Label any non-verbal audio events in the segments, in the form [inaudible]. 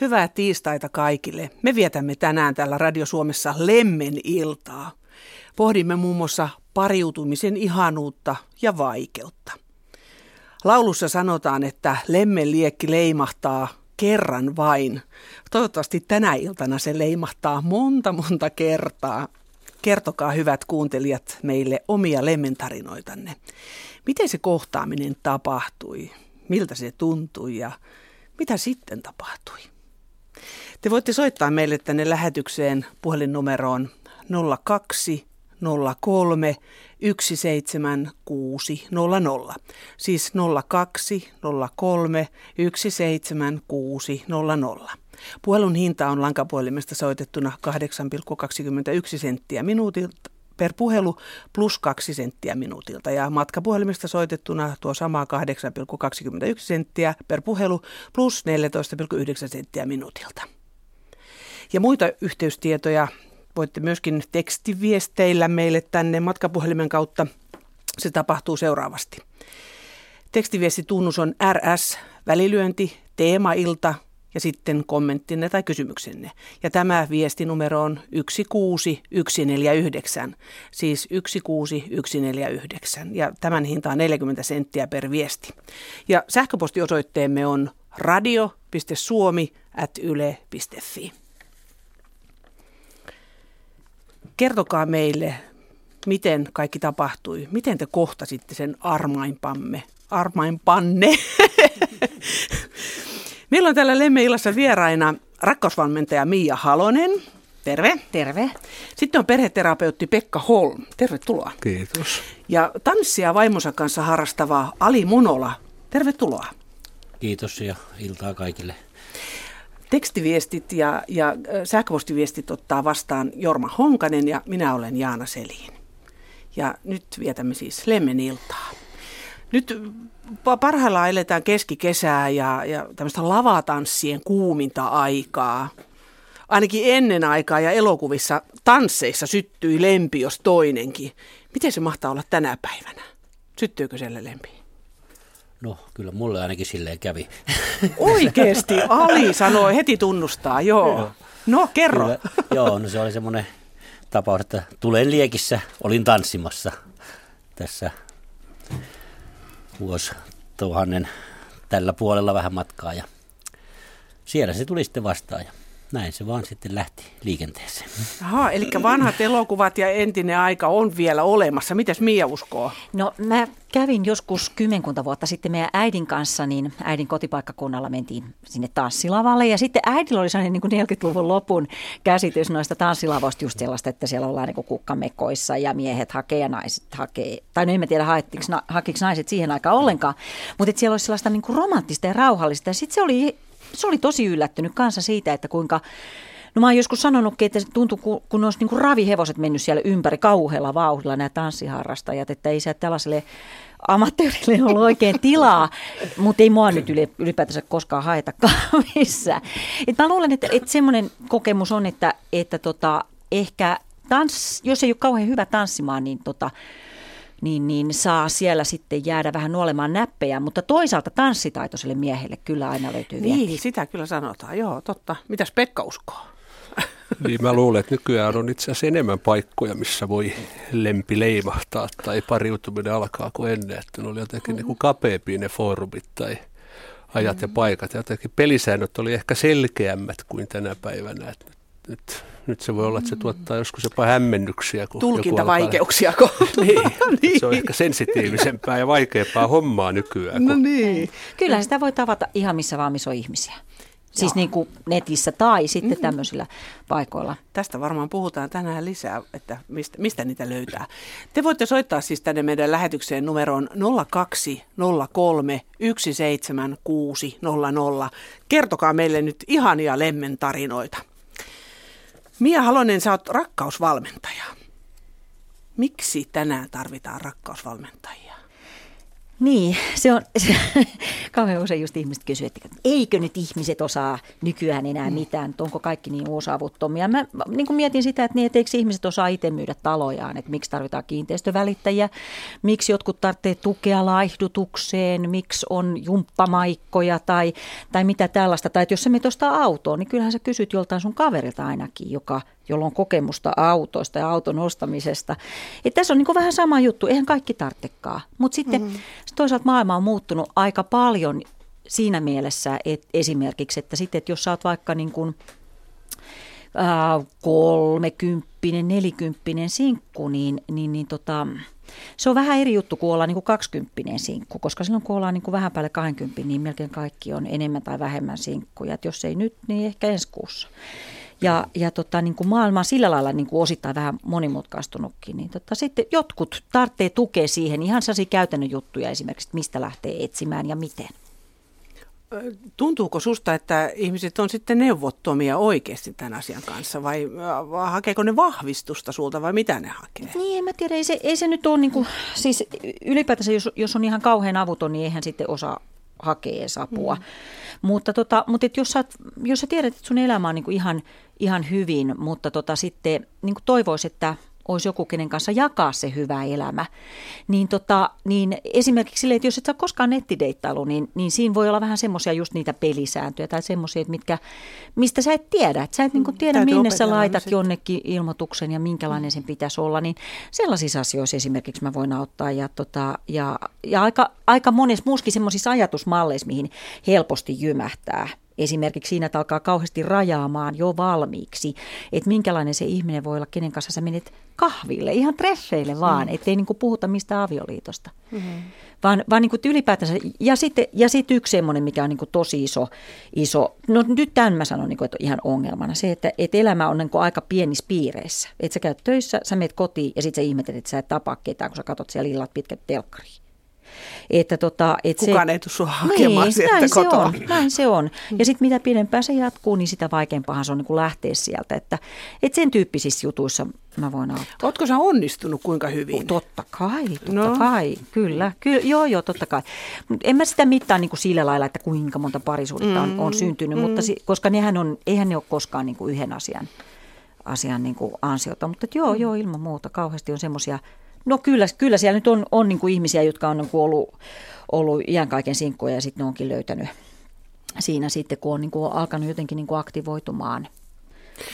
Hyvää tiistaita kaikille. Me vietämme tänään täällä Radio Suomessa Lemmen iltaa. Pohdimme muun muassa pariutumisen ihanuutta ja vaikeutta. Laulussa sanotaan, että lemmen liekki leimahtaa kerran vain. Toivottavasti tänä iltana se leimahtaa monta monta kertaa. Kertokaa hyvät kuuntelijat meille omia lemmentarinoitanne. Miten se kohtaaminen tapahtui? Miltä se tuntui ja mitä sitten tapahtui? Te voitte soittaa meille tänne lähetykseen puhelinnumeroon 02 03 17600. Siis 02 03 17600. Puhelun hinta on lankapuhelimesta soitettuna 8,21 senttiä minuutilta per puhelu plus 2 senttiä minuutilta ja matkapuhelimesta soitettuna tuo sama 8,21 senttiä per puhelu plus 14,9 senttiä minuutilta. Ja muita yhteystietoja voitte myöskin tekstiviesteillä meille tänne matkapuhelimen kautta. Se tapahtuu seuraavasti. Tekstiviestitunnus on RS, välilyönti, teemailta ja sitten kommenttinne tai kysymyksenne. Ja tämä viestinumero on 16149, siis 16149 ja tämän hinta on 40 senttiä per viesti. Ja sähköpostiosoitteemme on radio.suomi.yle.fi. Kertokaa meille, miten kaikki tapahtui. Miten te kohtasitte sen armainpamme? Armainpanne. [laughs] Meillä on täällä Lemme-illassa vieraina rakkausvalmentaja Mia Halonen. Terve. Terve. Sitten on perheterapeutti Pekka Holm. Tervetuloa. Kiitos. Ja tanssia vaimonsa kanssa harrastava Ali Munola. Tervetuloa. Kiitos ja iltaa kaikille. Tekstiviestit ja, ja sähköpostiviestit ottaa vastaan Jorma Honkanen ja minä olen Jaana Selin. Ja nyt vietämme siis Lemmen iltaa. Nyt parhaillaan eletään keskikesää ja, ja tämmöistä lavatanssien kuuminta aikaa. Ainakin ennen aikaa ja elokuvissa tansseissa syttyi lempi, jos toinenkin. Miten se mahtaa olla tänä päivänä? Syttyykö siellä lempi? No kyllä mulle ainakin silleen kävi. Oikeesti, Ali sanoi, heti tunnustaa, joo. No kerro. Kyllä, joo, no se oli semmoinen tapaus, että tulen liekissä, olin tanssimassa tässä vuosi tuhannen tällä puolella vähän matkaa ja siellä se tuli sitten vastaan ja näin se vaan sitten lähti liikenteeseen. Aha, eli vanhat elokuvat ja entinen aika on vielä olemassa. Mitäs Mia uskoo? No mä kävin joskus kymmenkunta vuotta sitten meidän äidin kanssa, niin äidin kotipaikkakunnalla mentiin sinne tanssilavalle. Ja sitten äidillä oli sellainen niin 40-luvun lopun käsitys noista tanssilavoista just sellaista, että siellä ollaan niin kukkamekoissa ja miehet hakee ja naiset hakee. Tai no en mä tiedä, hakiko naiset siihen aikaan ollenkaan. Mutta siellä olisi sellaista niin kuin romanttista ja rauhallista. Ja sitten se oli se oli tosi yllättynyt kanssa siitä, että kuinka No mä oon joskus sanonutkin, että kun, kun olisi niin kuin ravihevoset mennyt siellä ympäri kauhealla vauhdilla nämä tanssiharrastajat, että ei se tällaiselle amatöörille ollut oikein tilaa, mutta ei mua nyt ylipäätänsä koskaan haetakaan [laughs] missään. Et mä luulen, että, että semmoinen kokemus on, että, että tota, ehkä tans, jos ei ole kauhean hyvä tanssimaan, niin tota, niin, niin saa siellä sitten jäädä vähän nuolemaan näppejä, mutta toisaalta tanssitaitoiselle miehelle kyllä aina löytyy Niin, vieti. sitä kyllä sanotaan, joo, totta. Mitäs Pekka uskoo? Niin mä luulen, että nykyään on itse asiassa enemmän paikkoja, missä voi lempi leimahtaa tai pariutuminen alkaa kuin ennen. Että ne oli jotenkin niin kuin kapeampia ne foorumit tai ajat ja paikat. Ja jotenkin pelisäännöt oli ehkä selkeämmät kuin tänä päivänä. Että nyt nyt se voi olla, että se tuottaa joskus jopa hämmennyksiä. Kun Tulkintavaikeuksia. Alkaa... [laughs] niin, [laughs] niin. Se on ehkä sensitiivisempää ja vaikeampaa hommaa nykyään. No niin. Kyllä sitä voi tavata ihan missä vaan, missä on ihmisiä. Siis niin kuin netissä tai sitten mm-hmm. tämmöisillä paikoilla. Tästä varmaan puhutaan tänään lisää, että mistä, mistä niitä löytää. Te voitte soittaa siis tänne meidän lähetykseen numeroon 0203 17600. Kertokaa meille nyt ihania lemmen tarinoita. Mia Halonen, sä oot rakkausvalmentaja. Miksi tänään tarvitaan rakkausvalmentajia? Niin, se on, se, [laughs] kauhean usein just ihmiset kysyvät, että eikö nyt ihmiset osaa nykyään enää mm. mitään, että onko kaikki niin osaavuttomia. Mä niin kuin mietin sitä, että, niin, että eikö ihmiset osaa itse myydä talojaan, että miksi tarvitaan kiinteistövälittäjiä, miksi jotkut tarvitsee tukea laihdutukseen, miksi on jumppamaikkoja tai, tai mitä tällaista. Tai että jos sä menet ostaa autoa, niin kyllähän sä kysyt joltain sun kaverilta ainakin, joka jolla on kokemusta autoista ja auton ostamisesta. Et tässä on niin vähän sama juttu, eihän kaikki tarvitsekaan. Mutta sitten mm-hmm. toisaalta maailma on muuttunut aika paljon siinä mielessä, että esimerkiksi, että sitten, että jos sä oot vaikka niin kuin, äh, kolmekymppinen, nelikymppinen sinkku, niin, niin, niin tota, se on vähän eri juttu kuin olla niin kuin kaksikymppinen sinkku, koska silloin kun ollaan niin kuin vähän päälle 20, niin melkein kaikki on enemmän tai vähemmän sinkkuja. Et jos ei nyt, niin ehkä ensi kuussa. Ja, ja tota, niin kuin maailma on sillä lailla niin kuin osittain vähän monimutkaistunutkin. Niin tota, sitten jotkut tarvitsee tukea siihen ihan sellaisia käytännön juttuja esimerkiksi, että mistä lähtee etsimään ja miten. Tuntuuko susta, että ihmiset on sitten neuvottomia oikeasti tämän asian kanssa vai hakeeko ne vahvistusta sulta vai mitä ne hakee? Niin, en mä tiedä. Ei se, ei se nyt ole niin kuin, siis ylipäätänsä jos, jos on ihan kauhean avuton, niin eihän sitten osaa hakea edes apua. Mm. Mutta, tota, mutta et jos, sä, jos sä tiedät, että sun elämä on niin kuin ihan, ihan hyvin, mutta tota, sitten niin toivoisi, että olisi joku, kenen kanssa jakaa se hyvä elämä. Niin, tota, niin esimerkiksi sille, että jos et saa koskaan nettideittailu, niin, niin siinä voi olla vähän semmoisia just niitä pelisääntöjä tai semmoisia, mitkä, mistä sä et tiedä. Että sä et niin tiedä, Täytyy minne sä laitat sitten. jonnekin ilmoituksen ja minkälainen sen pitäisi olla. Niin sellaisissa asioissa esimerkiksi mä voin auttaa. Ja, tota, ja, ja aika, aika monessa muuskin semmoisissa ajatusmalleissa, mihin helposti jymähtää – esimerkiksi siinä, että alkaa kauheasti rajaamaan jo valmiiksi, että minkälainen se ihminen voi olla, kenen kanssa sä menet kahville, ihan treffeille vaan, mm. ettei niin kuin puhuta mistä avioliitosta. Mm-hmm. Vaan, vaan niin kuin ylipäätänsä, ja sitten, ja sitten yksi semmoinen, mikä on niin kuin tosi iso, iso, no nyt tämän mä sanon niin kuin, että ihan ongelmana, se, että, että elämä on niin kuin aika pienissä piireissä. Että sä käyt töissä, sä meet kotiin ja sitten sä ihmettelet, että sä et tapaa ketään, kun sä katsot siellä illat pitkät telkkariin. Että tota, et Kukaan se, ei tule hakemaan niin, sieltä näin kotoa. Se on, näin se on. Ja sitten mitä pidempään se jatkuu, niin sitä vaikeampahan se on niin kuin lähteä sieltä. Että, että sen tyyppisissä jutuissa mä voin auttaa. Oletko sä onnistunut kuinka hyvin? Totta kai, totta no. kai, kyllä. kyllä. Joo, joo, totta kai. En mä sitä mittaa niin kuin sillä lailla, että kuinka monta parisuudetta on, on mm, syntynyt, mm. mutta si, koska nehän on, eihän ne ole koskaan niin kuin yhden asian, asian niin kuin ansiota. Mutta joo, mm. joo, ilman muuta. Kauheasti on semmoisia No kyllä, kyllä siellä nyt on, on niin kuin ihmisiä, jotka on niin kuin ollut, ollut iän kaiken sinkkuja ja sitten ne onkin löytänyt siinä sitten, kun on niin kuin alkanut jotenkin niin kuin aktivoitumaan.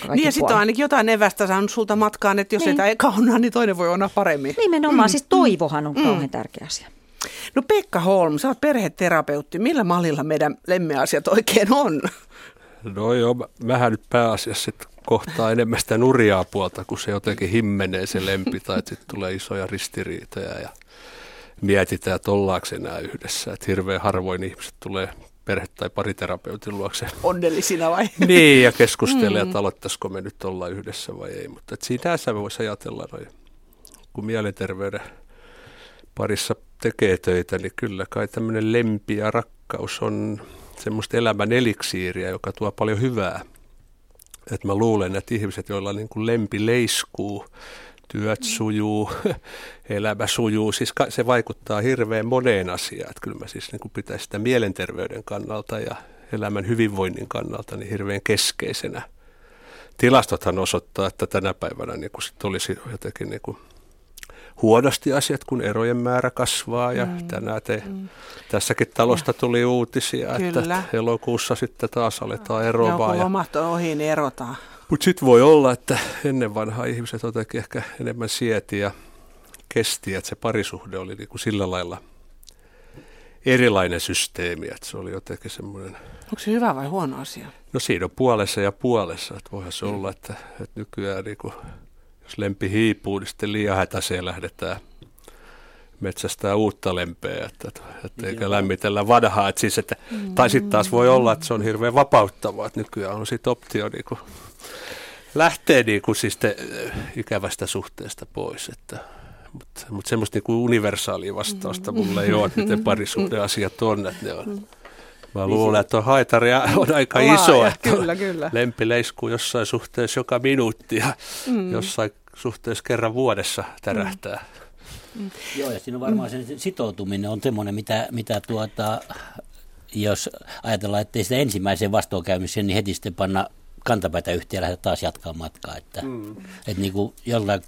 Niin ja sitten on ainakin jotain evästä saanut sulta matkaan, että jos niin. ei eka onnaa, niin toinen voi onnaa paremmin. Nimenomaan, mm. siis toivohan on mm. kauhean tärkeä asia. No Pekka Holm, sä oot perheterapeutti. Millä mallilla meidän lemmeasiat oikein on? No joo, mähän nyt pääasiassa sit kohtaa enemmän sitä nurjaa puolta, kun se jotenkin himmenee se lempi tai sitten tulee isoja ristiriitoja ja mietitään, että ollaanko enää yhdessä. Että hirveän harvoin ihmiset tulee perhe- tai pariterapeutin luokse. Onnellisina vai? Niin, ja keskustelee, mm. että aloittaisiko me nyt olla yhdessä vai ei. Mutta siinä voisi ajatella, noin, kun mielenterveyden parissa tekee töitä, niin kyllä kai tämmöinen lempi ja rakkaus on semmoista elämän eliksiiriä, joka tuo paljon hyvää. Et mä luulen, että ihmiset, joilla niin kuin lempi leiskuu, työt sujuu, [laughs] elämä sujuu, siis se vaikuttaa hirveän moneen asiaan. Että kyllä mä siis niin kuin pitäisin sitä mielenterveyden kannalta ja elämän hyvinvoinnin kannalta niin hirveän keskeisenä. Tilastothan osoittaa, että tänä päivänä niin kuin sit olisi jotenkin niin kuin huonosti asiat, kun erojen määrä kasvaa ja mm. tänään te, mm. tässäkin talosta tuli uutisia, Kyllä. että elokuussa sitten taas aletaan eroamaan. Joo, lomat on ohi, niin erotaan. Mutta sitten voi olla, että ennen vanhaa ihmiset jotenkin ehkä enemmän sieti ja kesti, että se parisuhde oli niin kuin sillä lailla erilainen systeemi, että se oli jotenkin semmoinen... Onko se hyvä vai huono asia? No siinä on puolessa ja puolessa, että voihan se mm. olla, että, että nykyään niin kuin jos lempi hiipuu, niin sitten liian hätäiseen lähdetään metsästää uutta lempeä, että, että eikä lämmitellä vanhaa. Että siis, että, mm. Tai sitten taas voi olla, että se on hirveän vapauttavaa, että nykyään on sitten optio niin kuin, lähtee niin kuin, siis te, ikävästä suhteesta pois. Että, mutta, mutta semmoista niin kuin universaalia vastausta mulle ei ole, että miten [laughs] parisuhdeasiat on, että ne on. Mm. Mä luulen, että on haitaria [laughs] on aika Laaja, iso, että kyllä, kyllä. lempi leiskuu jossain suhteessa joka minuutti ja mm. jossain suhteessa kerran vuodessa tärähtää. Mm. Mm. Joo, ja siinä on varmaan mm. se sitoutuminen on semmoinen, mitä, mitä tuota, jos ajatellaan, että ei sitä ensimmäiseen vastoinkäymiseen, niin heti sitten panna kantapäätä yhteen ja lähteä taas jatkaa matkaa. Että, mm. että niin kuin jollain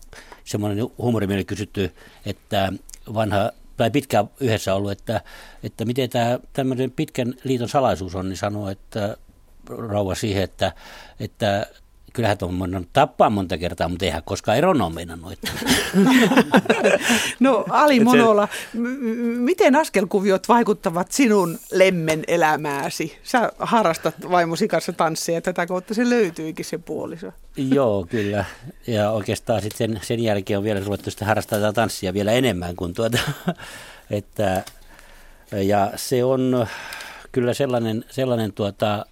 semmoinen huumorimieli kysytty, että vanha tai pitkään yhdessä ollut, että, että miten tämä tämmöinen pitkän liiton salaisuus on, niin sanoo, että rouva siihen, että, että kyllähän tuon on tappaa monta kertaa, mutta eihän koskaan eron ole meinannut. no Ali Monola, m- miten askelkuviot vaikuttavat sinun lemmen elämääsi? Sä harrastat vaimosi kanssa tanssia ja tätä kautta se löytyikin se puoliso. Joo, kyllä. Ja oikeastaan sitten sen, sen jälkeen on vielä ruvettu sitä harrastaa tanssia vielä enemmän kuin tuota. että, ja se on kyllä sellainen, sellainen tuota,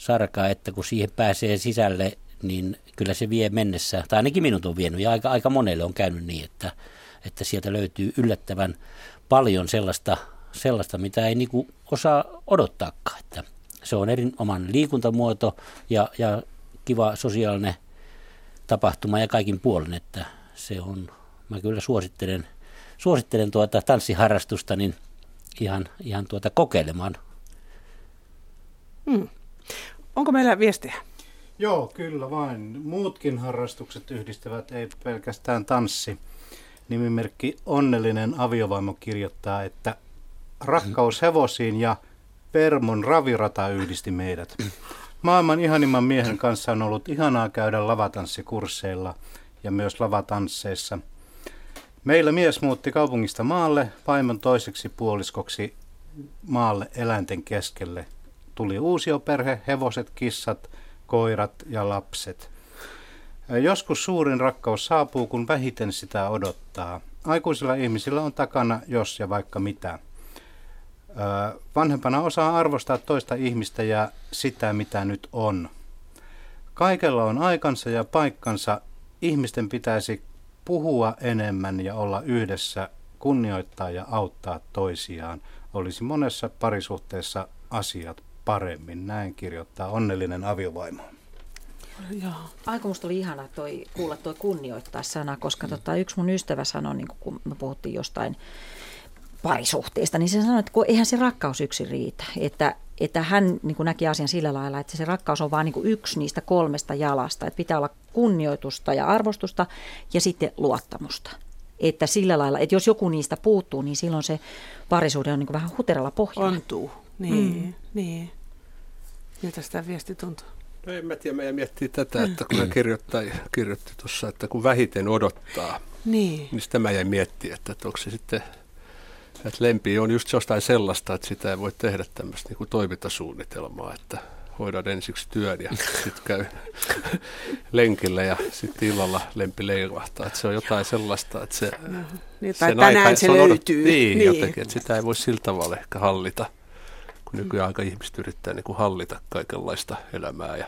sarkaa, että kun siihen pääsee sisälle, niin kyllä se vie mennessä, tai ainakin minut on vienyt, ja aika, aika monelle on käynyt niin, että, että sieltä löytyy yllättävän paljon sellaista, sellaista mitä ei niinku osaa odottaakaan. Että se on erinomainen liikuntamuoto ja, ja kiva sosiaalinen tapahtuma ja kaikin puolin, että se on, mä kyllä suosittelen, suosittelen tuota tanssiharrastusta niin ihan, ihan tuota kokeilemaan. Onko meillä viestejä? Joo, kyllä vain. Muutkin harrastukset yhdistävät, ei pelkästään tanssi. Nimimerkki Onnellinen aviovaimo kirjoittaa, että rakkaus hevosiin ja Permon ravirata yhdisti meidät. Maailman ihanimman miehen kanssa on ollut ihanaa käydä lavatanssikursseilla ja myös lavatansseissa. Meillä mies muutti kaupungista maalle, vaimon toiseksi puoliskoksi maalle eläinten keskelle – tuli uusioperhe, hevoset, kissat, koirat ja lapset. Joskus suurin rakkaus saapuu, kun vähiten sitä odottaa. Aikuisilla ihmisillä on takana jos ja vaikka mitä. Vanhempana osaa arvostaa toista ihmistä ja sitä, mitä nyt on. Kaikella on aikansa ja paikkansa. Ihmisten pitäisi puhua enemmän ja olla yhdessä, kunnioittaa ja auttaa toisiaan. Olisi monessa parisuhteessa asiat paremmin. Näin kirjoittaa onnellinen aviovaimo. Joo. Aika musta oli ihana toi, kuulla tuo kunnioittaa sana, koska mm. tota, yksi mun ystävä sanoi, niin kun me puhuttiin jostain parisuhteesta, niin se sanoi, että kun eihän se rakkaus yksi riitä. Että, että hän niin näki asian sillä lailla, että se rakkaus on vain niin yksi niistä kolmesta jalasta. Että pitää olla kunnioitusta ja arvostusta ja sitten luottamusta. Että sillä lailla, että jos joku niistä puuttuu, niin silloin se parisuhde on niin vähän huteralla pohjalla. Ontuu, niin, mm. niin. Miltä sitä viesti tuntuu? No en mä tiedä, meidän miettii tätä, [clears throat] että kun hän kirjoitti, kirjoitti tuossa, että kun vähiten odottaa, niin, niin sitä mä jäin miettiä, että, että onko se sitten, että lempi on just jostain sellaista, että sitä ei voi tehdä tämmöistä niin kuin toimintasuunnitelmaa, että hoidan ensiksi työn ja [laughs] sitten käy lenkillä ja sitten illalla lempi leivahtaa. Että se on jotain sellaista, että se, no, niin, tai tänään aika, se, se löytyy. Odot, niin, niin, jotenkin, että sitä ei voi sillä tavalla ehkä hallita kun nykyään aika ihmiset yrittää niin kuin hallita kaikenlaista elämää ja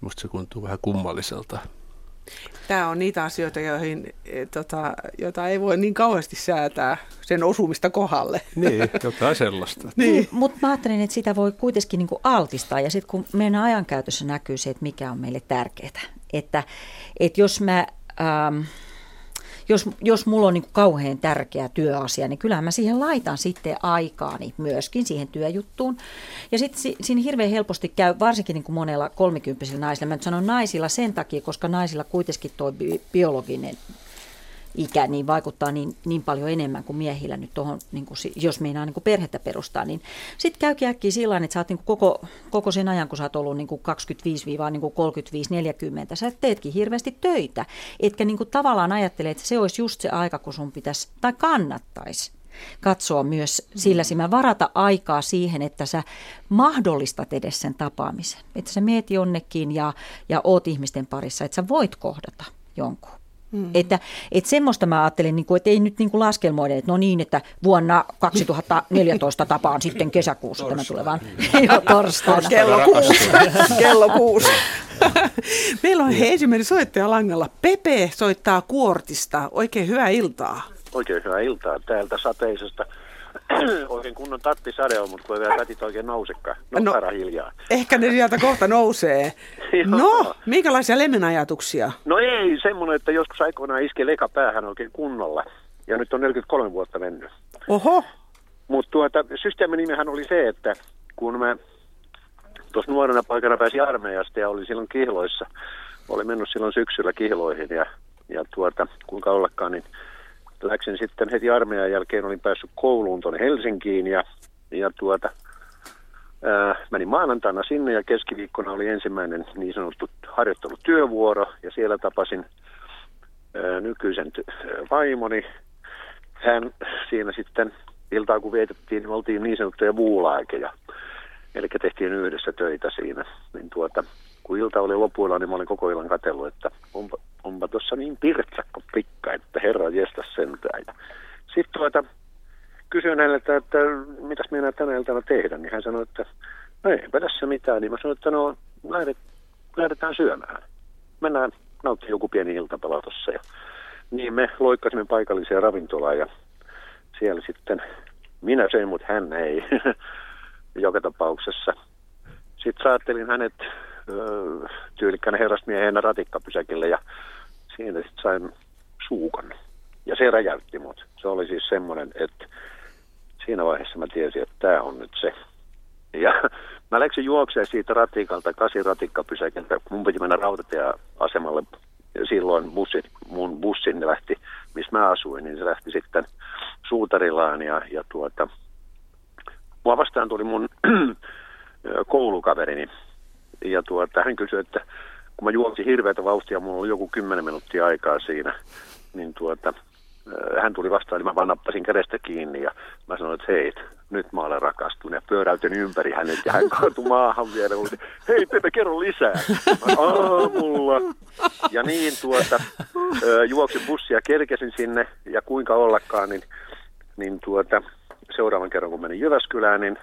musta se tuntuu vähän kummalliselta. Tämä on niitä asioita, joihin, e, tota, joita ei voi niin kauheasti säätää sen osumista kohdalle. Niin, jotain sellaista. [laughs] niin. niin Mutta mä ajattelin, että sitä voi kuitenkin niin kuin altistaa ja sitten kun meidän ajankäytössä näkyy se, että mikä on meille tärkeää. Että, että jos mä... Ähm, jos, jos mulla on niin kuin kauhean tärkeä työasia, niin kyllähän mä siihen laitan sitten aikaani myöskin siihen työjuttuun. Ja sitten siinä hirveän helposti käy, varsinkin niin kuin monella kolmikymppisillä naisilla, mä nyt sanon naisilla sen takia, koska naisilla kuitenkin tuo biologinen ikä niin vaikuttaa niin, niin paljon enemmän kuin miehillä nyt tuohon, niin kuin, jos meinaa niin kuin perhettä perustaa, niin sitten käykin äkkiä sillä että sä oot niin kuin koko, koko sen ajan, kun sä oot ollut niin kuin 25-35-40, sä teetkin hirveästi töitä, etkä niin kuin tavallaan ajattele, että se olisi just se aika, kun sun pitäisi, tai kannattaisi katsoa myös sillä silmällä, varata aikaa siihen, että sä mahdollistat edes sen tapaamisen. Että sä meet jonnekin ja, ja oot ihmisten parissa, että sä voit kohdata jonkun. Mm. Että, että semmoista mä ajattelin, niin kuin, että ei nyt niin kuin laskelmoida, että no niin, että vuonna 2014 tapaan sitten kesäkuussa tämä tulevan [laughs] jo torstaina. Kello kuusi. Kello kuusi. [laughs] Meillä on ensimmäinen soittaja langalla. Pepe soittaa Kuortista. Oikein hyvää iltaa. Oikein hyvää iltaa täältä sateisesta [clears throat] oikein kunnon tattisade on, mutta kun ei vielä tätit oikein nousekaan. No, no hiljaa. Ehkä ne sieltä kohta nousee. [laughs] no, minkälaisia lemmenajatuksia? No ei, semmoinen, että joskus aikoinaan iske leka päähän oikein kunnolla. ja nyt on 43 vuotta mennyt. Oho, Mutta tuota, systeemin nimihän oli se, että kun mä tuossa nuorena paikana pääsin armeijasta ja oli silloin kihloissa, oli mennyt silloin syksyllä kihloihin ja, ja tuota, kuinka ollakaan, niin läksin sitten heti armeijan jälkeen, olin päässyt kouluun tuonne Helsinkiin ja, ja tuota, ää, menin maanantaina sinne ja keskiviikkona oli ensimmäinen niin sanottu harjoittelutyövuoro ja siellä tapasin ää, nykyisen vaimoni. Hän siinä sitten iltaa kun vietettiin, niin oltiin niin sanottuja vuulaakeja. Eli tehtiin yhdessä töitä siinä. Niin tuota, kun ilta oli lopuilla, niin mä olin koko illan katsellut, että onpa, onpa tuossa niin pirtsakko pikka, että herra jestas sentään. Sitten tuota, kysyin häneltä, että mitäs minä tänä iltana tehdä, niin hän sanoi, että no eipä tässä mitään. Niin mä sanoin, että no lähdet, lähdetään syömään. Mennään nauttimaan joku pieni iltapala tuossa. Ja niin me loikkasimme paikalliseen ravintolaan ja siellä sitten minä söin, mutta hän ei [laughs] joka tapauksessa. Sitten saattelin hänet tyylikkänä herrasmieheenä ratikkapysäkille ja siinä sitten sain suukan. Ja se räjäytti mut. Se oli siis semmoinen, että siinä vaiheessa mä tiesin, että tämä on nyt se. Ja [laughs] mä läksin juokseen siitä ratikalta, kasi ratikkapysäkiltä. Mun piti mennä rautatieasemalle. Ja silloin bussi, mun bussin lähti, missä mä asuin, niin se lähti sitten suutarilaan. Ja, ja tuota, mua vastaan tuli mun [clears throat] koulukaverini. Ja tuota, hän kysyi, että kun mä juoksin hirveätä vauhtia, mulla oli joku 10 minuuttia aikaa siinä, niin tuota, hän tuli vastaan, niin mä vaan nappasin kädestä kiinni ja mä sanoin, että hei, nyt mä olen rakastunut ja pyöräytin ympäri hänet ja hän kaatui maahan vielä. Oli, hei Pepe, kerro lisää. Mä, aamulla. Ja niin tuota, juoksin bussia, kerkesin sinne ja kuinka ollakaan, niin, niin tuota, seuraavan kerran kun menin Jyväskylään, niin,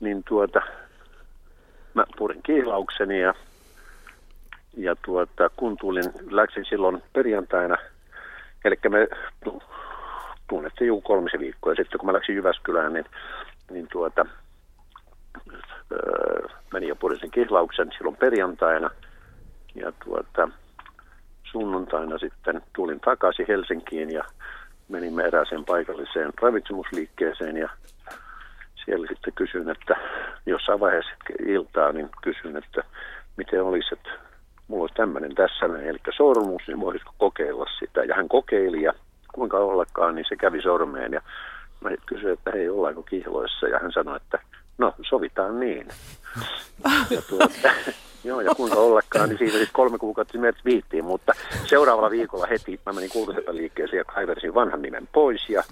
niin tuota, mä purin kihlaukseni ja, ja tuota, kun tulin, läksin silloin perjantaina – Eli me tunnettiin joku kolmisen viikkoa. Ja sitten kun mä läksin Jyväskylään, niin, niin tuota, öö, menin jo purisin kihlauksen silloin perjantaina. Ja tuota, sunnuntaina sitten tulin takaisin Helsinkiin ja menimme erääseen paikalliseen ravitsemusliikkeeseen ja siellä sitten kysyin, että jossain vaiheessa iltaa, niin kysyin, että miten olisi, että mulla olisi tämmöinen tässä, eli sormus, niin voisiko kokeilla sitä. Ja hän kokeili ja kuinka ollakaan, niin se kävi sormeen ja mä kysyin, että hei, ollaanko kihloissa, ja hän sanoi, että no, sovitaan niin. [laughs] Ja tuota, joo, ja kuinka ollakaan, niin siitä sitten kolme kuukautta meidät viittiin, mutta seuraavalla viikolla heti mä menin liikkeeseen ja kaiversin vanhan nimen pois, ja,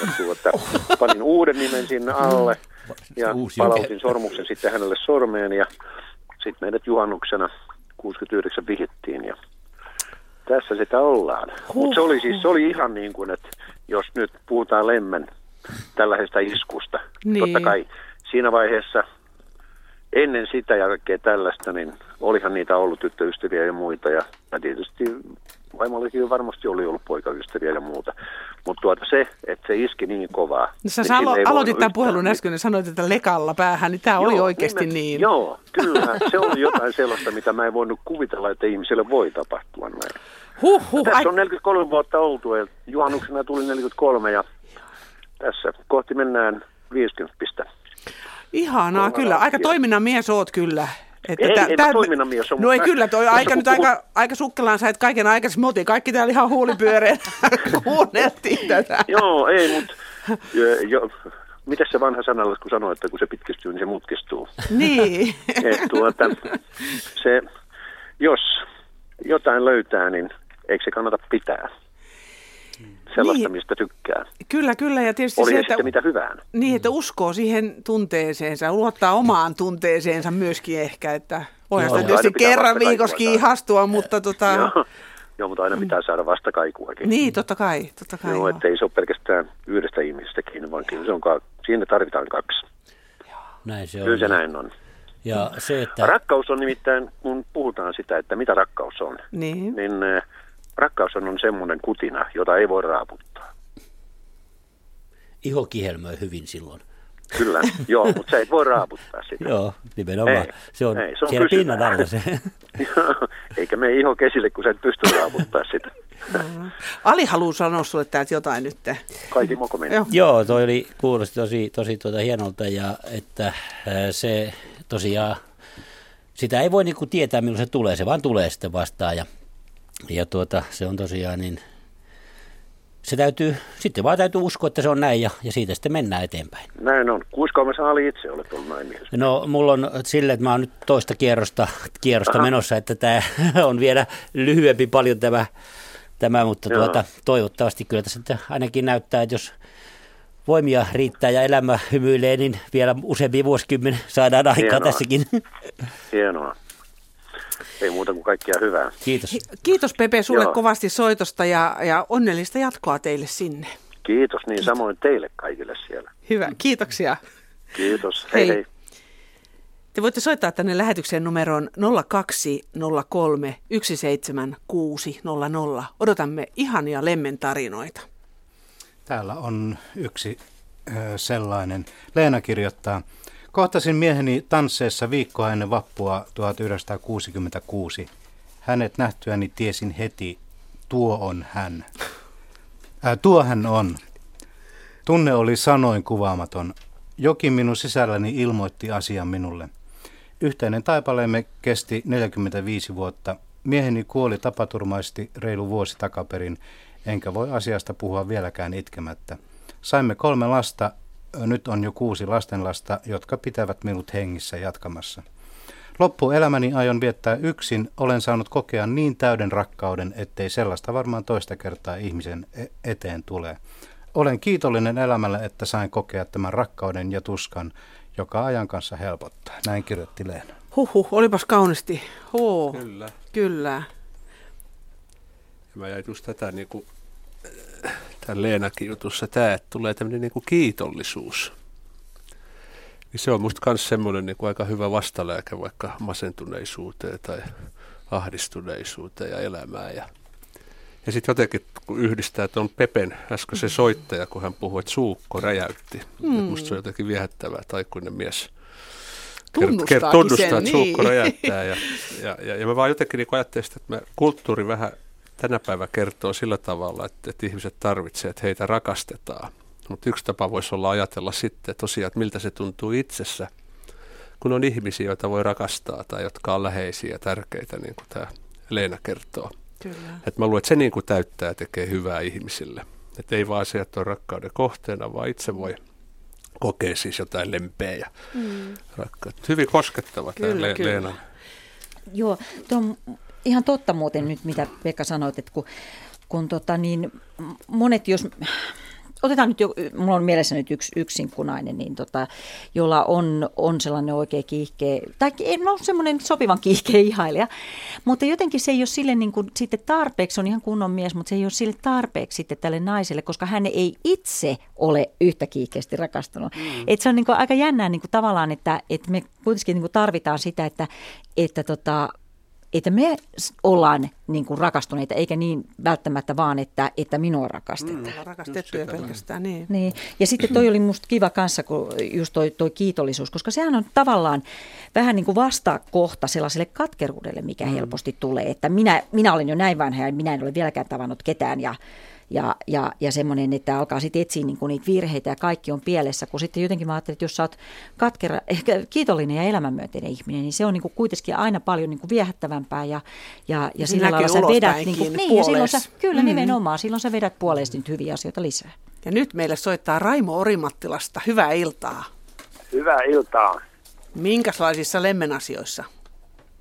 ja tuota, panin uuden nimen sinne alle, ja palautin sormuksen sitten hänelle sormeen, ja sitten meidät juhannuksena 69 vihittiin ja tässä sitä ollaan. Mutta se oli siis se oli ihan niin kuin, että jos nyt puhutaan lemmen tällaisesta iskusta, niin. totta kai siinä vaiheessa ennen sitä ja kaikkea tällaista, niin olihan niitä ollut tyttöystäviä ja muita ja, ja tietysti vaimollekin varmasti oli ollut poikaystäviä ja muuta. Mutta tuota se, että se iski niin kovaa. No sä niin alo- aloitit tämän puhelun äsken ja sanoit, että lekalla päähän, niin tämä oli oikeasti nimen, niin. Joo, kyllä. Se oli jotain sellaista, mitä mä en voinut kuvitella, että ihmiselle voi tapahtua näin. Huh, huh, tässä on 43 vuotta oltu ja juhannuksena tuli 43 ja tässä kohti mennään 50 Ihanaa, kyllä. Aika toiminnan mies oot kyllä. Että ei, tä, ei tä, toiminnan mies on, No ei kyllä, toi aika nyt aika, aika sukkelaan sait kaiken aikaisemmin. Me oltiin kaikki täällä ihan huulipyöreän [laughs] kuunneltiin tätä. Joo, ei, mutta miten se vanha sanalla, kun sanoo, että kun se pitkistyy, niin se mutkistuu. Niin. [laughs] Et, tuota, se, jos jotain löytää, niin eikö se kannata pitää? Sellaista, niin. mistä tykkää. Kyllä, kyllä. Ja tietysti Oli se, että, mitä hyvään. Niin, että uskoo siihen tunteeseensa, luottaa omaan tunteeseensa myöskin ehkä, että voihan sitä tietysti kerran viikossa kiihastua, mutta tota... joo. Joo, mutta aina pitää saada vastakaikuakin. Niin, totta kai. Totta kai joo, että ei se ole pelkästään yhdestä ihmisestä kiinni, vaan kyllä se on, siinä tarvitaan kaksi. Näin se on. Kyllä se näin on. Ja se, että... Rakkaus on nimittäin, kun puhutaan sitä, että mitä rakkaus on, niin, niin rakkaus on semmoinen kutina, jota ei voi raaputtaa. Iho kihelmöi hyvin silloin. Kyllä, [laughs] joo, mutta sä et voi raaputtaa sitä. joo, nimenomaan. Ei, se on, ei, se on siellä pinnan alla se. [laughs] Eikä me iho kesille, kun sä et pysty raaputtaa sitä. Ali haluaa sanoa sulle täältä jotain nyt. Kaikki mokominen. Joo. Joo, toi oli, kuulosti tosi, tosi tuota hienolta ja että se tosiaan, sitä ei voi niinku tietää milloin se tulee, se vaan tulee sitten vastaan ja, ja tuota, se on tosiaan niin, se täytyy, sitten vaan täytyy uskoa, että se on näin ja, ja siitä sitten mennään eteenpäin. Näin on. Kuinka sä Ali itse olet ollut naimisissa? No mulla on sille, että mä oon nyt toista kierrosta, kierrosta menossa, että tämä [laughs] on vielä lyhyempi paljon tämä, tämä mutta Joo. tuota, toivottavasti kyllä tässä nyt ainakin näyttää, että jos voimia riittää ja elämä hymyilee, niin vielä useampi vuosikymmen saadaan aikaa Hienoa. tässäkin. [laughs] Hienoa. Ei muuta kuin kaikkia hyvää. Kiitos. Kiitos Pepe sulle Joo. kovasti soitosta ja, ja onnellista jatkoa teille sinne. Kiitos niin samoin teille kaikille siellä. Hyvä, kiitoksia. Kiitos. Hei Hei. hei. Te voitte soittaa tänne lähetykseen numeroon 0203 17600. Odotamme ihania lemmen tarinoita. Täällä on yksi sellainen. Leena kirjoittaa. Kohtasin mieheni tansseessa viikkoa ennen vappua 1966. Hänet nähtyäni tiesin heti, tuo on hän. Ää, tuo hän on. Tunne oli sanoin kuvaamaton. Jokin minun sisälläni ilmoitti asian minulle. Yhteinen taipaleemme kesti 45 vuotta. Mieheni kuoli tapaturmaisesti reilu vuosi takaperin, enkä voi asiasta puhua vieläkään itkemättä. Saimme kolme lasta, nyt on jo kuusi lastenlasta, jotka pitävät minut hengissä jatkamassa. Loppuelämäni aion viettää yksin, olen saanut kokea niin täyden rakkauden, ettei sellaista varmaan toista kertaa ihmisen e- eteen tule. Olen kiitollinen elämälle, että sain kokea tämän rakkauden ja tuskan, joka ajan kanssa helpottaa. Näin kirjoitti Leena. Huhhuh, olipas kaunisti. Oo, Kyllä. kyllä. Ja mä jäin just tätä niin kuin, tämän Leenakin jutussa, tämä, että tulee tämmöinen niin kuin kiitollisuus. Niin se on musta myös semmoinen niin kuin aika hyvä vastalääke vaikka masentuneisuuteen tai ahdistuneisuuteen ja elämään. Ja, ja sitten jotenkin kun yhdistää tuon Pepen äskeisen soittaja, kun hän puhui, että suukko räjäytti. Mm. Musta se on jotenkin viehättävää, että aikuinen mies Tunnustaakin tunnustaa, sen, että suukko niin. räjäyttää. Ja, ja, ja, ja mä vaan jotenkin niin ajattelin sitä, että mä, kulttuuri vähän tänä päivänä kertoo sillä tavalla, että, että ihmiset tarvitsevat, että heitä rakastetaan. Mutta yksi tapa voisi olla ajatella sitten tosiaan, että miltä se tuntuu itsessä, kun on ihmisiä, joita voi rakastaa tai jotka on läheisiä ja tärkeitä, niin kuin tämä Leena kertoo. kyllä. Et mä luulen, että se niin kuin täyttää ja tekee hyvää ihmisille. Että ei vaan se, että on rakkauden kohteena, vaan itse voi kokea siis jotain lempeä ja mm. rakkautta. Hyvin koskettava tämä Le-. Leena. Joo, tuo on ihan totta muuten nyt, mitä Pekka sanoit, että kun, kun tota niin, monet, jos, otetaan nyt, jo, mulla on mielessä nyt yksi yksinkunainen, niin tota, jolla on, on sellainen oikea kiihkeä, tai ei no semmoinen sopivan kiihkeä ihailija, mutta jotenkin se ei ole sille niin kuin, sitten tarpeeksi, on ihan kunnon mies, mutta se ei ole sille tarpeeksi sitten tälle naiselle, koska hän ei itse ole yhtä kiihkeästi rakastunut. Mm. Et se on niin kuin aika jännää niin kuin tavallaan, että, että me kuitenkin niin kuin tarvitaan sitä, että, että tota, että me ollaan niin kuin rakastuneita, eikä niin välttämättä vaan, että, että minua rakastetaan. Ollaan rakastettuja pelkästään, niin. Niin. Ja sitten toi oli musta kiva kanssa, kun just toi, toi kiitollisuus, koska sehän on tavallaan vähän niin kuin vastakohta sellaiselle katkeruudelle, mikä mm. helposti tulee. Että minä, minä olen jo näin vanha ja minä en ole vieläkään tavannut ketään ja, ja, ja, ja semmoinen, että alkaa sitten etsiä niin niitä virheitä ja kaikki on pielessä. Kun sitten jotenkin mä ajattelin, että jos sä oot katkera, [laughs] ehkä kiitollinen ja elämänmyönteinen ihminen, niin se on niin kuin kuitenkin aina paljon niin kuin viehättävämpää ja, ja, ja sillä lailla sä vedät, niin, kuin, niin ja silloin sä, kyllä Mm. nimenomaan, silloin sä vedät puoleesti nyt hyviä asioita lisää. Ja nyt meille soittaa Raimo Orimattilasta. Hyvää iltaa. Hyvää iltaa. Minkälaisissa lemmenasioissa?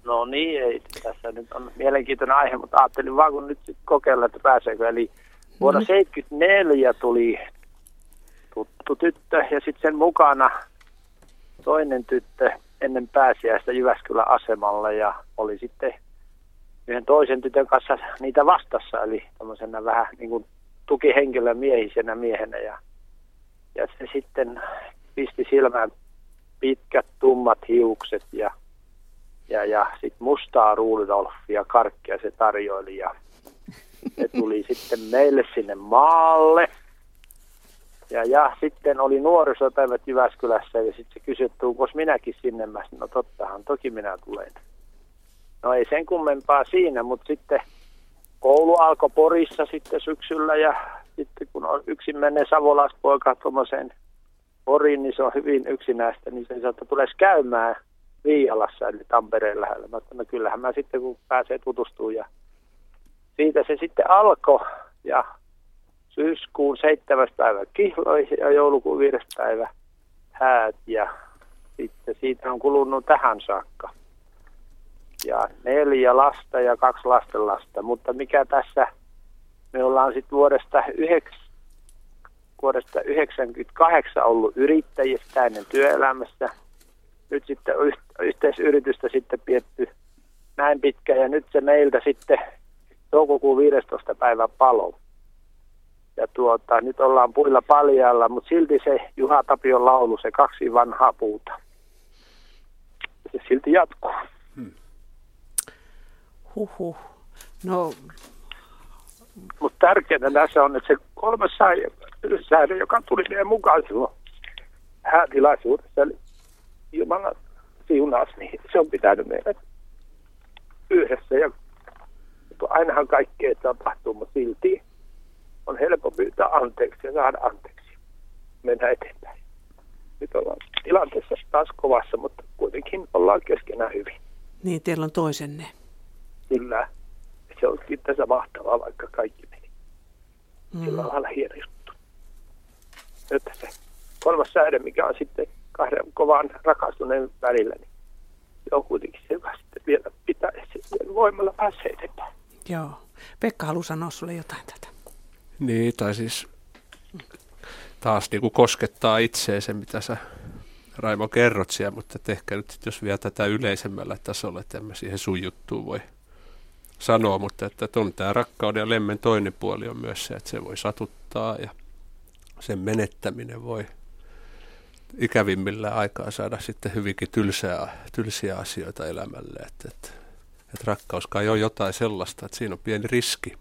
No niin, ei, tässä nyt on mielenkiintoinen aihe, mutta ajattelin vaan kun nyt sit kokeilla, että pääseekö. Eli vuonna 1974 tuli tuttu tyttö ja sitten sen mukana toinen tyttö ennen pääsiäistä Jyväskylän asemalla ja oli sitten yhden toisen tytön kanssa niitä vastassa, eli tämmöisenä vähän niin kuin tukihenkilön miehisenä miehenä ja, ja se sitten pisti silmään pitkät tummat hiukset ja ja, ja sitten mustaa Rudolfia karkkia se tarjoili ja se tuli sitten meille sinne maalle. Ja, ja sitten oli nuorisopäivät Jyväskylässä ja sitten se kysyi, että minäkin sinne. Mä no tottahan, toki minä tulen. No ei sen kummempaa siinä, mutta sitten koulu alkoi Porissa sitten syksyllä ja sitten kun on yksin menee savolaispoika tuommoiseen Poriin, niin se on hyvin yksinäistä, niin se sanoo, että tulisi käymään Viialassa, eli Tampereen lähellä. Mä no kyllähän mä sitten kun pääsee tutustumaan ja siitä se sitten alkoi ja syyskuun seitsemäs päivä kihloihin ja joulukuun viides päivä häät ja sitten siitä on kulunut tähän saakka. Ja neljä lasta ja kaksi lastenlasta, mutta mikä tässä, me ollaan sitten vuodesta, yhdeks, vuodesta 98 ollut yrittäjistä ennen työelämässä. Nyt sitten yhteisyritystä sitten pietty näin pitkä ja nyt se meiltä sitten toukokuun 15. päivä palo. Ja tuota, nyt ollaan puilla paljalla, mutta silti se Juha Tapion laulu, se kaksi vanhaa puuta. Se silti jatkuu. Hmm. Huhhuh. No. Mutta tärkeää tässä on, että se kolmas säädö, joka tuli meidän mukaan silloin häätilaisuudessa, eli Jumala siunaas, niin se on pitänyt meidät yhdessä. Ja ainahan kaikkea tapahtuu, mutta silti on helppo pyytää anteeksi ja saada anteeksi. Mennä eteenpäin. Nyt ollaan tilanteessa taas kovassa, mutta kuitenkin ollaan keskenään hyvin. Niin, teillä on toisenne. Kyllä. Se onkin tässä mahtavaa, vaikka kaikki meni. Mm. Sillä lailla hieno juttu. Nyt se kolmas säädö, mikä on sitten kahden kovan rakastuneen välillä, niin se on kuitenkin se, joka sitten vielä pitää voimalla pääsee eteenpäin. Joo. Pekka haluaa sanoa sulle jotain tätä. Niin, tai siis taas niin kuin koskettaa itseä se, mitä sä Raimo kerrot siellä, mutta ehkä nyt jos vielä tätä yleisemmällä tasolla, että emme siihen sun juttuun voi sanoa, mutta että on tämä rakkauden ja lemmen toinen puoli on myös se, että se voi satuttaa ja sen menettäminen voi ikävimmillä aikaa saada sitten hyvinkin tylsää, tylsiä asioita elämälle. Että, että, että rakkauskaan ei ole jotain sellaista, että siinä on pieni riski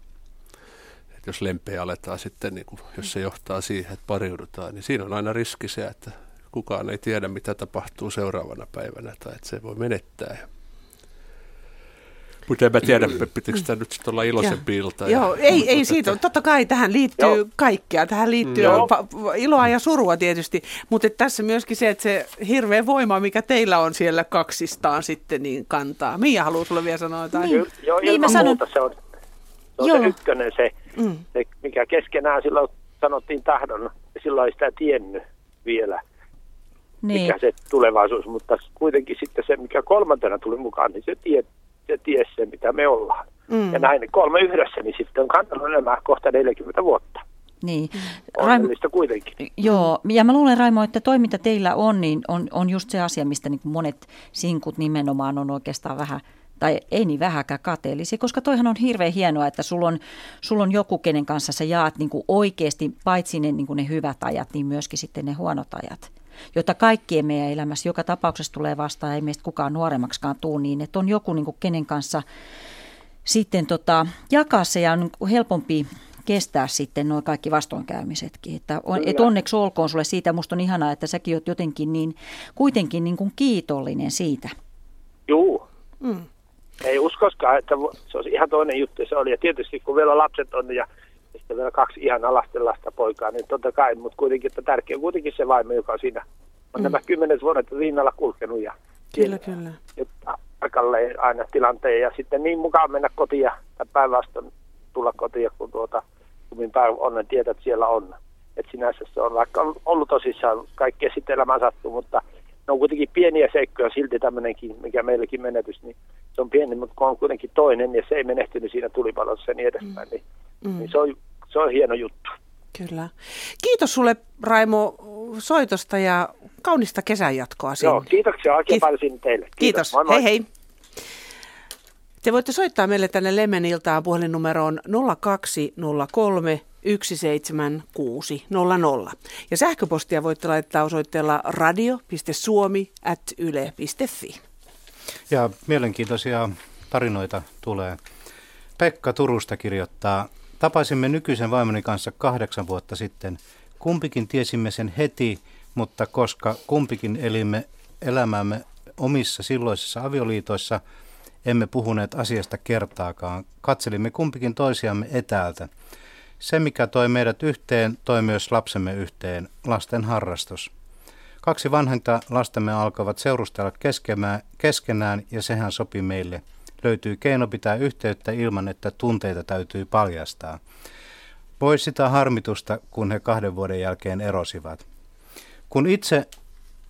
että jos lempeä aletaan sitten, niin kuin, jos se johtaa siihen, että pariudutaan, niin siinä on aina riski se, että kukaan ei tiedä, mitä tapahtuu seuraavana päivänä tai että se voi menettää. Mutta en mä tiedä, pitikö tämä nyt sitten olla iloisempi ilta. Joo, ja, ei, ei siitä. Totta kai tähän liittyy Joo. kaikkea. Tähän liittyy Joo. iloa ja surua tietysti. Mutta tässä myöskin se, että se hirveä voima, mikä teillä on siellä kaksistaan sitten, niin kantaa. Mia haluaa sulle vielä sanoa jotain. Niin, Joo, niin mä sanon... se on, se on Joo. se ykkönen, se, mm. se, mikä keskenään silloin sanottiin tahdon, silloin ei sitä tiennyt vielä, niin. mikä se tulevaisuus, mutta kuitenkin sitten se, mikä kolmantena tuli mukaan, niin se, tie, se ties se, mitä me ollaan. Mm. Ja näin kolme yhdessä, niin sitten on kantanut elämää kohta 40 vuotta. Niin. Onnellista kuitenkin. Joo, ja mä luulen Raimo, että toiminta teillä on, niin on, on just se asia, mistä niin monet sinkut nimenomaan on oikeastaan vähän – tai ei niin vähäkään kateellisia, koska toihan on hirveän hienoa, että sulla on, sulla on joku, kenen kanssa sä jaat niin kuin oikeasti paitsi ne, niin kuin ne hyvät ajat, niin myöskin sitten ne huonot ajat jota kaikkien meidän elämässä joka tapauksessa tulee vastaan, ei meistä kukaan nuoremmaksikaan tuu niin, että on joku, niin kuin kenen kanssa sitten tota, jakaa se ja on niin helpompi kestää sitten nuo kaikki vastoinkäymisetkin. Että on, et onneksi olkoon sulle siitä, musta on ihanaa, että säkin oot jotenkin niin, kuitenkin niin kuin kiitollinen siitä. Joo. Mm ei uskoskaan, että se olisi ihan toinen juttu se oli. Ja tietysti kun vielä lapset on ja sitten vielä kaksi ihan lasta poikaa, niin totta kai, mutta kuitenkin, että tärkeä on kuitenkin se vaimo, joka on siinä on mm. nämä kymmenet vuodet rinnalla kulkenut ja kyllä, kyllä. tarkalleen aina tilanteen ja sitten niin mukaan mennä kotiin tai päinvastoin tulla kotiin, kun tuota kummin päivä onnen tietää, että siellä on. Että sinänsä se on, vaikka on ollut tosissaan, kaikkea sitten elämään sattuu, mutta ne on kuitenkin pieniä seikkoja, silti tämmöinenkin, mikä meilläkin menetys, niin se on pieni, mutta kun on kuitenkin toinen ja se ei menehtynyt siinä tulipalossa ja niin edespäin, niin, mm. niin se, on, se on hieno juttu. Kyllä. Kiitos sulle Raimo soitosta ja kaunista kesän jatkoa sinne. Joo, kiitoksia oikein Kiit- paljon teille. Kiitos. Kiitos. Moi, moi. Hei hei. Te voitte soittaa meille tänne Lemmeniltaan puhelinnumeroon 0203 17600. Ja sähköpostia voitte laittaa osoitteella radio.suomi.yle.fi. Ja mielenkiintoisia tarinoita tulee. Pekka Turusta kirjoittaa, tapaisimme nykyisen vaimoni kanssa kahdeksan vuotta sitten. Kumpikin tiesimme sen heti, mutta koska kumpikin elimme elämämme omissa silloisissa avioliitoissa, Emme puhuneet asiasta kertaakaan. Katselimme kumpikin toisiamme etäältä. Se, mikä toi meidät yhteen, toi myös lapsemme yhteen, lasten harrastus. Kaksi vanhenta lastemme alkoivat seurustella keskenään ja sehän sopi meille. Löytyy keino pitää yhteyttä ilman, että tunteita täytyy paljastaa. Pois sitä harmitusta, kun he kahden vuoden jälkeen erosivat. Kun itse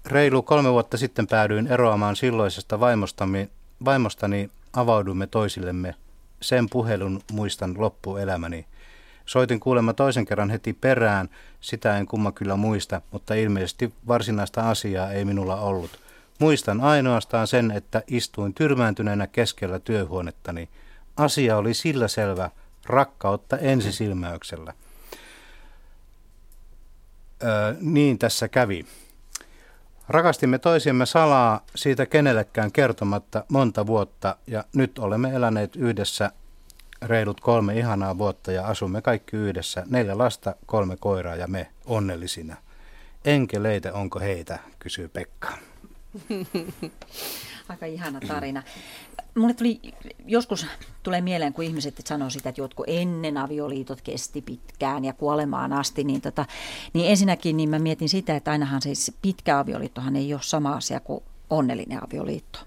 reilu kolme vuotta sitten päädyin eroamaan silloisesta vaimostani, vaimostani avaudumme toisillemme. Sen puhelun muistan loppuelämäni. Soitin kuulemma toisen kerran heti perään, sitä en kumma kyllä muista, mutta ilmeisesti varsinaista asiaa ei minulla ollut. Muistan ainoastaan sen, että istuin tyrmääntyneenä keskellä työhuonettani. Asia oli sillä selvä, rakkautta ensisilmäyksellä. Öö, niin tässä kävi. Rakastimme toisiamme salaa siitä kenellekään kertomatta monta vuotta ja nyt olemme eläneet yhdessä reilut kolme ihanaa vuotta ja asumme kaikki yhdessä. Neljä lasta, kolme koiraa ja me onnellisina. Enkeleitä onko heitä, kysyy Pekka. [laughs] Aika ihana tarina. Mulle tuli, joskus tulee mieleen, kun ihmiset sanoo sitä, että jotkut ennen avioliitot kesti pitkään ja kuolemaan asti, niin, tota, niin ensinnäkin niin mä mietin sitä, että ainahan siis pitkä avioliittohan ei ole sama asia kuin onnellinen avioliitto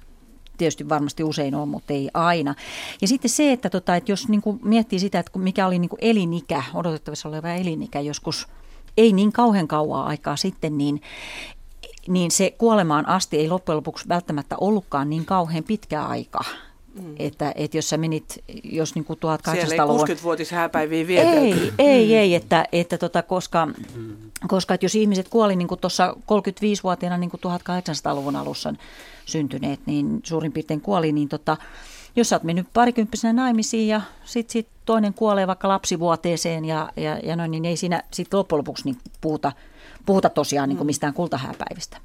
tietysti varmasti usein on, mutta ei aina. Ja sitten se, että, tota, että jos niin miettii sitä, että mikä oli niin elinikä, odotettavissa oleva elinikä joskus ei niin kauhean kauaa aikaa sitten, niin niin se kuolemaan asti ei loppujen lopuksi välttämättä ollutkaan niin kauhean pitkä aika. Mm. Että, että jos sä menit, jos niin kuin 1800-luvun... Siellä ei 60-vuotishääpäiviä vietelty. Ei, ei, ei, että, että tota, koska, koska että jos ihmiset kuoli niin kuin tuossa 35-vuotiaana niin kuin 1800-luvun alussa syntyneet, niin suurin piirtein kuoli, niin tota, jos sä oot mennyt parikymppisenä naimisiin ja sitten sit toinen kuolee vaikka lapsivuoteeseen ja, ja, ja noin, niin ei siinä sit loppujen lopuksi niin puhuta – puhuta tosiaan niin kuin mm. mistään kultahääpäivistä.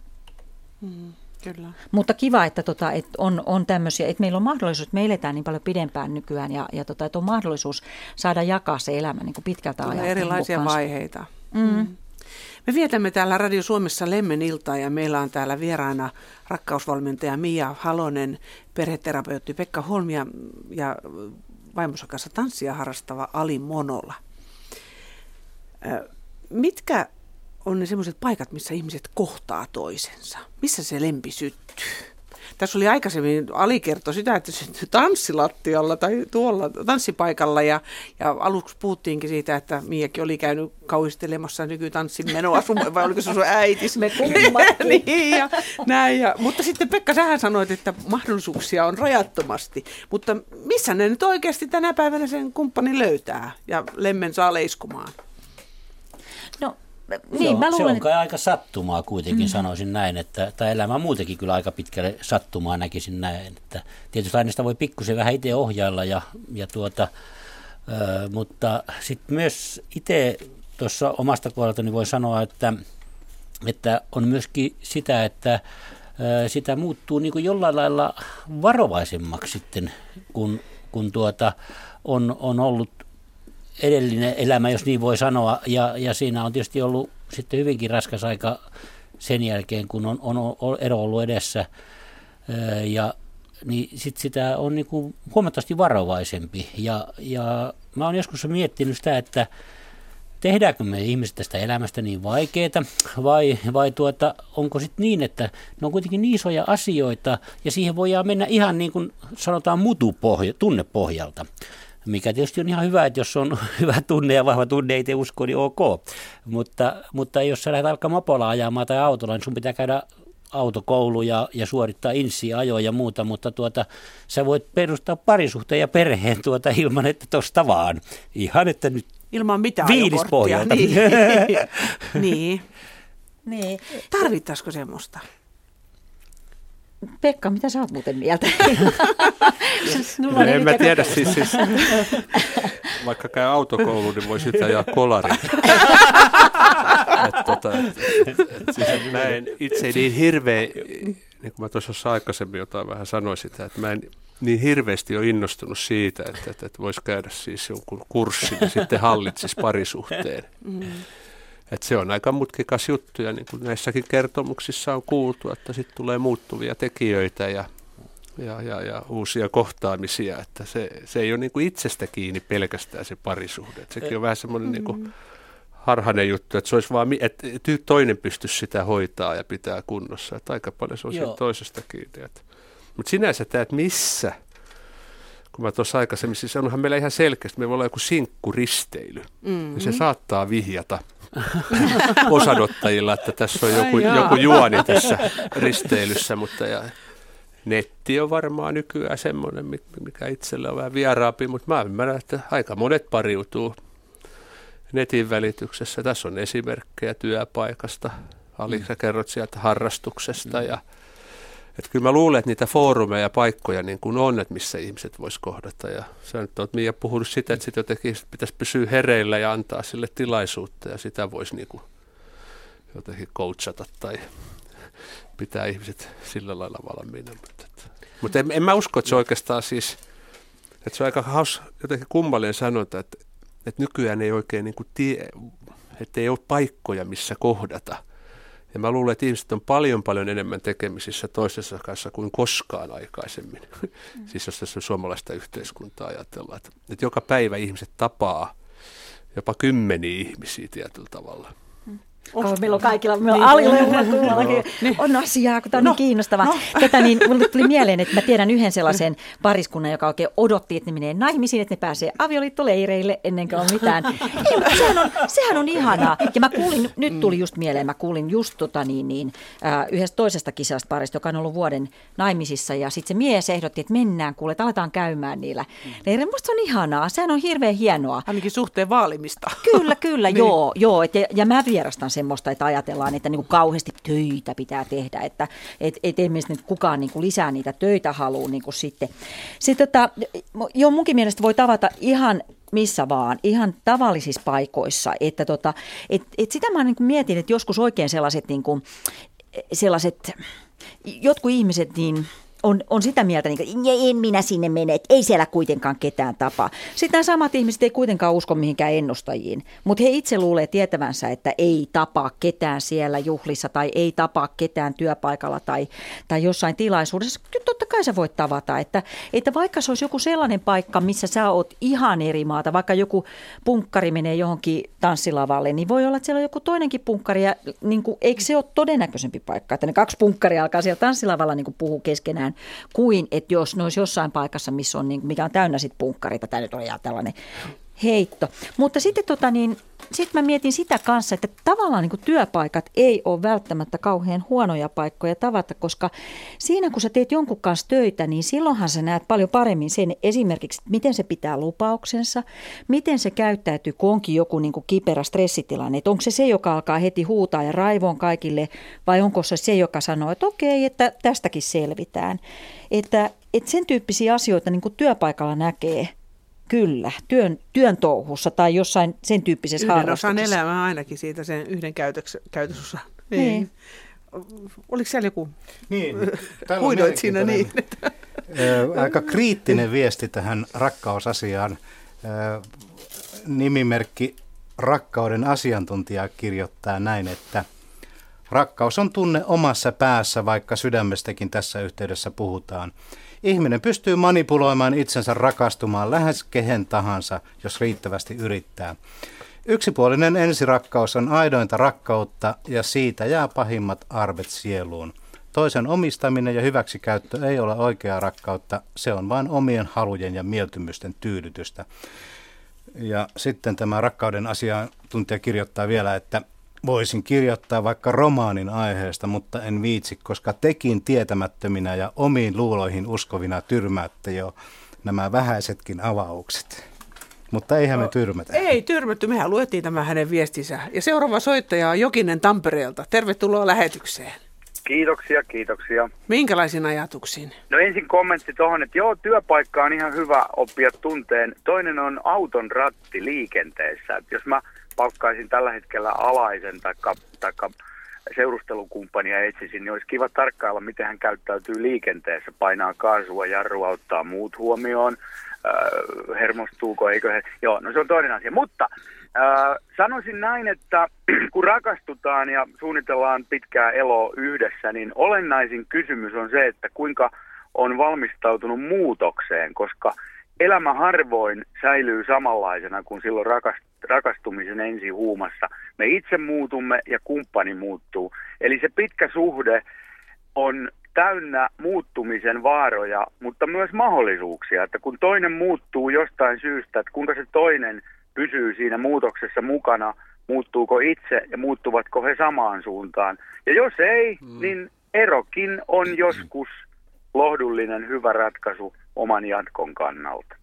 Mm, kyllä. Mutta kiva, että, tota, että on, on tämmöisiä, että meillä on mahdollisuus, että me eletään niin paljon pidempään nykyään ja, ja tota, että on mahdollisuus saada jakaa se elämä niin kuin pitkältä ajalta. Erilaisia niin vaiheita. Mm. Mm. Me vietämme täällä Radio Suomessa Lemmen iltaa ja meillä on täällä vieraana rakkausvalmentaja Mia Halonen, perheterapeutti Pekka Holmia ja vaimonsa kanssa tanssia harrastava Ali Monola. Mitkä on ne semmoiset paikat, missä ihmiset kohtaa toisensa. Missä se lempi syttyy? Tässä oli aikaisemmin alikerto sitä, että syntyi tanssilattialla tai tuolla tanssipaikalla ja, ja aluksi puhuttiinkin siitä, että Miakin oli käynyt kauhistelemassa nykytanssin menoa, vai oliko se sun äitis? [laughs] Me [laughs] niin, ja, näin, ja, mutta sitten Pekka, sähän sanoit, että mahdollisuuksia on rajattomasti, mutta missä ne nyt oikeasti tänä päivänä sen kumppanin löytää ja lemmen saa leiskumaan? Niin, Joo, mä luulen, se on kai aika sattumaa kuitenkin, mm. sanoisin näin, että tämä elämä on muutenkin kyllä aika pitkälle sattumaa näkisin näin. Että tietysti aina sitä voi pikkusen vähän itse ohjailla, ja, ja tuota, ö, mutta sitten myös itse tuossa omasta kohdaltani voi sanoa, että, että on myöskin sitä, että ö, sitä muuttuu niin kuin jollain lailla varovaisemmaksi sitten, kun, kun tuota, on, on ollut edellinen elämä, jos niin voi sanoa, ja, ja siinä on tietysti ollut sitten hyvinkin raskas aika sen jälkeen, kun on, on ero ollut edessä, ja niin sit sitä on niin kuin huomattavasti varovaisempi. Ja, ja mä oon joskus miettinyt sitä, että tehdäänkö me ihmiset tästä elämästä niin vaikeaa, vai, vai tuota, onko sitten niin, että ne on kuitenkin niin isoja asioita, ja siihen voidaan mennä ihan niin kuin sanotaan mutupohja, tunnepohjalta mikä tietysti on ihan hyvä, että jos on [laughs] hyvä tunne ja vahva tunne, ei te usko, niin ok. Mutta, mutta jos sä lähdet alkaa mopolla ajamaan tai autolla, niin sun pitää käydä autokoulu ja, ja suorittaa insi ajoja ja muuta, mutta tuota, sä voit perustaa parisuhteen ja perheen [laughs] tuota ilman, että tosta vaan. Ihan, että nyt Ilman mitään Viilispohjalta. Niin. [laughs] niin. niin. Tarvittaisiko semmoista? Pekka, mitä sä oot muuten mieltä? [laughs] no, en mä tiedä, siis, siis, vaikka käy autokoulu, niin voi sitä ajaa kolari. [laughs] et, tota, et, et, siis näin itse niin hirveä, niin kuin mä tuossa aikaisemmin jotain vähän sanoin sitä, että mä en niin hirveästi ole innostunut siitä, että, että, että voisi käydä siis jonkun kurssin ja sitten hallitsisi parisuhteen. Mm. Et se on aika mutkikas juttu ja niin kuin näissäkin kertomuksissa on kuultu, että sitten tulee muuttuvia tekijöitä ja, ja, ja, ja uusia kohtaamisia, että se, se ei ole niin kuin itsestä kiinni pelkästään se parisuhde. Että sekin on vähän semmoinen mm. niin kuin harhainen juttu, että se olisi vaan, että toinen pystyisi sitä hoitaa ja pitää kunnossa. Että aika paljon se on toisesta kiinni. Mutta sinänsä tämä, että missä, kun mä tuossa aikaisemmin, siis onhan meillä ihan selkeästi, me voi olla joku sinkkuristeily. Mm-hmm. Ja se saattaa vihjata [laughs] osanottajilla, että tässä on joku, joku juoni tässä risteilyssä, mutta ja, netti on varmaan nykyään semmoinen, mikä itsellä on vähän vieraampi, mutta mä ymmärrän, että aika monet pariutuu netin välityksessä. Tässä on esimerkkejä työpaikasta. Ali, mm. sä kerrot sieltä harrastuksesta mm. ja että kyllä mä luulen, että niitä foorumeja ja paikkoja niin kuin on, että missä ihmiset vois kohdata. Ja sä nyt oot Mia puhunut sitä, että sit jotenkin pitäisi pysyä hereillä ja antaa sille tilaisuutta ja sitä voisi niin kuin jotenkin coachata tai pitää ihmiset sillä lailla valmiina. Mutta, että, mutta en, en mä usko, että se oikeastaan siis, että se on aika haus, jotenkin kummallinen sanonta, että, että nykyään ei oikein niin kuin tie, että ei ole paikkoja, missä kohdata – ja mä luulen, että ihmiset on paljon paljon enemmän tekemisissä toisessa kanssa kuin koskaan aikaisemmin. Mm. siis jos tässä suomalaista yhteiskuntaa ajatellaan, että, että joka päivä ihmiset tapaa jopa kymmeniä ihmisiä tietyllä tavalla. Oh, meillä on kaikilla, meillä on alileuvalla [laughs] kummallakin niin. on asiaa, kun tämä on no, niin kiinnostavaa. No. [laughs] Tätä niin, mulle tuli [laughs] mieleen, että mä tiedän yhden sellaisen pariskunnan, joka oikein odotti, että ne menee naimisiin, että ne pääsee avioliittoleireille ennen kuin on mitään. Ei, sehän, on, sehän on ihanaa. Ja mä kuulin, nyt tuli just mieleen, mä kuulin just tota niin, niin, äh, yhdestä toisesta kisasta parista, joka on ollut vuoden naimisissa. Ja sitten se mies ehdotti, että mennään kuule, että aletaan käymään niillä leireillä. Musta on ihanaa, sehän on hirveän hienoa. Ainakin suhteen vaalimista. Kyllä, kyllä, niin. joo. joo et, ja, ja mä vierastan semmoista, että ajatellaan, että niin kuin kauheasti töitä pitää tehdä, että et, et esimerkiksi nyt kukaan niin kuin lisää niitä töitä haluaa niin kuin sitten. sitten tota, jo munkin mielestä voi tavata ihan missä vaan, ihan tavallisissa paikoissa. Että tota, et, et sitä mä niin mietin, että joskus oikein sellaiset, niin kuin, sellaiset jotkut ihmiset, niin on, on sitä mieltä, niin en minä sinne mene, että ei siellä kuitenkaan ketään tapa. Sitten nämä samat ihmiset ei kuitenkaan usko mihinkään ennustajiin, mutta he itse luulee tietävänsä, että ei tapaa ketään siellä juhlissa tai ei tapaa ketään työpaikalla tai, tai jossain tilaisuudessa. Kyllä totta kai sä voit tavata, että, että vaikka se olisi joku sellainen paikka, missä sä oot ihan eri maata, vaikka joku punkkari menee johonkin tanssilavalle, niin voi olla, että siellä on joku toinenkin punkkari ja niin kuin, eikö se ole todennäköisempi paikka, että ne kaksi punkkaria alkaa siellä tanssilavalla niin puhua keskenään enemmän kuin, että jos ne olisi jossain paikassa, missä on, niin, mikä on täynnä sit punkkareita, tämä nyt on tällainen heitto. Mutta sitten tota niin, sit mä mietin sitä kanssa, että tavallaan niin työpaikat ei ole välttämättä kauhean huonoja paikkoja tavata, koska siinä kun sä teet jonkun kanssa töitä, niin silloinhan sä näet paljon paremmin sen esimerkiksi, miten se pitää lupauksensa, miten se käyttäytyy, kun onkin joku niin kuin kiperä stressitilanne, että onko se se, joka alkaa heti huutaa ja raivoon kaikille, vai onko se se, joka sanoo, että okei, että tästäkin selvitään. Että, että sen tyyppisiä asioita niin kuin työpaikalla näkee – Kyllä, työn, työn touhussa tai jossain sen tyyppisessä yhden harrastuksessa. Yhden osan ainakin siitä sen yhden käytöks, käytösosa. Niin. niin. Oliko siellä joku? Niin, [laughs] Huidoit siinä niin. Aika kriittinen viesti tähän rakkausasiaan. Nimimerkki Rakkauden asiantuntija kirjoittaa näin, että rakkaus on tunne omassa päässä, vaikka sydämestäkin tässä yhteydessä puhutaan. Ihminen pystyy manipuloimaan itsensä rakastumaan lähes kehen tahansa, jos riittävästi yrittää. Yksipuolinen ensirakkaus on aidointa rakkautta ja siitä jää pahimmat arvet sieluun. Toisen omistaminen ja hyväksikäyttö ei ole oikeaa rakkautta, se on vain omien halujen ja mieltymysten tyydytystä. Ja sitten tämä rakkauden asiantuntija kirjoittaa vielä, että Voisin kirjoittaa vaikka romaanin aiheesta, mutta en viitsi, koska tekin tietämättöminä ja omiin luuloihin uskovina tyrmäätte jo nämä vähäisetkin avaukset. Mutta eihän me no, tyrmätä. Ei tyrmätty, mehän luettiin tämä hänen viestinsä. Ja seuraava soittaja on Jokinen Tampereelta. Tervetuloa lähetykseen. Kiitoksia, kiitoksia. Minkälaisiin ajatuksiin? No ensin kommentti tuohon, että joo, työpaikka on ihan hyvä oppia tunteen. Toinen on auton ratti liikenteessä. Että jos mä palkkaisin tällä hetkellä alaisen tai seurustelukumppania etsisin, niin olisi kiva tarkkailla, miten hän käyttäytyy liikenteessä, painaa kaasua, jarrua, ottaa muut huomioon, äh, hermostuuko, eikö he... Joo, no se on toinen asia. Mutta äh, sanoisin näin, että [clears throat] kun rakastutaan ja suunnitellaan pitkää eloa yhdessä, niin olennaisin kysymys on se, että kuinka on valmistautunut muutokseen, koska elämä harvoin säilyy samanlaisena kuin silloin rakast- rakastumisen ensi huumassa. Me itse muutumme ja kumppani muuttuu. Eli se pitkä suhde on täynnä muuttumisen vaaroja, mutta myös mahdollisuuksia, että kun toinen muuttuu jostain syystä, että kuinka se toinen pysyy siinä muutoksessa mukana, muuttuuko itse ja muuttuvatko he samaan suuntaan. Ja jos ei, mm. niin erokin on joskus lohdullinen hyvä ratkaisu oman jatkon kannalta.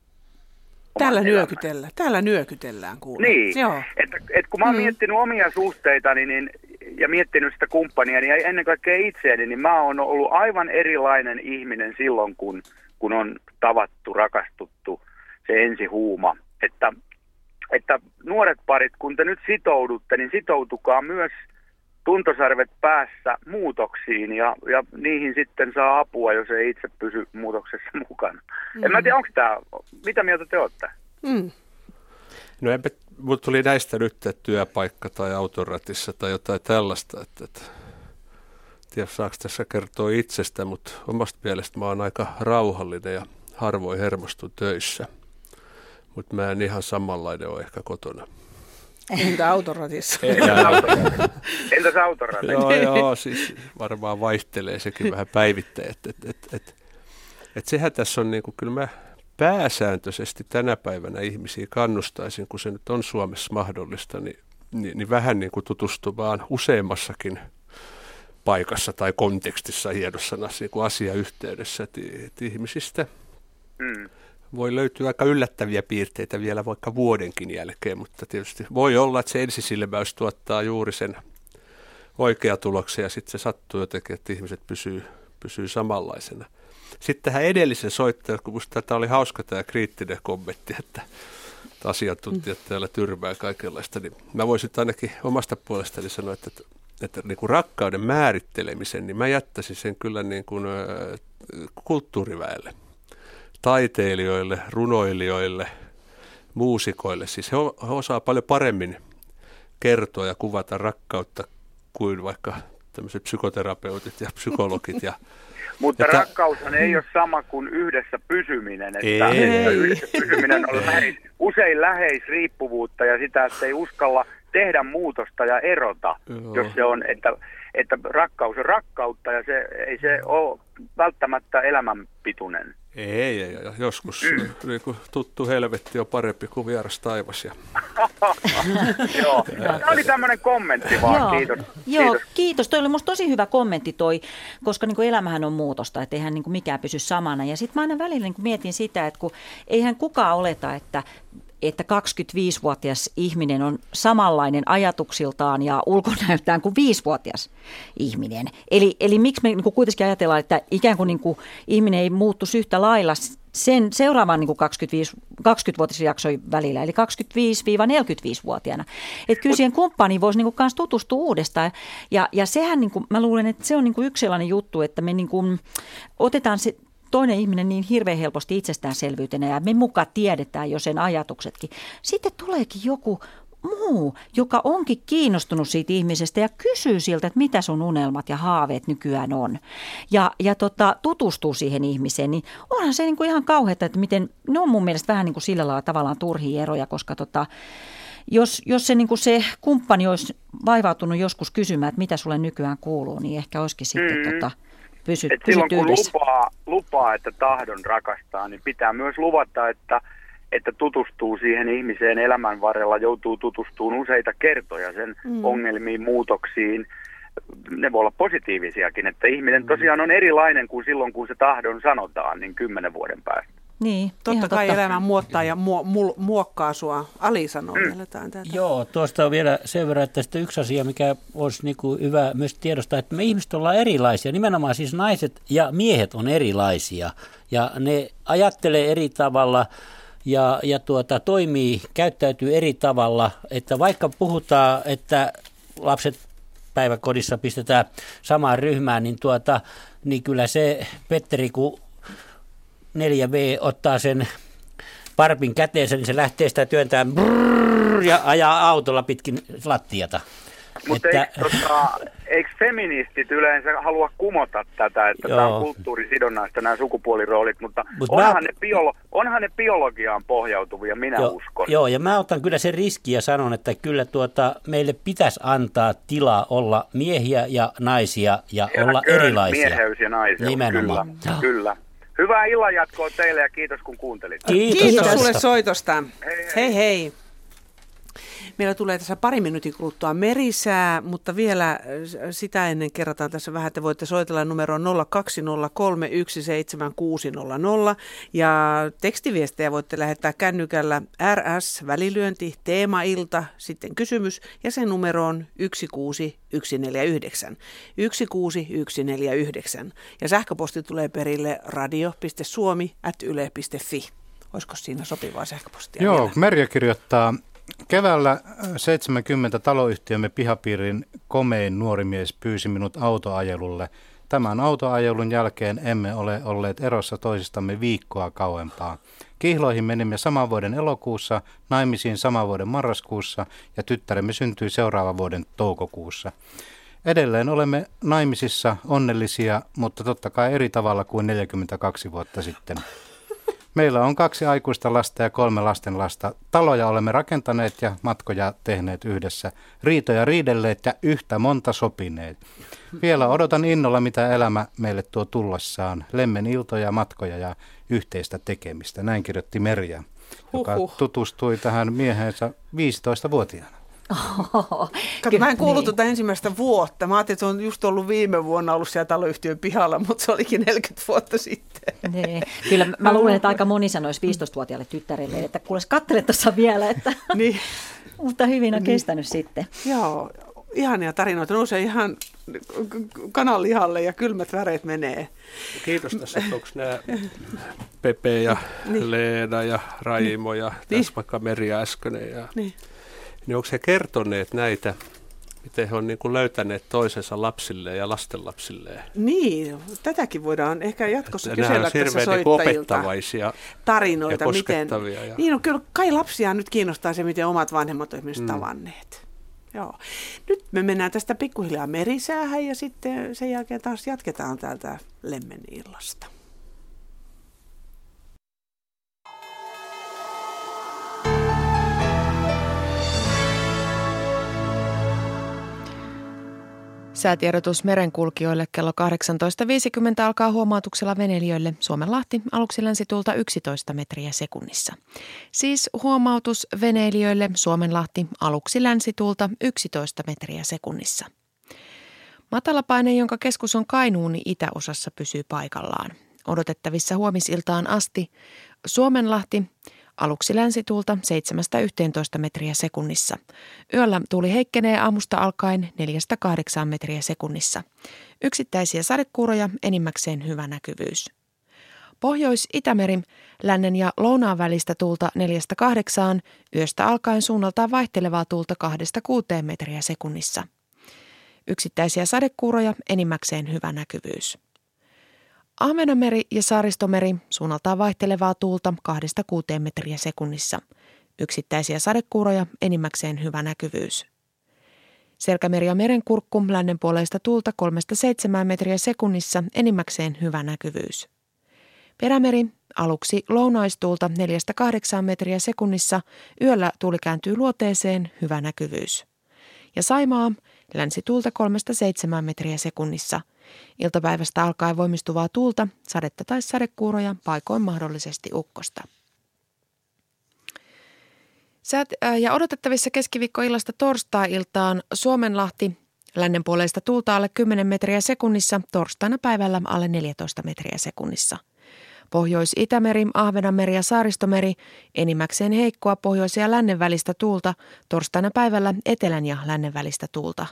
Täällä nyökytellään, täällä nyökytellään kuule. Niin, Joo. Että, että kun mä oon mm. miettinyt omia suhteitani niin, ja miettinyt sitä kumppania niin ennen kaikkea itseäni, niin mä oon ollut aivan erilainen ihminen silloin, kun, kun on tavattu, rakastuttu se ensi huuma. Että, että nuoret parit, kun te nyt sitoudutte, niin sitoutukaa myös – tuntosarvet päässä muutoksiin ja, ja niihin sitten saa apua, jos ei itse pysy muutoksessa mukana. Mm. En mä tiedä, onko tämä, mitä mieltä te olette? Mm. No enpä, mutta tuli näistä nyt, että työpaikka tai autoratissa tai jotain tällaista, että, että tiedä saako tässä kertoa itsestä, mutta omasta mielestä mä oon aika rauhallinen ja harvoin hermostun töissä. Mutta mä en ihan samanlainen ole ehkä kotona. Entä autoratissa? [laughs] [laughs] Entäs autoratissa? joo, joo, siis varmaan vaihtelee sekin vähän päivittäin. Et, et, et, et, et sehän tässä on, niin kuin, kyllä mä pääsääntöisesti tänä päivänä ihmisiä kannustaisin, kun se nyt on Suomessa mahdollista, niin, niin, niin vähän niin kuin tutustumaan useammassakin paikassa tai kontekstissa hienossa niin kuin asiayhteydessä, että, että ihmisistä mm voi löytyä aika yllättäviä piirteitä vielä vaikka vuodenkin jälkeen, mutta tietysti voi olla, että se ensisilmäys tuottaa juuri sen oikea tuloksen ja sitten se sattuu jotenkin, että ihmiset pysyy, pysyy samanlaisena. Sitten tähän edellisen soittajan, kun minusta tämä oli hauska tämä kriittinen kommentti, että asiantuntijat täällä tyrmää kaikenlaista, niin mä voisin ainakin omasta puolestani sanoa, että, että, niin kuin rakkauden määrittelemisen, niin mä jättäisin sen kyllä niin kuin, kulttuuriväelle taiteilijoille, runoilijoille, muusikoille. Siis he, he osaa paljon paremmin kertoa ja kuvata rakkautta kuin vaikka tämmöiset psykoterapeutit ja psykologit. Ja, [laughs] Mutta että, rakkaushan ei ole sama kuin yhdessä pysyminen. Että, ei. yhdessä pysyminen on läheis, usein läheisriippuvuutta ja sitä, että ei uskalla tehdä muutosta ja erota, Joo. jos se on, että, että rakkaus on rakkautta ja se, ei se ole välttämättä elämänpituinen. Ei, ei, ei. joskus mm. niin kuin tuttu helvetti on parempi kuin vieras taivas. Ja... [laughs] Joo, tämä oli tämmöinen kommentti vaan, Joo. kiitos. Joo, kiitos. kiitos. Toi oli musta tosi hyvä kommentti toi, koska niin kuin elämähän on muutosta, että eihän niin kuin mikään pysy samana. Ja sitten mä aina välillä niin kuin mietin sitä, että kun eihän kukaan oleta, että että 25-vuotias ihminen on samanlainen ajatuksiltaan ja ulkonäöltään kuin 5-vuotias ihminen. Eli, eli miksi me niin kuitenkin ajatellaan, että ikään kuin, niin kuin ihminen ei muuttuisi yhtä lailla sen seuraavan niin 25, 20-vuotisen jakson välillä, eli 25-45-vuotiaana. Että kyllä siihen kumppaniin voisi niin tutustua uudestaan. Ja, ja sehän, niin kuin, mä luulen, että se on niin kuin yksi sellainen juttu, että me niin kuin otetaan se toinen ihminen niin hirveän helposti itsestäänselvyytenä ja me muka tiedetään jo sen ajatuksetkin. Sitten tuleekin joku muu, joka onkin kiinnostunut siitä ihmisestä ja kysyy siltä, että mitä sun unelmat ja haaveet nykyään on. Ja, ja tota, tutustuu siihen ihmiseen, niin onhan se niinku ihan kauheata, että miten, ne on mun mielestä vähän niinku sillä lailla tavallaan turhia eroja, koska tota, jos, jos se, niin se kumppani olisi vaivautunut joskus kysymään, että mitä sulle nykyään kuuluu, niin ehkä olisikin sitten mm. tota, pysyt, Et silloin kun lupaa, lupaa, että tahdon rakastaa, niin pitää myös luvata, että, että tutustuu siihen ihmiseen elämän varrella, joutuu tutustumaan useita kertoja sen mm. ongelmiin, muutoksiin. Ne voi olla positiivisiakin, että ihminen mm. tosiaan on erilainen kuin silloin, kun se tahdon sanotaan, niin kymmenen vuoden päästä. Niin, totta kai totta. elämä muottaa ja mu, mu, muokkaa sua. Ali sanoo mm. vielä tätä. Joo, tuosta on vielä sen verran, että sitten yksi asia, mikä olisi niin kuin hyvä myös tiedostaa, että me ihmiset ollaan erilaisia. Nimenomaan siis naiset ja miehet on erilaisia ja ne ajattelee eri tavalla ja, ja tuota, toimii, käyttäytyy eri tavalla. Että vaikka puhutaan, että lapset päiväkodissa pistetään samaan ryhmään, niin, tuota, niin kyllä se Petteri, kun 4V ottaa sen parpin käteensä, niin se lähtee sitä työntämään brrr, ja ajaa autolla pitkin lattiata. Mutta että... eikö, tota, eikö feministit yleensä halua kumota tätä, että Joo. tämä on kulttuurisidonnaista nämä sukupuoliroolit, mutta Mut onhan, mä- ne biolo- onhan ne biologiaan pohjautuvia, minä Joo, uskon. joo, ja mä otan kyllä sen riski ja sanon, että kyllä tuota, meille pitäisi antaa tilaa olla miehiä ja naisia ja olla Eläköön erilaisia. Mieheys ja naiseus, Nimenomaan. kyllä. kyllä. Hyvää illanjatkoa teille ja kiitos kun kuuntelit. Kiitos. Kiitos sulle soitosta. Hei, hei. Hei hei. Meillä tulee tässä pari minuutin kuluttua merisää, mutta vielä äh, sitä ennen kerrataan tässä vähän, että voitte soitella numeroon 020317600 ja tekstiviestejä voitte lähettää kännykällä RS välilyönti teemailta, sitten kysymys ja sen numero on 16149. 16149 ja sähköposti tulee perille radio.suomi.yle.fi. Olisiko siinä sopivaa sähköpostia Joo, vielä? Merja kirjoittaa, keväällä äh, 70 taloyhtiömme pihapiirin komein nuori mies pyysi minut autoajelulle. Tämän autoajelun jälkeen emme ole olleet erossa toisistamme viikkoa kauempaa. Kihloihin menimme saman vuoden elokuussa, naimisiin saman vuoden marraskuussa ja tyttäremme syntyi seuraavan vuoden toukokuussa. Edelleen olemme naimisissa onnellisia, mutta totta kai eri tavalla kuin 42 vuotta sitten. Meillä on kaksi aikuista lasta ja kolme lasten lasta. Taloja olemme rakentaneet ja matkoja tehneet yhdessä. Riitoja riidelleet ja yhtä monta sopineet. Vielä odotan innolla, mitä elämä meille tuo tullessaan. Lemmen iltoja, matkoja ja yhteistä tekemistä. Näin kirjoitti Merja, joka tutustui tähän miehensä 15-vuotiaana. Kato, mä en kuullut Niin. tuota ensimmäistä vuotta. Mä ajattelin, että se on just ollut viime vuonna ollut siellä taloyhtiön pihalla, mutta se olikin 40 vuotta sitten. Nee. Kyllä mä luulen, että aika moni sanoisi 15-vuotiaalle tyttärelle, että kuules kattele tuossa vielä, että, [laughs] Niin, mutta hyvin on kestänyt sitten. joo, ihania tarinoita. Nousee ihan kananlihalle ja kylmät väreet menee. Kiitos tässä, että onko nämä Pepe ja Niin. Leena ja Raimo ja Niin. tässä vaikka Meri äskeinen. Ja, Niin. Niin onko he kertoneet näitä, miten he on niin kuin löytäneet toisensa lapsilleen ja lastenlapsilleen? Niin, tätäkin voidaan ehkä jatkossa Nämä kysellä tässä niin kuin soittajilta opettavaisia. tarinoita. ja miten, ja- Niin, no, kyllä kai lapsia nyt kiinnostaa se, miten omat vanhemmat on esimerkiksi Mm. tavanneet. Joo. Nyt me mennään tästä pikkuhiljaa merisäähän ja sitten sen jälkeen taas jatketaan täältä Lemmen illasta. Säätiedotus merenkulkijoille kello 18.50 alkaa huomautuksella veneilijöille Suomenlahti aluksi länsitulta 11 metriä sekunnissa. Siis huomautus veneilijöille Suomenlahti aluksi länsitulta 11 metriä sekunnissa. Matalapaine, jonka keskus on Kainuuni itäosassa, pysyy paikallaan. Odotettavissa huomisiltaan asti Suomenlahti aluksi länsituulta 7-11 metriä sekunnissa. Yöllä tuuli heikkenee aamusta alkaen 4-8 metriä sekunnissa. Yksittäisiä sadekuuroja, enimmäkseen hyvä näkyvyys. Pohjois-Itämeri, lännen ja lounaan välistä tuulta 4-8, yöstä alkaen suunnaltaan vaihtelevaa tuulta 2-6 metriä sekunnissa. Yksittäisiä sadekuuroja, enimmäkseen hyvä näkyvyys. Ahvenanmeri ja Saaristomeri suunnaltaan vaihtelevaa tuulta 2-6 metriä sekunnissa. Yksittäisiä sadekuuroja, enimmäkseen hyvä näkyvyys. Selkämeri ja merenkurkku lännen puoleista tuulta 3-7 metriä sekunnissa, enimmäkseen hyvä näkyvyys. Perämeri aluksi lounaistuulta 4-8 metriä sekunnissa, yöllä tuuli kääntyy luoteeseen, hyvä näkyvyys. Ja Saimaa länsituulta 3-7 metriä sekunnissa. Iltapäivästä alkaen voimistuvaa tuulta, sadetta tai sadekuuroja, paikoin mahdollisesti ukkosta. Säät, ää, ja odotettavissa keskiviikkoillasta torstai-iltaan Suomenlahti lännen puoleista tuulta alle 10 metriä sekunnissa, torstaina päivällä alle 14 metriä sekunnissa. Pohjois-Itämeri, Ahvenanmeri ja Saaristomeri enimmäkseen heikkoa pohjois- ja lännen välistä tuulta, torstaina päivällä etelän ja lännen välistä tuulta.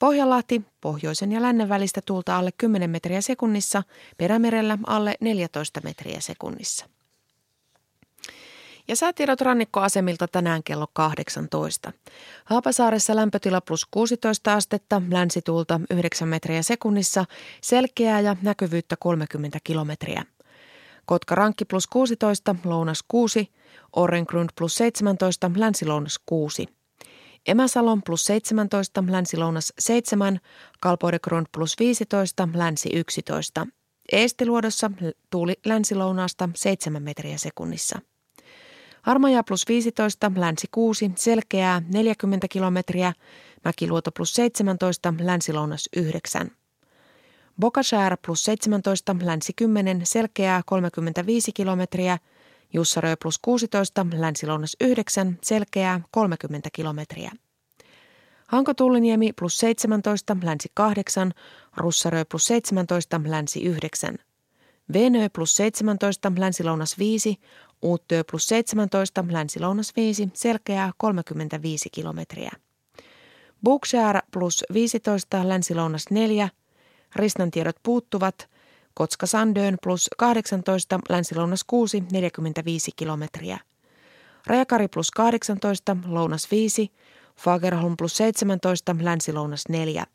Pohjanlahti, pohjoisen ja lännen välistä tuulta alle 10 metriä sekunnissa, perämerellä alle 14 metriä sekunnissa. Ja säätiedot rannikkoasemilta tänään kello 18. Haapasaaressa lämpötila plus 16 astetta, länsituulta 9 metriä sekunnissa, selkeää ja näkyvyyttä 30 kilometriä. Kotka Rankki plus 16, lounas 6, Orrengrund plus 17, länsilounas 6. Emäsalon plus 17, länsi-lounas 7, Kalpoidegrund plus 15, länsi 11. Eestiluodossa tuuli länsi-lounaasta 7 metriä sekunnissa. Harmaja plus 15, länsi 6, selkeää 40 kilometriä, Mäkiluoto plus 17, länsi-lounas 9. Bokashär plus 17, länsi 10, selkeää 35 kilometriä, Jussarö plus 16, länsi-lounas 9, selkeää 30 kilometriä. Hanko Tulliniemi plus 17, länsi 8, Russarö plus 17, länsi 9. Venö plus 17, länsi-lounas 5, Uuttyö plus 17, länsi-lounas 5, selkeää 35 kilometriä. Bookshare plus 15, länsi-lounas 4, Risnan tiedot puuttuvat, Kotska Sandöön plus 18, länsi-lounas 6, 45 kilometriä. Rajakari plus 18, lounas 5, Fagerholm plus 17, länsi-lounas 4.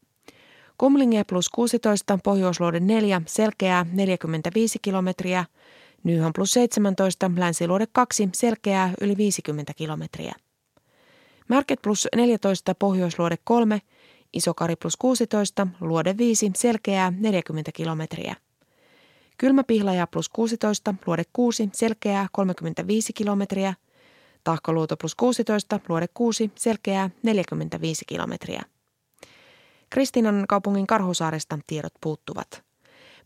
Kumlinge plus 16, Pohjoisluode 4, selkeää 45 kilometriä. Nyhan plus 17, länsiluode 2, selkeää yli 50 kilometriä. Märket plus 14, Pohjoisluode 3, Isokari plus 16, luode 5, selkeää 40 kilometriä. Kylmäpihlaja plus 16, luode 6, selkeää 35 kilometriä. Tahkoluoto plus 16, luode 6, selkeää 45 kilometriä. Kristinan kaupungin Karhusaaresta tiedot puuttuvat.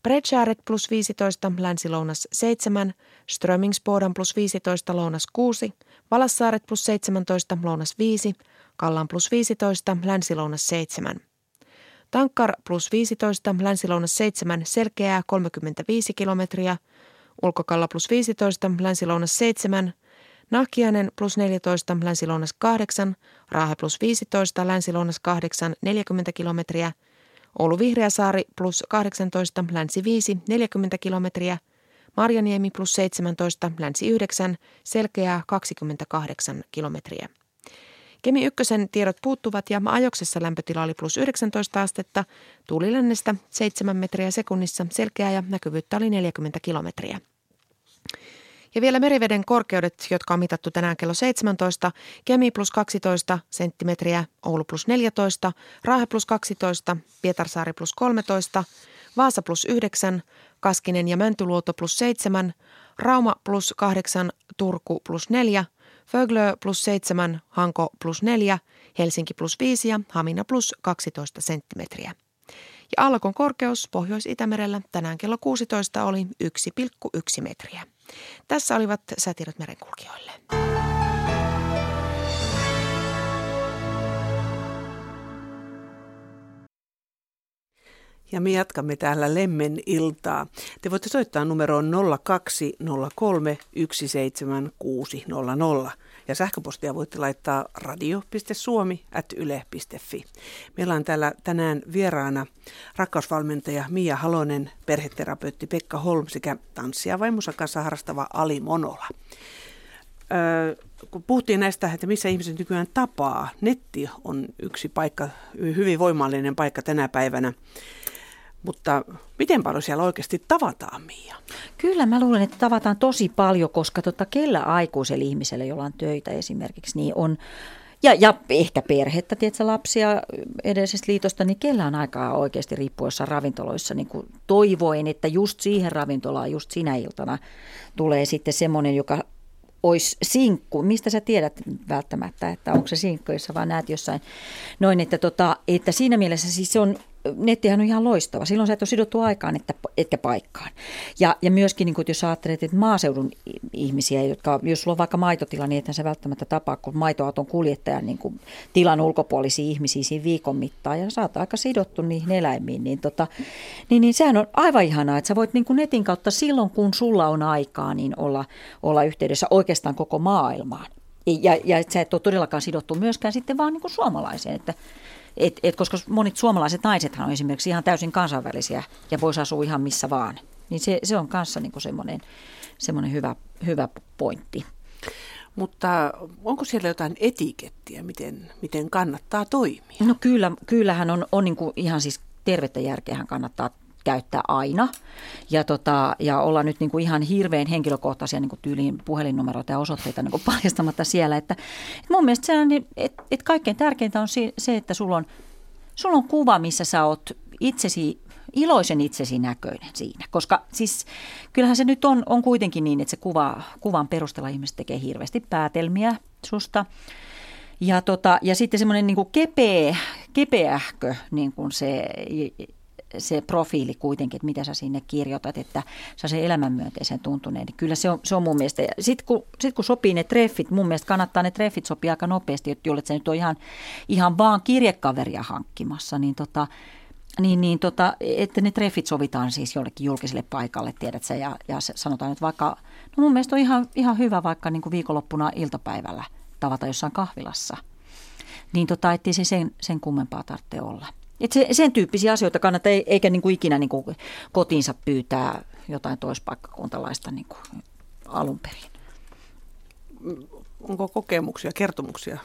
Bredskäret plus 15, länsi-lounas 7, Strömingsboden plus 15, lounas 6, Valassaaret plus 17, lounas 5, Kallan plus 15, länsi-lounas 7. Tankkar plus 15, länsi-lounas 7, selkeää 35 kilometriä, Ulkokalla plus 15, länsi-lounas 7, Nahkiainen plus 14, länsi-lounas 8, Raahe plus 15, länsi-lounas 8, 40 kilometriä, Oulu Vihreäsaari plus 18, länsi 5, 40 kilometriä, Marjaniemi plus 17, länsi 9, selkeää 28 kilometriä. Kemi ykkösen tiedot puuttuvat ja ajoksessa lämpötila oli plus 19 astetta, tuulilännestä 7 metriä sekunnissa, selkeää ja näkyvyyttä oli 40 kilometriä. Ja vielä meriveden korkeudet, jotka on mitattu tänään kello 17, Kemi plus 12 senttimetriä, Oulu plus 14, Raahe plus 12, Pietarsaari plus 13, Vaasa plus 9, Kaskinen ja Mäntyluoto plus 7, Rauma plus 8, Turku plus 4, Föglö plus 7, Hanko plus 4, Helsinki plus 5 ja Hamina plus 12 senttimetriä. Ja allakon korkeus Pohjois-Itämerellä tänään kello 16 oli 1,1 metriä. Tässä olivat säätiedot merenkulkijoille. Ja me jatkamme täällä Lemmen iltaa. Te voitte soittaa numeroon 0203 17600 ja sähköpostia voitte laittaa radio.suomi.yle.fi. Meillä on täällä tänään vieraana rakkausvalmentaja Mia Halonen, perheterapeutti Pekka Holm sekä tanssia vaimonsa kanssa harrastava Ali Monola. Öö, kun puhuttiin näistä, että missä ihmiset nykyään tapaa, netti on yksi paikka, hyvin voimallinen paikka tänä päivänä. Mutta miten paljon siellä oikeasti tavataan, Mia? Kyllä mä luulen, että tavataan tosi paljon, koska tota, kellä aikuisella ihmisellä, jolla on töitä esimerkiksi, niin on ja, ja ehkä perhettä, tiedätkö, lapsia edellisestä liitosta, niin kellä on aikaa oikeasti riippuu jossain ravintoloissa niin kuin toivoin, että just siihen ravintolaan, just sinä iltana tulee sitten semmoinen, joka olisi sinkku. Mistä sä tiedät välttämättä, että onko se sinkku, jos vaan näet jossain noin, että, tota, että siinä mielessä siis se on nettihän on ihan loistava. Silloin sä et ole sidottu aikaan että, etkä paikkaan. Ja, ja myöskin, niin kun, jos ajattelet, että maaseudun ihmisiä, jotka, jos sulla on vaikka maitotila, niin ethän se välttämättä tapaa, kun maitoauton kuljettajan niin kuin, tilan ulkopuolisia ihmisiä siinä viikon mittaan. Ja sä oot aika sidottu niihin eläimiin. Niin, tota, niin, niin sehän on aivan ihanaa, että sä voit niin kuin netin kautta silloin, kun sulla on aikaa, niin olla, olla yhteydessä oikeastaan koko maailmaan. Ja, ja että sä et ole todellakaan sidottu myöskään sitten vaan niin kuin suomalaiseen, että et, et, koska monet suomalaiset naisethan on esimerkiksi ihan täysin kansainvälisiä ja voisi asua ihan missä vaan. Niin se, se on kanssa niin semmoinen, semmoinen hyvä, hyvä pointti. Mutta onko siellä jotain etikettiä, miten, miten kannattaa toimia? No kyllä, kyllähän on, on niin kuin ihan siis tervettä järkeähän kannattaa käyttää aina. Ja, tota, ja olla nyt niin kuin ihan hirveän henkilökohtaisia niin kuin tyyliin puhelinnumeroita ja osoitteita niin kuin [laughs] paljastamatta siellä. Että, että mun mielestä se on, että, että kaikkein tärkeintä on se, että sulla on, sulla on kuva, missä sä oot itsesi iloisen itsesi näköinen siinä. Koska siis kyllähän se nyt on, on kuitenkin niin, että se kuva, kuvan perusteella ihmiset tekee hirveästi päätelmiä susta. Ja, tota, ja sitten semmoinen niin kepeä, kepeähkö niin kuin se, se profiili kuitenkin, että mitä sä sinne kirjoitat, että sä se elämänmyönteisen tuntuneen. Niin kyllä se on, se on mun mielestä. Sitten kun, sit kun sopii ne treffit, mun mielestä kannattaa ne treffit sopia aika nopeasti, että jollet se nyt on ihan, ihan vaan kirjekaveria hankkimassa, niin tota, niin, niin tota, että ne treffit sovitaan siis jollekin julkiselle paikalle, tiedät sä, ja, ja sanotaan nyt vaikka, no mun mielestä on ihan, ihan hyvä vaikka niin kuin viikonloppuna iltapäivällä tavata jossain kahvilassa. Niin tota, ettei se sen, sen kummempaa tarvitse olla. Et se, sen tyyppisiä asioita kannattaa, eikä niin kuin ikinä niin kuin kotiinsa pyytää jotain toispaikkakuntalaista niin kuin alun perin. Onko kokemuksia, kertomuksia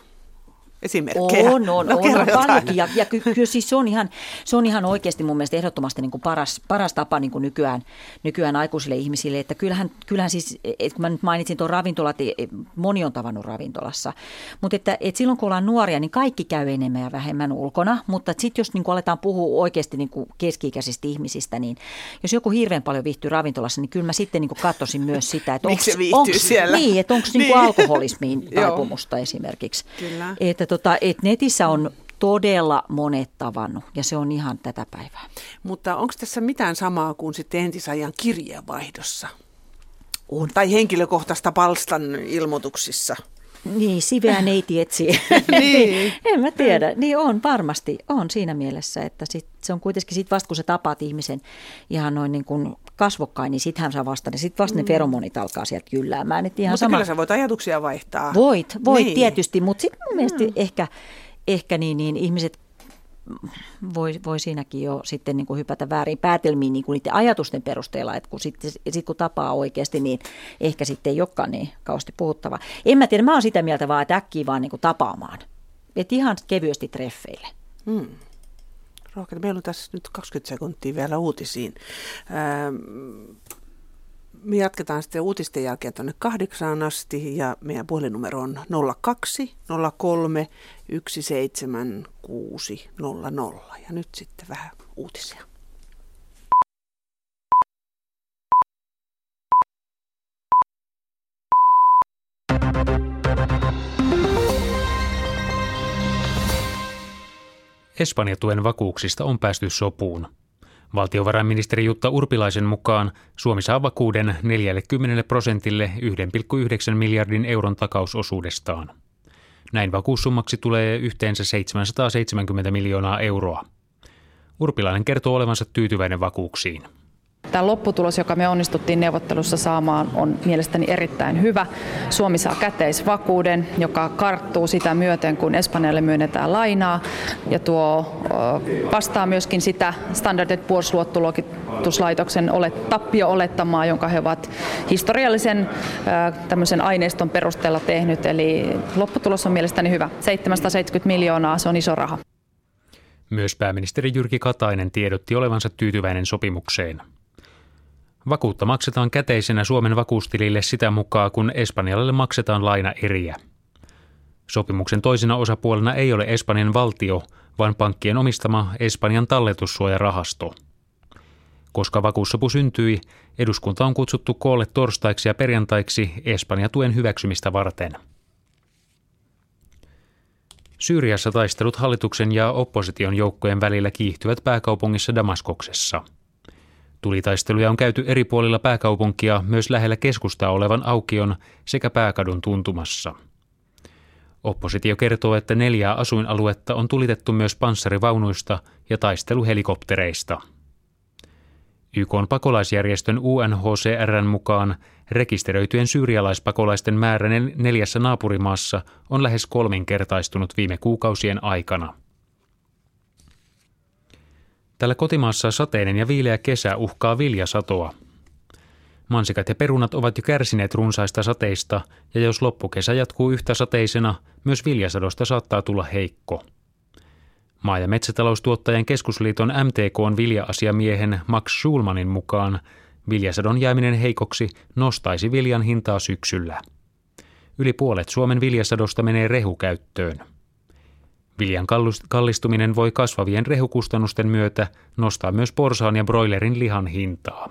esimerkkejä? On, on, no, on, on paljonkin. Ja, ja kyllä ky, siis se on ihan, se on ihan oikeasti mun mielestä ehdottomasti niin kuin paras, paras tapa niin kuin nykyään, nykyään aikuisille ihmisille. Että kyllähän, kyllähän siis, että kun mä nyt mainitsin tuon ravintolat, e, moni on tavannut ravintolassa. Mutta että, että silloin kun ollaan nuoria, niin kaikki käy enemmän ja vähemmän ulkona. Mutta sitten jos niin kuin aletaan puhua oikeasti niin kuin keski-ikäisistä ihmisistä, niin jos joku hirveän paljon viihtyy ravintolassa, niin kyllä mä sitten niin kuin katsoisin myös sitä, että onko siellä? Niin, että onko niin. niin alkoholismiin [laughs] taipumusta esimerkiksi. Kyllä. Että tota, et netissä on todella monet tavannut ja se on ihan tätä päivää. Mutta onko tässä mitään samaa kuin sitten entisajan kirjeenvaihdossa? On. Tai henkilökohtaista palstan ilmoituksissa? Niin, siveä neiti etsii. [laughs] niin. en mä tiedä. Niin on varmasti. On siinä mielessä, että sit, se on kuitenkin sit vasta kun sä tapaat ihmisen ihan noin niin kuin kasvokkain, niin sittenhän saa vasta, niin sitten vasta mm. ne feromonit alkaa sieltä jylläämään. Et ihan mutta sama... kyllä sä voit ajatuksia vaihtaa. Voit, voit niin. tietysti, mutta sitten mun mielestä mm. ehkä, ehkä niin, niin ihmiset voi, voi siinäkin jo sitten niin kuin hypätä väärin päätelmiin niin kuin niiden ajatusten perusteella, että kun sitten sit kun tapaa oikeasti, niin ehkä sitten ei olekaan niin kausti puhuttava. En mä tiedä, mä oon sitä mieltä vaan, että äkkiä vaan niin kuin tapaamaan. Että ihan kevyesti treffeille. Hmm. Rohkeita, meillä on tässä nyt 20 sekuntia vielä uutisiin. Ähm, me jatketaan sitten uutisten jälkeen tuonne kahdeksaan asti ja meidän puhelinnumero on 02 03 17600. Ja nyt sitten vähän uutisia. Espanja-tuen vakuuksista on päästy sopuun. Valtiovarainministeri Jutta Urpilaisen mukaan Suomi saa vakuuden 40 prosentille 1,9 miljardin euron takausosuudestaan. Näin vakuussummaksi tulee yhteensä 770 miljoonaa euroa. Urpilainen kertoo olevansa tyytyväinen vakuuksiin. Tämä lopputulos, joka me onnistuttiin neuvottelussa saamaan, on mielestäni erittäin hyvä. Suomi saa käteisvakuuden, joka karttuu sitä myöten, kun Espanjalle myönnetään lainaa. Ja tuo vastaa myöskin sitä Standard Poor's luottoluokituslaitoksen tappio-olettamaa, jonka he ovat historiallisen tämmöisen aineiston perusteella tehnyt. Eli lopputulos on mielestäni hyvä. 770 miljoonaa, se on iso raha. Myös pääministeri Jyrki Katainen tiedotti olevansa tyytyväinen sopimukseen. Vakuutta maksetaan käteisenä Suomen vakuustilille sitä mukaan, kun Espanjalle maksetaan laina eriä. Sopimuksen toisena osapuolena ei ole Espanjan valtio, vaan pankkien omistama Espanjan talletussuojarahasto. Koska vakuussopu syntyi, eduskunta on kutsuttu koolle torstaiksi ja perjantaiksi Espanja-tuen hyväksymistä varten. Syyriassa taistelut hallituksen ja opposition joukkojen välillä kiihtyvät pääkaupungissa Damaskoksessa – Tulitaisteluja on käyty eri puolilla pääkaupunkia myös lähellä keskustaa olevan aukion sekä pääkadun tuntumassa. Oppositio kertoo, että neljää asuinaluetta on tulitettu myös panssarivaunuista ja taisteluhelikoptereista. YK on pakolaisjärjestön UNHCRn mukaan rekisteröityjen syyrialaispakolaisten määrä neljässä naapurimaassa on lähes kolminkertaistunut viime kuukausien aikana – Tällä kotimaassa sateinen ja viileä kesä uhkaa viljasatoa. Mansikat ja perunat ovat jo kärsineet runsaista sateista, ja jos loppukesä jatkuu yhtä sateisena, myös viljasadosta saattaa tulla heikko. Maa- ja metsätaloustuottajien keskusliiton MTKn vilja-asiamiehen Max Schulmanin mukaan viljasadon jääminen heikoksi nostaisi viljan hintaa syksyllä. Yli puolet Suomen viljasadosta menee rehukäyttöön. Viljan kallistuminen voi kasvavien rehukustannusten myötä nostaa myös porsaan ja broilerin lihan hintaa.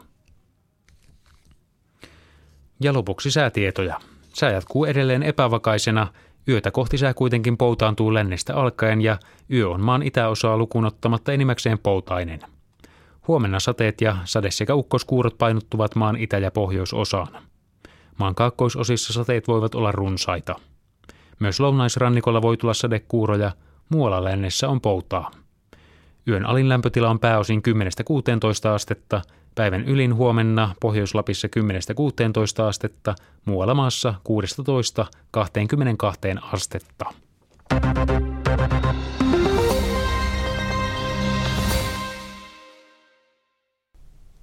Ja lopuksi säätietoja. Sää jatkuu edelleen epävakaisena. Yötä kohti sää kuitenkin poutaantuu lännestä alkaen ja yö on maan itäosaa lukuun ottamatta enimmäkseen poutainen. Huomenna sateet ja sade- sekä ukkoskuurot painottuvat maan itä- ja pohjoisosaan. Maan kaakkoisosissa sateet voivat olla runsaita. Myös lounaisrannikolla voi tulla sadekuuroja, muualla lännessä on poutaa. Yön alin lämpötila on pääosin 10-16 astetta, päivän ylin huomenna Pohjois-Lapissa 10-16 astetta, muualla maassa 16-22 astetta.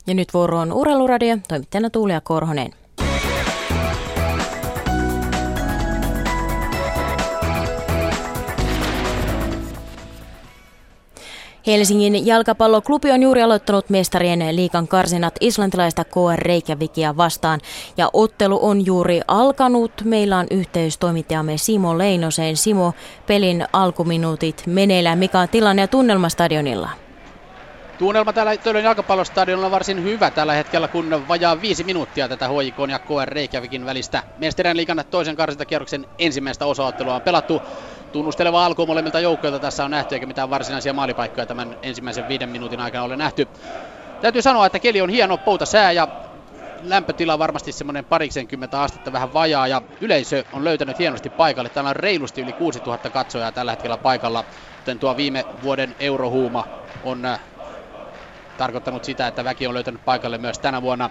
Ja nyt vuoro on Uraluradio, toimittajana Tuulia Korhonen. Helsingin jalkapalloklubi on juuri aloittanut mestarien liikan karsinat islantilaista KR Reykjavikia vastaan ja ottelu on juuri alkanut. Meillä on yhteys toimittajamme Simo Leinoseen. Simo, pelin alkuminuutit meneillään. Mikä on tilanne ja tunnelma stadionilla? Tunnelma täällä Töölön jalkapallostadionilla on varsin hyvä tällä hetkellä, kun vajaa viisi minuuttia tätä HJK ja KR Reykjavikin välistä. Mestarien liikan toisen karsintakierroksen ensimmäistä osaottelua on pelattu. Tunnusteleva alku molemmilta joukkoilta tässä on nähty, eikä mitään varsinaisia maalipaikkoja tämän ensimmäisen viiden minuutin aikana ole nähty. Täytyy sanoa, että keli on hieno, pouta sää ja lämpötila varmasti semmoinen pariksenkymmentä astetta vähän vajaa ja yleisö on löytänyt hienosti paikalle. Täällä on reilusti yli 6000 katsojaa tällä hetkellä paikalla, joten tuo viime vuoden eurohuuma on äh, tarkoittanut sitä, että väki on löytänyt paikalle myös tänä vuonna.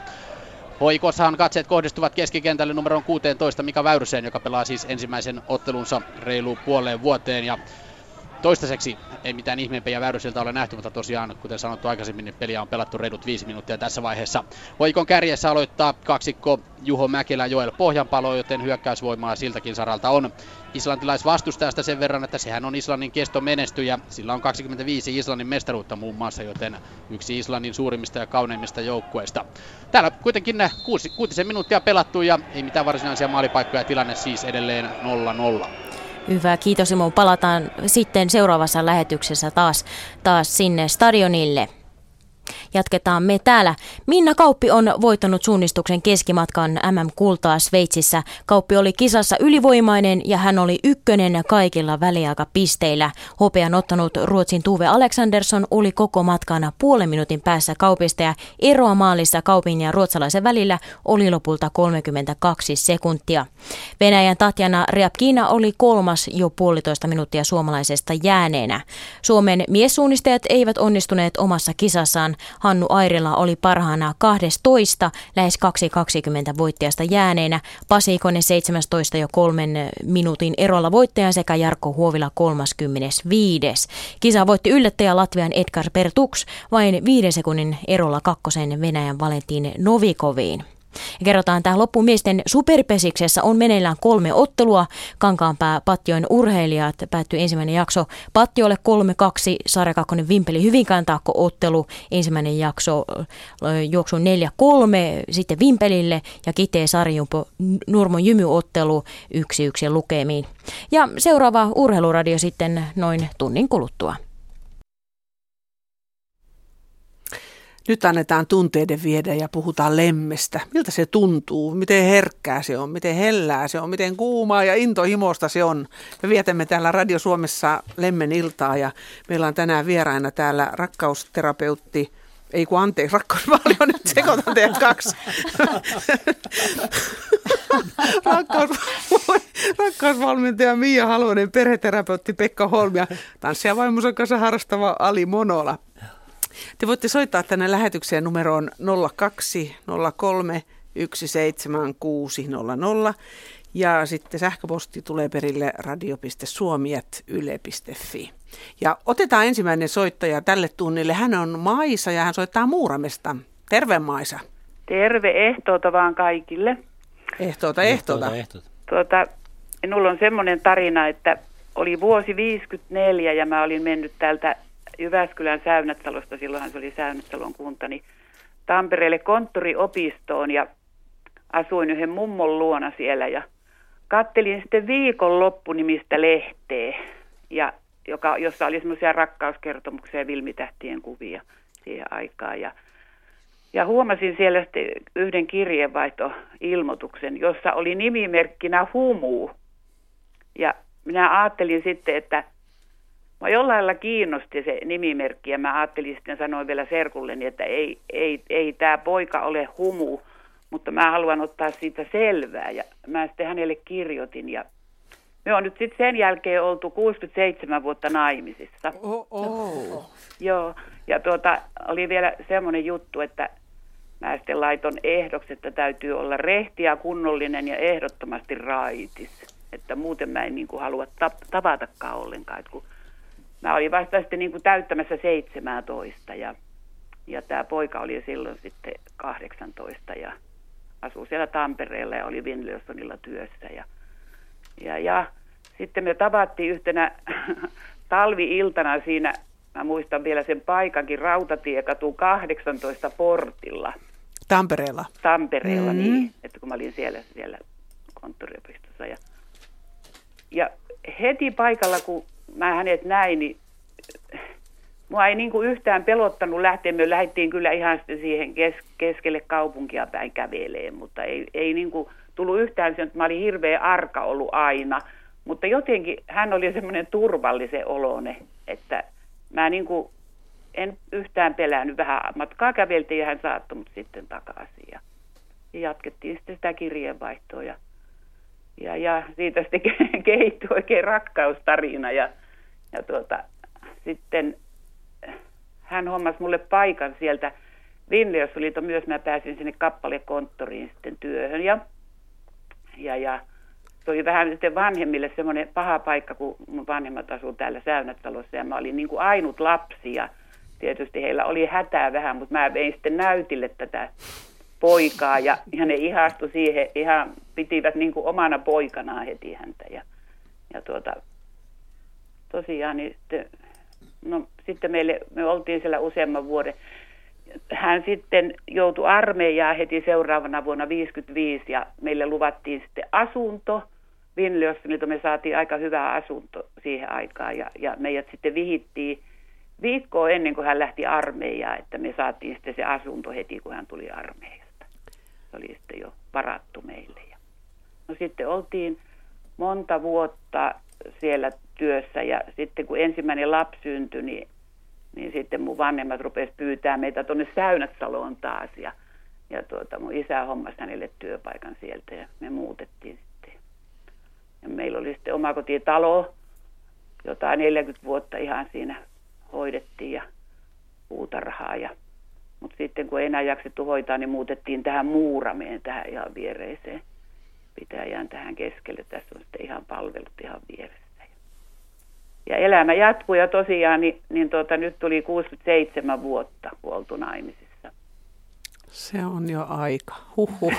Hoikossahan katseet kohdistuvat keskikentälle numeroon 16 Mika Väyryseen, joka pelaa siis ensimmäisen ottelunsa reiluun puoleen vuoteen. Ja toistaiseksi ei mitään ihmeempiä Väyrysiltä ole nähty, mutta tosiaan, kuten sanottu aikaisemmin, niin peliä on pelattu reidut viisi minuuttia tässä vaiheessa. Hoikon kärjessä aloittaa kaksikko Juho Mäkelä Joel Pohjanpalo, joten hyökkäysvoimaa siltäkin saralta on. Islantilaisvastustajasta sen verran, että sehän on Islannin kesto menestyjä. Sillä on 25 Islannin mestaruutta muun muassa, joten yksi Islannin suurimmista ja kauneimmista joukkueista. Täällä kuitenkin ne kuusi, kuutisen minuuttia pelattu ja ei mitään varsinaisia maalipaikkoja, tilanne siis edelleen 0-0. Hyvä, kiitos Simo. Palataan sitten seuraavassa lähetyksessä taas, taas sinne stadionille. Jatketaan me täällä. Minna Kauppi on voittanut suunnistuksen keskimatkan MM-kultaa Sveitsissä. Kauppi oli kisassa ylivoimainen ja hän oli ykkönen kaikilla väliaikapisteillä. Hopean ottanut Ruotsin Tuve Alexandersson oli koko matkana puolen minuutin päässä Kaupista ja eroa maalissa Kaupin ja ruotsalaisen välillä oli lopulta 32 sekuntia. Venäjän Tatjana Ryabkina oli kolmas jo puolitoista minuuttia suomalaisesta jääneenä. Suomen miessuunnistajat eivät onnistuneet omassa kisassaan. Hannu Airila oli parhaana 12, lähes 2.20 voittajasta jääneenä. Pasi Ikonen 17 jo kolmen minuutin erolla voittaja sekä Jarkko Huovila 35. Kisa voitti yllättäjä Latvian Edgar Pertux vain viiden sekunnin erolla kakkosen Venäjän Valentin Novikoviin. Ja kerrotaan tähän loppuun miesten superpesiksessä on meneillään kolme ottelua. Kankaanpää Patjoen urheilijat päättyi ensimmäinen jakso Patjolle 3-2, Sarja Kakkonen Vimpeli Hyvinkään taakko ottelu. Ensimmäinen jakso juoksu 4-3 sitten Vimpelille ja Kitee Sarjumpo Nurmon jymyottelu 1-1 lukemiin. Ja seuraava urheiluradio sitten noin tunnin kuluttua. Nyt annetaan tunteiden viedä ja puhutaan lemmestä. Miltä se tuntuu, miten herkkää se on, miten hellää se on, miten kuumaa ja intohimosta se on. Me vietämme täällä Radio Suomessa lemmen iltaa ja meillä on tänään vieraina täällä rakkausterapeutti ei kun anteeksi, rakkausvaali nyt sekoitan teidät kaksi. Rakkaus, rakkausvalmentaja Mia Halonen, perheterapeutti Pekka Holm ja tanssia vaimonsa kanssa harrastava Ali Monola. Te voitte soittaa tänne lähetykseen numeroon 0203 17600 ja sitten sähköposti tulee perille radio.suomi.yle.fi. Ja otetaan ensimmäinen soittaja tälle tunnille. Hän on Maisa ja hän soittaa Muuramesta. Terve Maisa. Terve, ehtoota vaan kaikille. Ehtoota, ehtoota. ehtoota. Tuota, minulla on semmoinen tarina, että oli vuosi 54 ja mä olin mennyt täältä Jyväskylän Säynätalosta, silloinhan se oli Säynättalon kunta, niin Tampereelle konttoriopistoon ja asuin yhden mummon luona siellä ja kattelin sitten viikonloppunimistä lehteä, ja, joka, jossa oli semmoisia rakkauskertomuksia ja vilmitähtien kuvia siihen aikaan. Ja, ja huomasin siellä sitten yhden kirjeenvaihtoilmoituksen, jossa oli nimimerkkinä Humu. Ja minä ajattelin sitten, että Mä jollain lailla kiinnosti se nimimerkki ja mä ajattelin sitten sanoin vielä serkulleni, että ei, ei, ei tämä poika ole humu, mutta mä haluan ottaa siitä selvää. Ja mä sitten hänelle kirjoitin ja me on nyt sitten sen jälkeen oltu 67 vuotta naimisissa. Oh, oh. Joo, ja tuota, oli vielä semmoinen juttu, että mä sitten laiton ehdoksi, että täytyy olla rehti ja kunnollinen ja ehdottomasti raitis. Että muuten mä en niin kuin halua tap- tavatakaan ollenkaan. Että kun mä olin vasta sitten niin kuin täyttämässä 17 ja, ja tämä poika oli silloin sitten 18 ja asui siellä Tampereella ja oli Winlersonilla työssä ja, ja, ja sitten me tavattiin yhtenä [laughs] talvi-iltana siinä, mä muistan vielä sen paikankin, Rautatiekatu 18 portilla. Tampereella? Tampereella, mm-hmm. niin, että kun mä olin siellä, siellä konttoriopistossa. Ja, ja heti paikalla, kun mä hänet näin, niin mua ei niin kuin yhtään pelottanut lähteä. Me lähdettiin kyllä ihan siihen kes, keskelle kaupunkia päin käveleen, mutta ei, ei niin kuin tullut yhtään sen, että mä olin hirveän arka ollut aina. Mutta jotenkin hän oli semmoinen turvallisen olone, että mä niin kuin en yhtään pelännyt. Vähän matkaa käveltiin ja hän saattoi mut sitten takaisin. Ja, ja jatkettiin sitten sitä kirjeenvaihtoa ja, ja, ja siitä sitten [laughs] kehittyi oikein rakkaustarina ja ja tuota, sitten hän hommasi mulle paikan sieltä Vinliossuliiton myös. Mä pääsin sinne kappalekonttoriin sitten työhön. Ja, ja, ja se oli vähän sitten vanhemmille semmoinen paha paikka, kun mun vanhemmat asuu täällä Säynätalossa ja mä olin niin kuin ainut lapsi ja tietysti heillä oli hätää vähän, mutta mä vein sitten näytille tätä poikaa. Ja, ja ne ihastu siihen, ihan pitivät niin kuin omana poikanaan heti häntä. Ja, ja tuota, tosiaan, niin sitten, no, sitten meille, me oltiin siellä useamman vuoden. Hän sitten joutui armeijaan heti seuraavana vuonna 55 ja meille luvattiin sitten asunto. Vinliossa me saatiin aika hyvä asunto siihen aikaan ja, ja meidät sitten vihittiin viikkoa ennen kuin hän lähti armeijaan, että me saatiin sitten se asunto heti, kun hän tuli armeijasta. Se oli sitten jo varattu meille. No sitten oltiin monta vuotta siellä työssä. Ja sitten kun ensimmäinen lapsi syntyi, niin, niin sitten mun vanhemmat rupesivat pyytää meitä tuonne Säynätsaloon taas. Ja, ja tuota, mun isä hommasi hänelle työpaikan sieltä ja me muutettiin sitten. Ja meillä oli sitten omakotitalo, jota 40 vuotta ihan siinä hoidettiin ja puutarhaa ja mutta sitten kun ei enää jaksettu hoitaa, niin muutettiin tähän Muurameen, tähän ihan viereiseen pitäjään tähän keskelle. Tässä on sitten ihan palvelut ihan vieressä ja elämä jatkuu ja tosiaan niin, niin tuota, nyt tuli 67 vuotta kuoltu naimisissa. Se on jo aika. Huhhuh.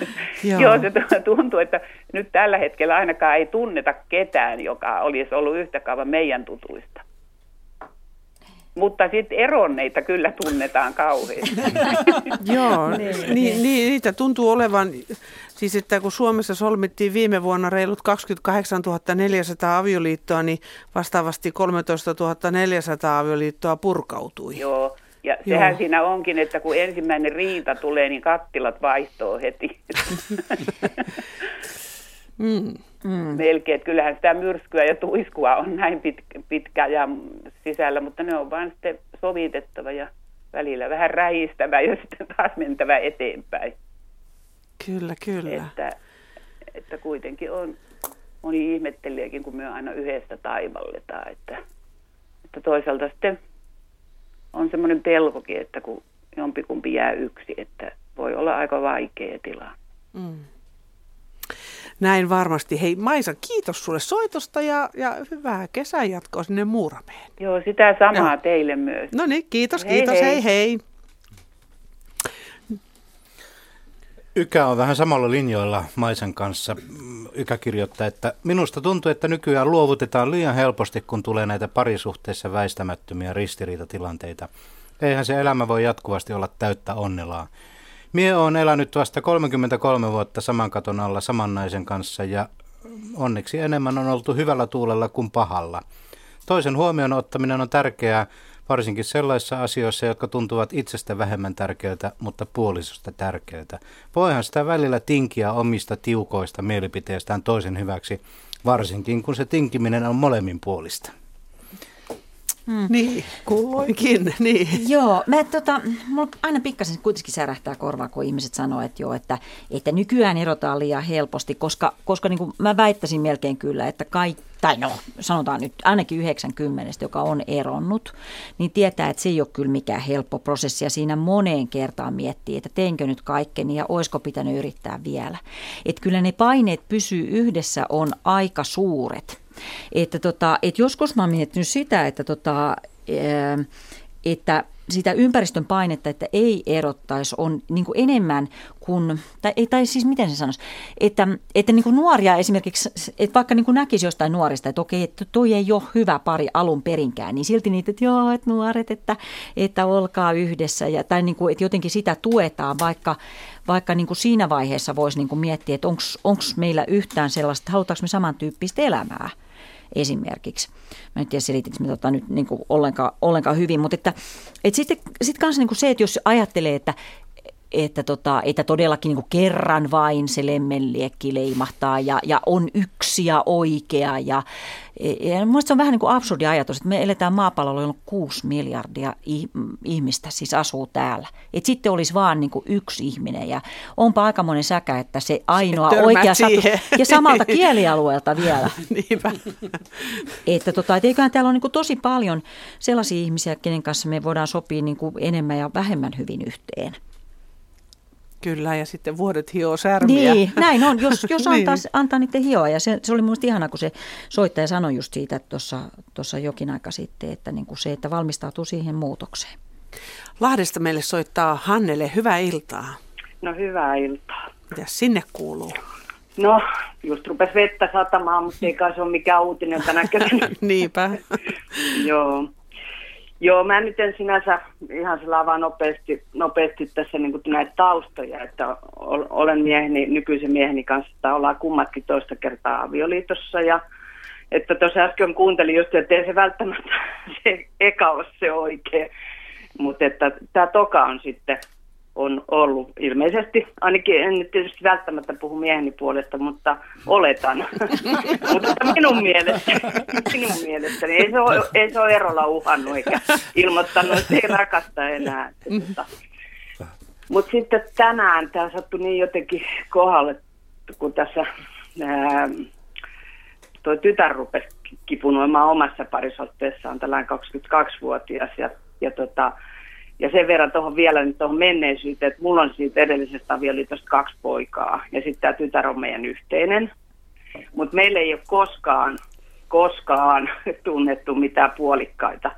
[laughs] Joo. Joo, se tuntuu, että nyt tällä hetkellä ainakaan ei tunneta ketään, joka olisi ollut yhtä kauan meidän tutuista. Mutta sitten eronneita kyllä tunnetaan kauheasti. [laughs] Joo, niin, niin, niitä tuntuu olevan, siis että kun Suomessa solmittiin viime vuonna reilut 28 400 avioliittoa, niin vastaavasti 13 400 avioliittoa purkautui. Joo, ja sehän Joo. siinä onkin, että kun ensimmäinen riita tulee, niin kattilat vaihtoo heti. [laughs] mm. Mm. Melkein, että kyllähän sitä myrskyä ja tuiskua on näin pit, pitkä ja sisällä, mutta ne on vain sitten sovitettava ja välillä vähän rähistävä ja sitten taas mentävä eteenpäin. Kyllä, kyllä. Että, että kuitenkin on moni ihmettelijäkin, kun me aina yhdestä taivalletaan, että, että toisaalta sitten on semmoinen pelkokin, että kun jompikumpi jää yksi, että voi olla aika vaikea tila. Mm. Näin varmasti. Hei Maisa, kiitos sulle soitosta ja, ja hyvää kesän jatkoa sinne Muurameen. Joo, sitä samaa no. teille myös. No niin, kiitos, hei, kiitos, hei hei. hei. Ykä on vähän samalla linjoilla Maisan kanssa. Ykä kirjoittaa, että minusta tuntuu, että nykyään luovutetaan liian helposti, kun tulee näitä parisuhteissa väistämättömiä ristiriitatilanteita. Eihän se elämä voi jatkuvasti olla täyttä onnelaa. Mie on elänyt vasta 33 vuotta saman katon alla saman naisen kanssa ja onneksi enemmän on oltu hyvällä tuulella kuin pahalla. Toisen huomioon ottaminen on tärkeää, varsinkin sellaisissa asioissa, jotka tuntuvat itsestä vähemmän tärkeältä, mutta puolisosta tärkeältä. Voihan sitä välillä tinkiä omista tiukoista mielipiteistään toisen hyväksi, varsinkin kun se tinkiminen on molemmin puolista. Mm. Niin, kulloinkin. Niin. Joo, mä, tota, mulla aina pikkasen kuitenkin särähtää korvaa, kun ihmiset sanoo, että, joo, että, että nykyään erotaan liian helposti, koska, koska niin kuin mä väittäisin melkein kyllä, että kaikki, tai no sanotaan nyt ainakin 90, joka on eronnut, niin tietää, että se ei ole kyllä mikään helppo prosessi ja siinä moneen kertaan miettii, että teinkö nyt kaikkeni ja olisiko pitänyt yrittää vielä. Että kyllä ne paineet pysyy yhdessä on aika suuret. Että, tota, että joskus mä oon miettinyt sitä, että, tota, että sitä ympäristön painetta, että ei erottaisi, on niin kuin enemmän kuin, tai, tai siis miten se sanoisi, että, että niin kuin nuoria esimerkiksi, että vaikka niin kuin näkisi jostain nuorista, että okei, että toi ei ole hyvä pari alun perinkään, niin silti niitä, että joo, että nuoret, että, että olkaa yhdessä, ja, tai niin kuin, että jotenkin sitä tuetaan, vaikka, vaikka niin kuin siinä vaiheessa voisi niin kuin miettiä, että onko meillä yhtään sellaista, halutaanko me samantyyppistä elämää esimerkiksi. Mä en tiedä selitinkö me tota nyt niin ollenkaan, ollenkaan hyvin, mutta että, että sitten sit kanssa niin se, että jos ajattelee, että, että, tota, että todellakin niin kerran vain se lemmenliekki leimahtaa ja, ja on yksi ja oikea. Ja, ja se on vähän niin kuin absurdi ajatus, että me eletään maapallolla, jolla on kuusi miljardia ihmistä siis asuu täällä. Et sitten olisi vaan niin yksi ihminen ja onpa aika monen säkä, että se ainoa oikea satu, ja samalta kielialueelta vielä. [laughs] Niinpä. Että tota, et eiköhän täällä ole niin tosi paljon sellaisia ihmisiä, kenen kanssa me voidaan sopia niin enemmän ja vähemmän hyvin yhteen. Kyllä, ja sitten vuodet hioo särmiä. Niin, näin on, jos, [laughs] jos antaa, niin. antaa niiden hioa. Ja se, se oli minusta ihana, kun se soittaja sanoi just siitä tuossa jokin aika sitten, että niin kuin se, että valmistautuu siihen muutokseen. Lahdesta meille soittaa Hannele, hyvää iltaa. No hyvää iltaa. Mitä sinne kuuluu? No, just rupesi vettä satamaan, mutta ei kai se ole mikään uutinen tänä [laughs] Niinpä. Joo. Joo, mä nyt en sinänsä ihan sillä vaan nopeasti, nopeasti tässä niin näitä taustoja, että olen mieheni, nykyisen mieheni kanssa, että ollaan kummatkin toista kertaa avioliitossa ja että tuossa äsken kuuntelin just, että ei se välttämättä [laughs] se eka ole se oikein, mutta että tämä toka on sitten on ollut ilmeisesti, ainakin en nyt tietysti välttämättä puhu mieheni puolesta, mutta oletan. [laughs] mutta minun mielestä, minun mielestäni ei se ole, ei se ole erolla uhannut eikä ilmoittanut, että ei rakasta enää. Mutta, mutta sitten tänään tämä sattui niin jotenkin kohdalle, kun tässä ää, tuo tytär rupesi kipunoimaan omassa parisotteessaan, tällainen 22-vuotias ja, ja tota, ja sen verran tuohon vielä nyt tuohon menneisyyteen, että mulla on siitä edellisestä avioliitosta kaksi poikaa ja sitten tämä tytär on meidän yhteinen. Mutta meillä ei ole koskaan, koskaan [laughs] tunnettu mitään puolikkaita.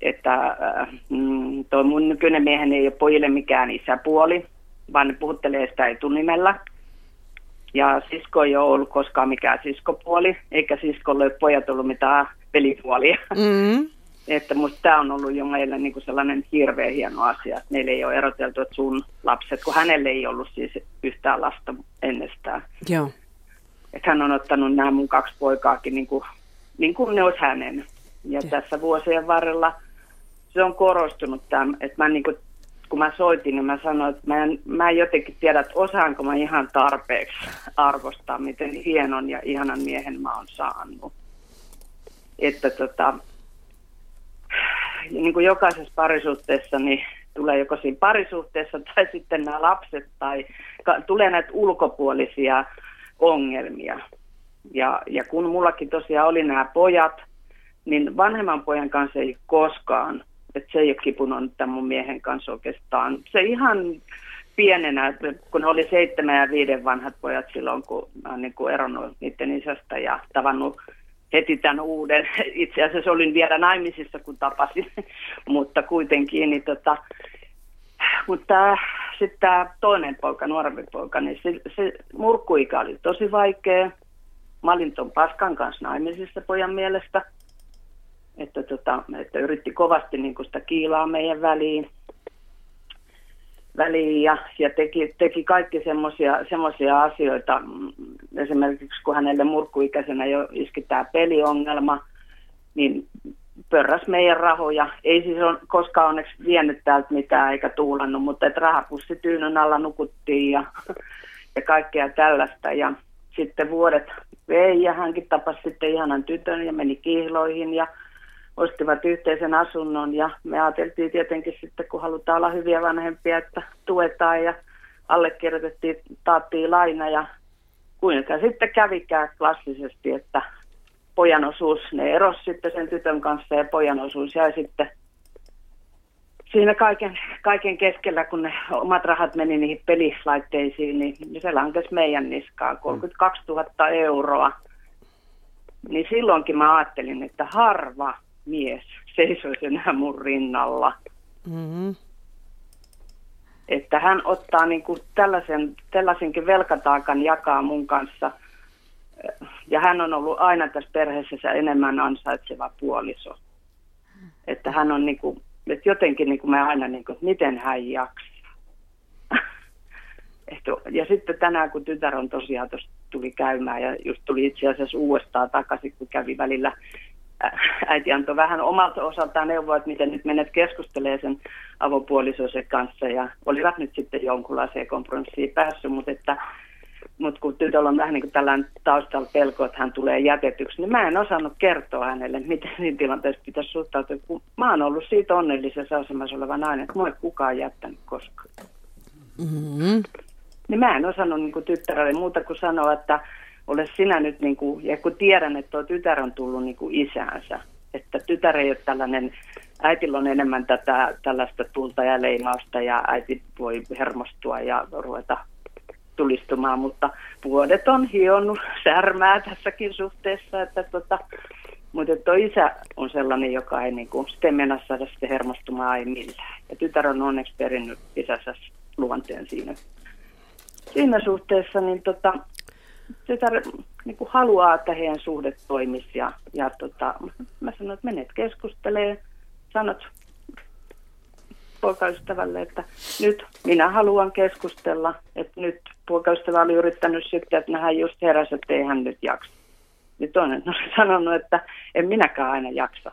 Että äh, mm, toi mun nykyinen miehen ei ole pojille mikään isäpuoli, vaan ne puhuttelee sitä etunimellä. Ja sisko ei ole ollut koskaan mikään siskopuoli, eikä siskolle ole pojat ollut mitään pelipuolia. Mm-hmm. Että musta tämä on ollut jo meillä niin kuin sellainen hirveän hieno asia, että meillä ei ole eroteltu, että sun lapset, kun hänelle ei ollut siis yhtään lasta ennestään. Joo. Että hän on ottanut nämä mun kaksi poikaakin niin kuin, niin kuin ne olisi hänen. Ja ja tässä vuosien varrella se on korostunut tämä, että mä niin kuin, kun mä soitin, niin mä sanoin, että mä en, mä en jotenkin tiedä, että osaanko mä ihan tarpeeksi arvostaa, miten hienon ja ihanan miehen mä oon saanut. Että tota, niin kuin jokaisessa parisuhteessa niin tulee joko siinä parisuhteessa [laughs] tai sitten nämä lapset tai ka- tulee näitä ulkopuolisia ongelmia. Ja, ja kun mullakin tosiaan oli nämä pojat, niin vanhemman pojan kanssa ei koskaan, että se ei ole kipunut tämän mun miehen kanssa oikeastaan. Se ihan pienenä, kun oli seitsemän ja viiden vanhat pojat silloin, kun mä olen niin eronnut niiden isästä ja tavannut heti tämän uuden. [laughs] Itse asiassa olin vielä naimisissa, kun tapasin, [laughs] mutta kuitenkin. Niin tota, mutta sitten tämä toinen poika, nuorempi poika, niin se, se murkkuikä oli tosi vaikea. Mä olin ton paskan kanssa naimisissa pojan mielestä, että, tota, että yritti kovasti niin sitä kiilaa meidän väliin väliin ja, ja teki, teki kaikki semmoisia asioita. Esimerkiksi kun hänelle murkkuikäisenä jo iski tämä peliongelma, niin pörräs meidän rahoja. Ei siis ole koskaan onneksi vienyt täältä mitään eikä tuulannut, mutta että rahapussityynyn alla nukuttiin ja, ja kaikkea tällaista. Ja sitten vuodet vei ja hänkin tapasi sitten ihanan tytön ja meni kihloihin ja ostivat yhteisen asunnon ja me ajateltiin tietenkin sitten, kun halutaan olla hyviä vanhempia, että tuetaan ja allekirjoitettiin, taattiin laina ja kuinka sitten kävikään klassisesti, että pojan osuus, ne eros sitten sen tytön kanssa ja pojan osuus jäi sitten siinä kaiken, kaiken keskellä, kun ne omat rahat meni niihin pelilaitteisiin, niin se lankesi meidän niskaan 32 000 euroa. Niin silloinkin mä ajattelin, että harva mies seisoisi enää mun rinnalla. Mm-hmm. Että hän ottaa niin kuin tällaisen, tällaisenkin velkataakan jakaa mun kanssa. Ja hän on ollut aina tässä perheessä enemmän ansaitseva puoliso. Että hän on niin kuin, että jotenkin niin kuin me aina niin kuin, miten hän jaksaa. [laughs] ja sitten tänään, kun tytär on tosiaan tuli käymään ja just tuli itse asiassa uudestaan takaisin, kun kävi välillä äiti antoi vähän omalta osaltaan neuvoa, että miten nyt menet keskustelemaan sen avopuolisoisen kanssa ja olivat nyt sitten jonkunlaiseen kompromissiin päässyt, mutta että mutta kun tytöllä on vähän niin kuin tällainen taustalla pelko, että hän tulee jätetyksi, niin mä en osannut kertoa hänelle, miten siinä tilanteessa pitäisi suhtautua, kun mä oon ollut siitä onnellisessa asemassa oleva nainen, että mua ei kukaan jättänyt koskaan. Mm-hmm. Niin mä en osannut niin kuin tyttärelle muuta kuin sanoa, että ole sinä nyt, niin kuin, ja kun tiedän, että tuo tytär on tullut niin kuin isäänsä, että tytär ei ole tällainen, äitillä on enemmän tätä tällaista tulta ja leimausta ja äiti voi hermostua ja ruveta tulistumaan, mutta vuodet on hionnut särmää tässäkin suhteessa, että tota, mutta tuo isä on sellainen, joka ei niinku, sitten mennä saada sitten hermostumaan ei millään. Ja tytär on onneksi perinnyt isänsä luonteen siinä, siinä suhteessa, niin tota, tytär niin kuin haluaa, että heidän suhde toimisi. Ja, ja tota, mä sanoin, että menet keskustelee, sanot poikaystävälle, että nyt minä haluan keskustella, että nyt poikaystävä oli yrittänyt sitten, että hän just heräsi, että ei hän nyt jaksa. Niin toinen on [laughs] sanonut, että en minäkään aina jaksa,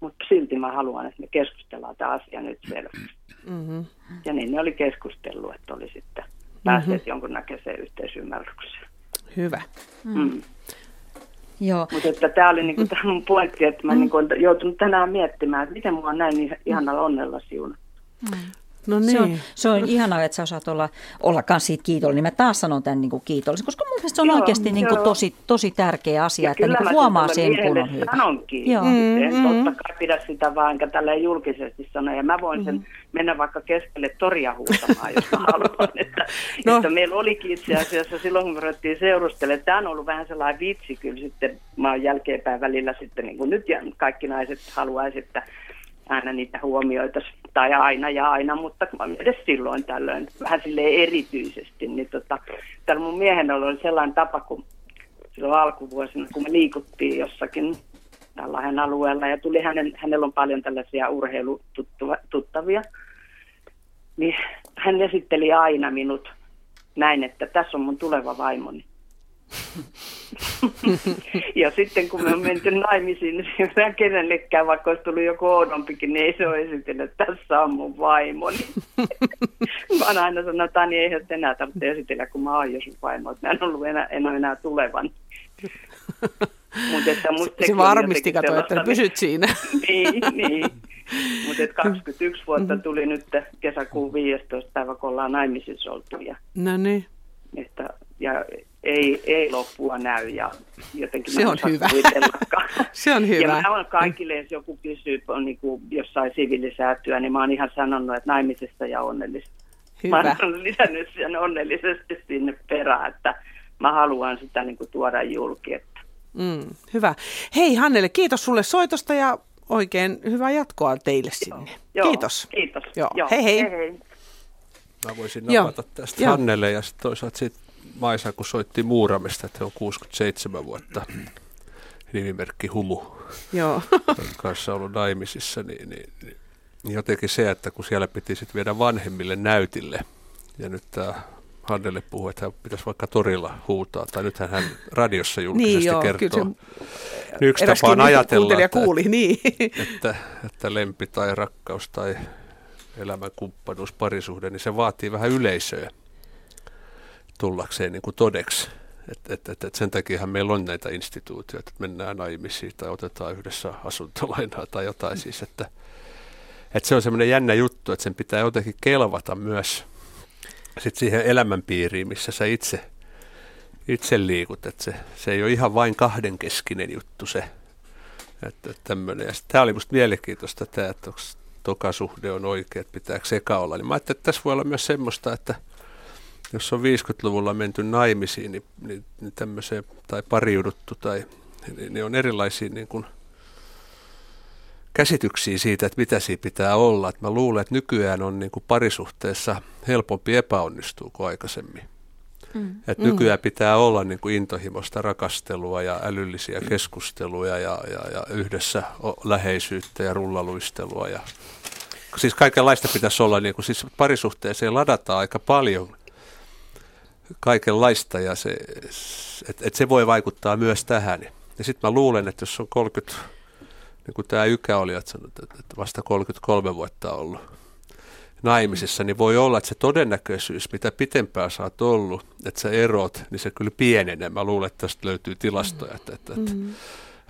mutta silti mä haluan, että me keskustellaan tämä asia nyt selvästi. Mm-hmm. Ja niin ne oli keskustellut, että oli sitten päässeet mm-hmm. jonkunnäköiseen yhteisymmärrykseen. Hyvä. Mm. mm. Joo. Mutta että tämä oli niinku tämä mun pointti, että mä mm. niinku joutunut tänään miettimään, että miten mua on näin ihanalla onnella siunattu. Mm. No niin. Se on, se on ihanaa, että sä osaat olla, olla kans siitä kiitollinen. Mä taas sanon tämän niin kuin kiitollisen, koska mun mielestä se on joo, oikeasti niin kuin tosi, tosi tärkeä asia, ja että niin kuin huomaa sen, kun on hyvä. sanonkin. Joo. Mm, en mm. totta kai pidä sitä vaan, enkä tällä julkisesti sanoa. Ja mä voin sen mm. mennä vaikka keskelle toria huutamaan, jos mä haluan. [laughs] Että, no. että meillä olikin itse asiassa silloin, kun me ruvettiin seurustelemaan, tämä on ollut vähän sellainen vitsi kyllä sitten. Mä oon jälkeenpäin välillä sitten, niin kuin nyt ja kaikki naiset haluaisivat, että aina niitä huomioita, tai aina ja aina, mutta edes silloin tällöin, vähän sille erityisesti, niin tota, täällä mun miehen oli sellainen tapa, kun silloin alkuvuosina, kun me liikuttiin jossakin tällainen alueella, ja tuli hänen, hänellä on paljon tällaisia urheilututtavia, niin hän esitteli aina minut näin, että tässä on mun tuleva vaimoni. Ja sitten kun me on menty naimisiin, niin [laughs] se kenellekään, vaikka olisi tullut joku oudompikin, niin ei se ole esitellyt, että tässä on mun vaimoni. [laughs] mä oon aina sanonut, että niin ei enää tarvitse esitellä, kun mä oon jo sun vaimo, että mä en, ollut enää, en ole enää tulevan. [laughs] Mut että musta se varmisti, kato, että pysyt siinä. niin, niin. Mutta 21 vuotta mm. tuli nyt kesäkuun 15 päivä, kun ollaan naimisissa oltu. Ja, no niin. Että, ja ei, ei loppua näy ja jotenkin se on hyvä. [laughs] se on hyvä. Ja mä olen kaikille, jos joku kysyy on niin kuin jossain sivilisäätyä, niin mä oon ihan sanonut, että naimisesta ja onnellista. Hyvä. Mä oon lisännyt sen onnellisesti sinne perään, että mä haluan sitä niin kuin tuoda julki. Että. Mm, hyvä. Hei Hannele, kiitos sulle soitosta ja oikein hyvää jatkoa teille sinne. Joo, kiitos. Kiitos. Joo. Joo. Hei hei. hei, hei. Mä voisin napata Joo. tästä Joo. Hannelle ja sitten toisaalta sit Maisa, kun soitti Muuramesta, että on 67 vuotta nimimerkki Humu Joo. kanssa ollut naimisissa, niin, niin, niin, jotenkin se, että kun siellä piti sitten viedä vanhemmille näytille, ja nyt tämä Hannelle puhui, että hän pitäisi vaikka torilla huutaa, tai nythän hän radiossa julkisesti niin joo, kertoo. Kyllä se Yksi tapa on ajatella, että, kuuli, niin. että, että lempi tai rakkaus tai elämänkumppanuus, parisuhde, niin se vaatii vähän yleisöä tullakseen niin kuin todeksi. Et, et, et, et sen takia meillä on näitä instituutioita, että mennään naimisiin tai otetaan yhdessä asuntolainaa tai jotain siis, että, että se on semmoinen jännä juttu, että sen pitää jotenkin kelvata myös sit siihen elämänpiiriin, missä sä itse, itse liikut, että se, se ei ole ihan vain kahdenkeskinen juttu se, että, tämä oli musta mielenkiintoista että onko toka suhde on oikea, että pitääkö eka olla. Niin mä ajattelin, että tässä voi olla myös semmoista, että jos on 50-luvulla menty naimisiin niin, niin, niin tämmöiseen, tai pariuduttu, tai niin, niin on erilaisia niin kuin, käsityksiä siitä, että mitä siinä pitää olla. Että mä luulen, että nykyään on niin kuin parisuhteessa helpompi epäonnistua kuin aikaisemmin. Mm. Että nykyään pitää olla niin kuin intohimosta rakastelua ja älyllisiä keskusteluja ja, ja, ja yhdessä läheisyyttä ja rullaluistelua. Ja, siis kaikenlaista pitäisi olla, niin kuin, siis parisuhteeseen ladataan aika paljon kaikenlaista ja se, et, et se voi vaikuttaa myös tähän. Ja sitten mä luulen, että jos on 30, niin kuin tämä Ykä oli, että, sanot, että vasta 33 vuotta ollut naimisissa, niin voi olla, että se todennäköisyys, mitä pitempään sä oot ollut, että sä erot, niin se kyllä pienenee. Mä luulen, että tästä löytyy tilastoja, että, että, että, mm.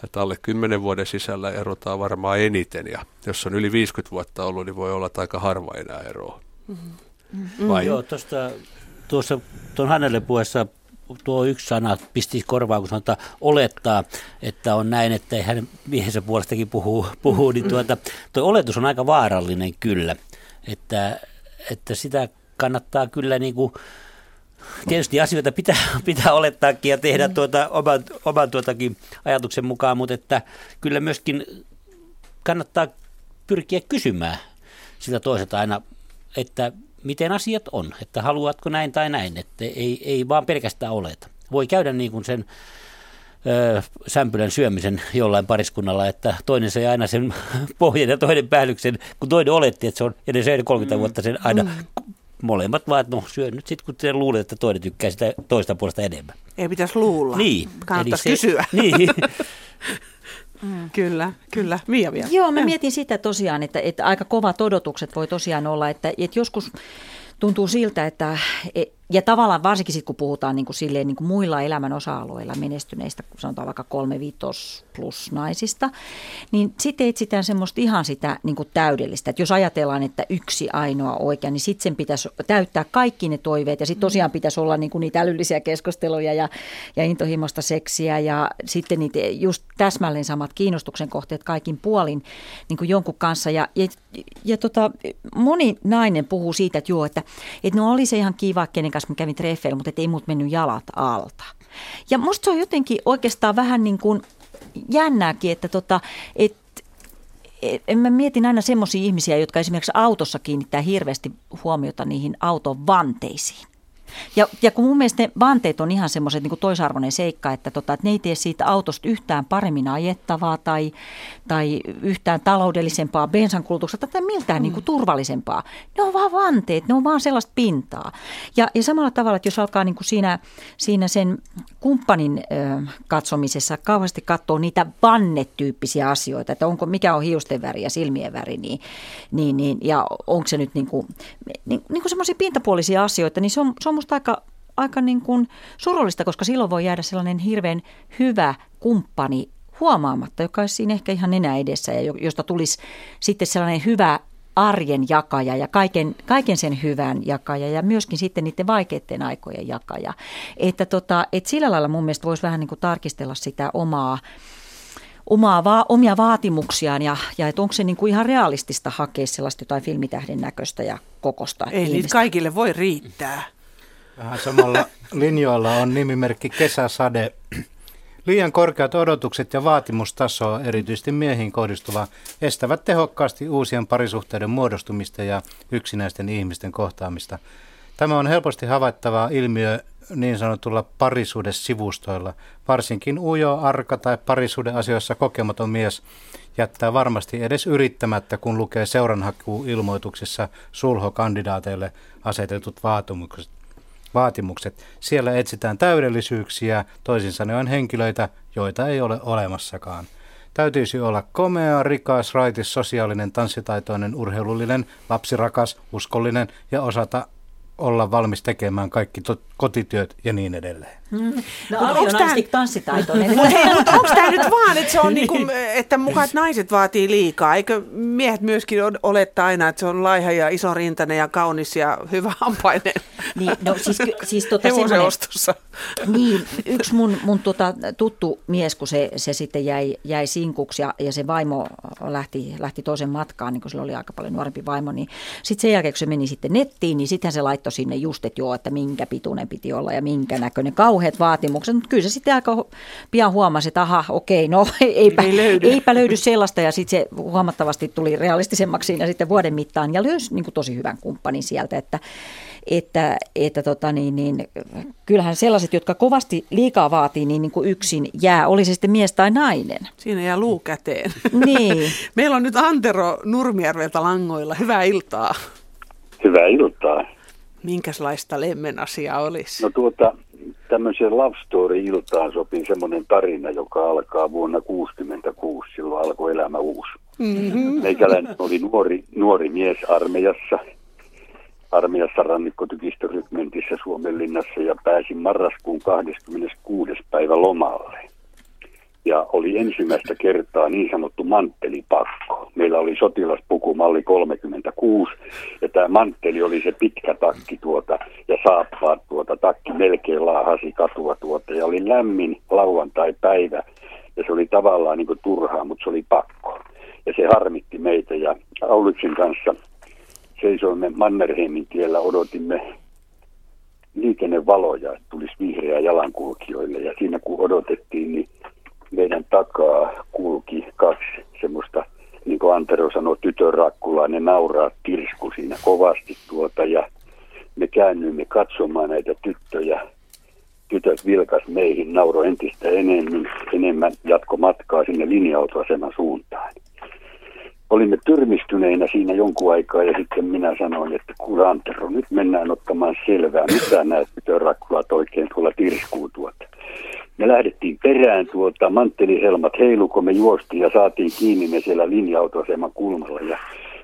että alle 10 vuoden sisällä erotaan varmaan eniten. Ja jos on yli 50 vuotta ollut, niin voi olla, että aika harva enää eroa. Mm-hmm. Vai? Joo, tuosta tuossa tuon hänelle puheessa tuo yksi sana pisti korvaan, kun sanotaan olettaa, että on näin, että ei hänen miehensä puolestakin puhuu, puhuu niin tuota, tuo oletus on aika vaarallinen kyllä, että, että sitä kannattaa kyllä niin kuin, tietysti asioita pitää, [laughs] pitää olettaakin ja tehdä tuota, oman, oman tuotakin ajatuksen mukaan, mutta että kyllä myöskin kannattaa pyrkiä kysymään sitä toiselta aina, että miten asiat on, että haluatko näin tai näin, että ei, ei vaan pelkästään oleta. Voi käydä niin kuin sen sämpylän syömisen jollain pariskunnalla, että toinen sai aina sen [laughs] pohjan ja toinen päällyksen, kun toinen oletti, että se on edes 30 mm. vuotta sen aina mm. molemmat vaan, että no syö nyt sitten, kun te luulet, että toinen tykkää sitä toista puolesta enemmän. Ei pitäisi luulla. Niin. Kannattaisi se, kysyä. [laughs] Niin. [laughs] Mm. Kyllä, kyllä. Mia vielä. Joo, mä mietin sitä tosiaan, että, että aika kovat odotukset voi tosiaan olla, että, että joskus tuntuu siltä, että ja tavallaan varsinkin sitten, kun puhutaan niin kuin silleen, niin kuin muilla elämän osa-alueilla menestyneistä, kun sanotaan vaikka kolme viitos plus naisista, niin sitten etsitään semmoista ihan sitä niin kuin täydellistä. Että jos ajatellaan, että yksi ainoa oikea, niin sitten sen pitäisi täyttää kaikki ne toiveet. Ja sitten tosiaan pitäisi olla niin kuin niitä älyllisiä keskusteluja ja, ja intohimosta seksiä ja sitten niitä just täsmälleen samat kiinnostuksen kohteet kaikin puolin niin kuin jonkun kanssa. Ja, ja, ja tota, moni nainen puhuu siitä, että joo, että, että no oli se ihan kiva, kenen kanssa mä kävin treffeillä, mutta ei mut mennyt jalat alta. Ja musta se on jotenkin oikeastaan vähän niin kuin jännääkin, että tota, et, en mä mietin aina semmoisia ihmisiä, jotka esimerkiksi autossa kiinnittää hirveästi huomiota niihin auton vanteisiin. Ja, ja kun mun mielestä ne vanteet on ihan semmoiset niin toisarvoinen seikka, että, tota, että ne ei tee siitä autosta yhtään paremmin ajettavaa tai, tai yhtään taloudellisempaa bensankulutuksesta tai miltään mm. niin kuin turvallisempaa. Ne on vaan vanteet, ne on vaan sellaista pintaa. Ja, ja samalla tavalla, että jos alkaa niin kuin siinä, siinä sen kumppanin ö, katsomisessa kauheasti katsoa niitä vannetyyppisiä asioita, että onko, mikä on hiusten väri ja silmien väri, niin, niin, niin, ja onko se nyt niin kuin, niin, niin kuin semmoisia pintapuolisia asioita, niin se on, se on musta aika, aika niin kuin surullista, koska silloin voi jäädä sellainen hirveän hyvä kumppani huomaamatta, joka olisi siinä ehkä ihan enää edessä ja josta tulisi sitten sellainen hyvä arjen jakaja ja kaiken, kaiken sen hyvän jakaja ja myöskin sitten niiden vaikeiden aikojen jakaja. Että tota, et sillä lailla mun mielestä voisi vähän niin kuin tarkistella sitä omaa, omaa va- omia vaatimuksiaan ja, ja että onko se niin kuin ihan realistista hakea sellaista jotain filmitähden näköistä ja kokosta. Ei ihmistä. niitä kaikille voi riittää. Vähän samalla linjoilla on nimimerkki Kesäsade. Liian korkeat odotukset ja vaatimustaso, erityisesti miehiin kohdistuva, estävät tehokkaasti uusien parisuhteiden muodostumista ja yksinäisten ihmisten kohtaamista. Tämä on helposti havaittava ilmiö niin sanotulla parisuudesivustoilla. Varsinkin ujo, arka tai parisuuden asioissa kokematon mies jättää varmasti edes yrittämättä, kun lukee seuranhakuilmoituksissa sulhokandidaateille asetetut vaatimukset. Vaatimukset. Siellä etsitään täydellisyyksiä, toisin sanoen henkilöitä, joita ei ole olemassakaan. Täytyisi olla komea, rikas, raitis, sosiaalinen, tanssitaitoinen, urheilullinen, lapsirakas, uskollinen ja osata olla valmis tekemään kaikki to- kotityöt ja niin edelleen. Mm. No Ali on tämän... tanssitaitoinen. [laughs] Mutta onko tämä nyt vaan, että, se on [laughs] niinku, että mukaan naiset vaatii liikaa? Eikö miehet myöskin oletta aina, että se on laiha ja iso rintainen ja kaunis ja hyvä hampainen? Niin, no siis, siis tota ostossa. Niin, yksi mun, mun tota, tuttu mies, kun se, se sitten jäi, jäi sinkuksi ja, ja se vaimo lähti, lähti toisen matkaan, niin kun sillä oli aika paljon nuorempi vaimo, niin sitten sen jälkeen, kun se meni sitten nettiin, niin sitten se laittoi sinne just, että joo, että minkä pituinen piti olla ja minkä näköinen. Kauheat vaatimukset, mutta kyllä se sitten aika pian huomasi, että aha, okei, no [laughs] eipä, ei löydy. eipä löydy sellaista ja sitten se huomattavasti tuli realistisemmaksi siinä sitten vuoden mittaan ja löysi niin tosi hyvän kumppanin sieltä, että että, että tota niin, niin, kyllähän sellaiset, jotka kovasti liikaa vaatii, niin, niin kuin yksin jää, oli se sitten mies tai nainen. Siinä jää luu käteen. [laughs] Niin. [laughs] Meillä on nyt Antero Nurmijärveltä langoilla. Hyvää iltaa. Hyvää iltaa. Minkälaista lemmen asia olisi? No tuota, tämmöiseen love story-iltaan sopii semmoinen tarina, joka alkaa vuonna 1966. Silloin alkoi elämä uusi. Mm-hmm. Meikäläinen oli nuori, nuori mies armeijassa – armeijassa rannikkotykistörykmentissä Suomenlinnassa ja pääsin marraskuun 26. päivä lomalle. Ja oli ensimmäistä kertaa niin sanottu manttelipakko. Meillä oli sotilaspuku malli 36 ja tämä mantteli oli se pitkä takki tuota ja saappaat tuota. Takki melkein laahasi katua tuota ja oli lämmin lauantai-päivä ja se oli tavallaan niin kuin turhaa, mutta se oli pakko. Ja se harmitti meitä ja Aulitsin kanssa – seisoimme Mannerheimin tiellä, odotimme liikennevaloja, että tulisi vihreä jalankulkijoille. Ja siinä kun odotettiin, niin meidän takaa kulki kaksi semmoista, niin kuin Antero sanoi, tytön rakkulaa, ne nauraa tirsku siinä kovasti tuota. Ja me käännyimme katsomaan näitä tyttöjä. Tytöt vilkas meihin, nauro entistä enemmän, enemmän jatko matkaa sinne linja-autoaseman suuntaan olimme tyrmistyneinä siinä jonkun aikaa ja sitten minä sanoin, että kurantero, nyt mennään ottamaan selvää, mitä nämä tytörakkulat oikein tuolla tirskuu tuota. Me lähdettiin perään tuota, manttelihelmat heilu, kun me juostiin ja saatiin kiinni ne siellä linja-autoaseman kulmalla. Ja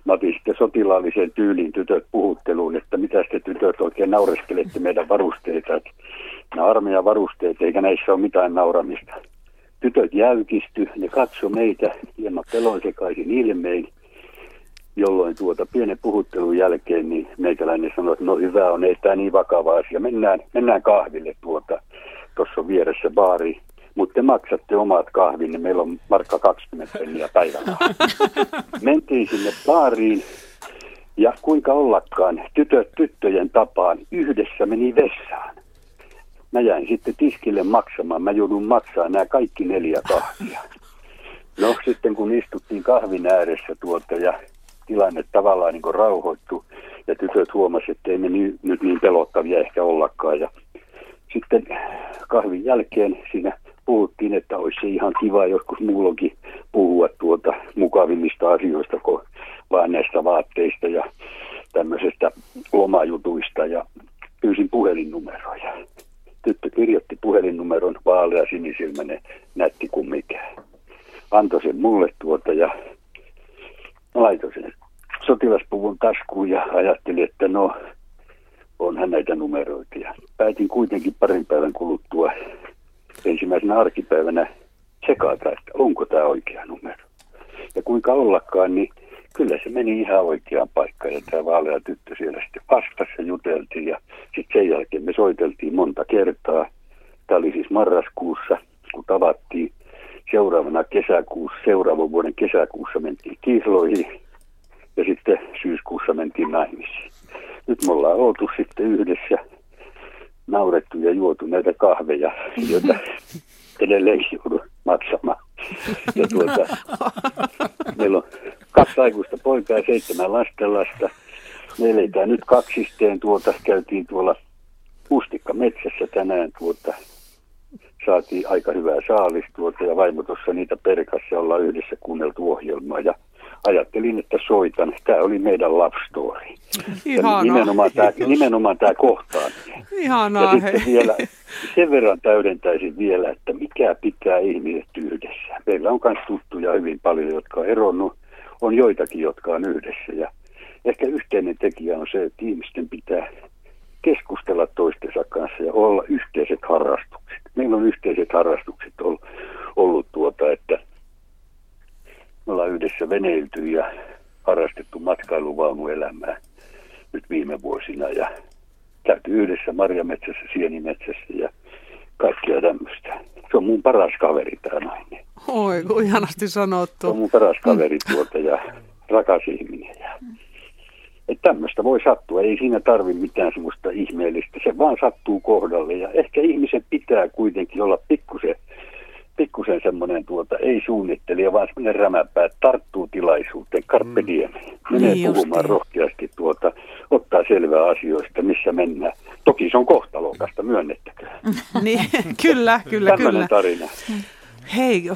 mä otin sitten sotilaalliseen tyyliin tytöt puhutteluun, että mitä te tytöt oikein naureskelette meidän varusteita, että nämä armeijan varusteet, eikä näissä ole mitään nauramista. Tytöt jäykisty, ne katso meitä hieman pelonsekaisin ilmein, jolloin tuota pienen puhuttelun jälkeen niin meikäläinen sanoi, että no hyvä on, ei tämä niin vakava asia, mennään, mennään kahville tuota, tuossa on vieressä baari, mutta te maksatte omat kahvinne, meillä on markka 20 penniä päivällä. [laughs] Mentiin sinne baariin ja kuinka ollakaan tytöt tyttöjen tapaan yhdessä meni vessaan mä jäin sitten tiskille maksamaan. Mä joudun maksamaan nämä kaikki neljä kahvia. No sitten kun istuttiin kahvin ääressä tuota ja tilanne tavallaan niin kuin rauhoittu ja tytöt huomasivat, että ei me ny, nyt niin pelottavia ehkä ollakaan. Ja sitten kahvin jälkeen siinä puhuttiin, että olisi se ihan kiva joskus muullakin puhua tuota mukavimmista asioista kuin vaan näistä vaatteista ja tämmöisestä lomajutuista ja pyysin puhelinnumeroja tyttö kirjoitti puhelinnumeron vaalea sinisilmäinen nätti kuin mikään. Antoi sen mulle tuota ja laitoin sen sotilaspuvun taskuun ja ajattelin, että no onhan näitä numeroita. Ja päätin kuitenkin parin päivän kuluttua ensimmäisenä arkipäivänä sekata, että onko tämä oikea numero. Ja kuinka ollakaan, niin kyllä se meni ihan oikeaan paikkaan ja tämä vaalea tyttö siellä sitten vastasi ja juteltiin ja sitten sen jälkeen me soiteltiin monta kertaa. Tämä oli siis marraskuussa, kun tavattiin. Seuraavana kesäkuussa, seuraavan vuoden kesäkuussa mentiin kihloihin ja sitten syyskuussa mentiin naimisiin. Nyt me ollaan oltu sitten yhdessä, naurettu ja juotu näitä kahveja, joita [laughs] edelleenkin joudun maksamaan. Ja [laughs] tuota, meillä on kaksi aikuista poikaa ja seitsemän lastenlasta. Me eletään nyt kaksisteen tuota, käytiin tuolla Pustikka metsässä tänään tuota, saatiin aika hyvää saalis tuota ja vaimo tuossa niitä perkassa ollaan yhdessä kuunneltu ohjelmaa ja ajattelin, että soitan. Tämä oli meidän love story. Ihanaa. Nimenomaan tämä, nimenomaan tämä kohtaaminen. Ihanaa, ja sitten vielä sen verran täydentäisin vielä, että mikä pitää ihmiset yhdessä. Meillä on myös tuttuja hyvin paljon, jotka on eronnut. On joitakin, jotka on yhdessä. Ja ehkä yhteinen tekijä on se, että ihmisten pitää keskustella toistensa kanssa ja olla yhteiset harrastukset. Meillä on yhteiset harrastukset ollut, ollut tuota, että me ollaan yhdessä veneilty ja harrastettu matkailuvaunuelämää nyt viime vuosina ja käyty yhdessä marjametsässä, sienimetsässä ja kaikkia tämmöistä. Se on mun paras kaveri tämä nainen. Oi, kuin ihanasti sanottu. Se on mun paras kaveri tuota ja rakas ihminen. Ja että tämmöistä voi sattua, ei siinä tarvi mitään semmoista ihmeellistä, se vaan sattuu kohdalle ja ehkä ihmisen pitää kuitenkin olla pikkusen, pikkusen semmoinen tuota, ei suunnittelija, vaan semmoinen rämäpää, tarttuu tilaisuuteen, carpe mm. diem, menee niin puhumaan justiin. rohkeasti tuota, ottaa selvää asioista, missä mennään. Toki se on kohtalokasta, myönnettäkö? [laughs] niin, kyllä, kyllä, Tällainen kyllä. tarina. Hei,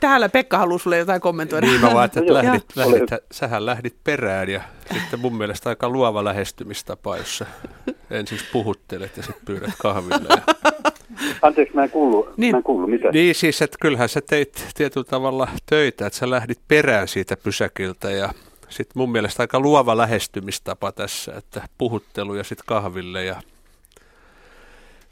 täällä Pekka halusi sulle jotain kommentoida. Niin mä vaan, että [laughs] lähdit, lähdit, sähän lähdit perään ja sitten mun mielestä aika luova lähestymistapa, jossa ensin puhuttelet ja sitten pyydät kahville. Ja... [laughs] Anteeksi, mä en kuullut, niin, mä en kuullut mitä. Niin siis, että kyllähän sä teit tietyllä tavalla töitä, että sä lähdit perään siitä pysäkiltä ja sitten mun mielestä aika luova lähestymistapa tässä, että puhuttelu ja sitten kahville ja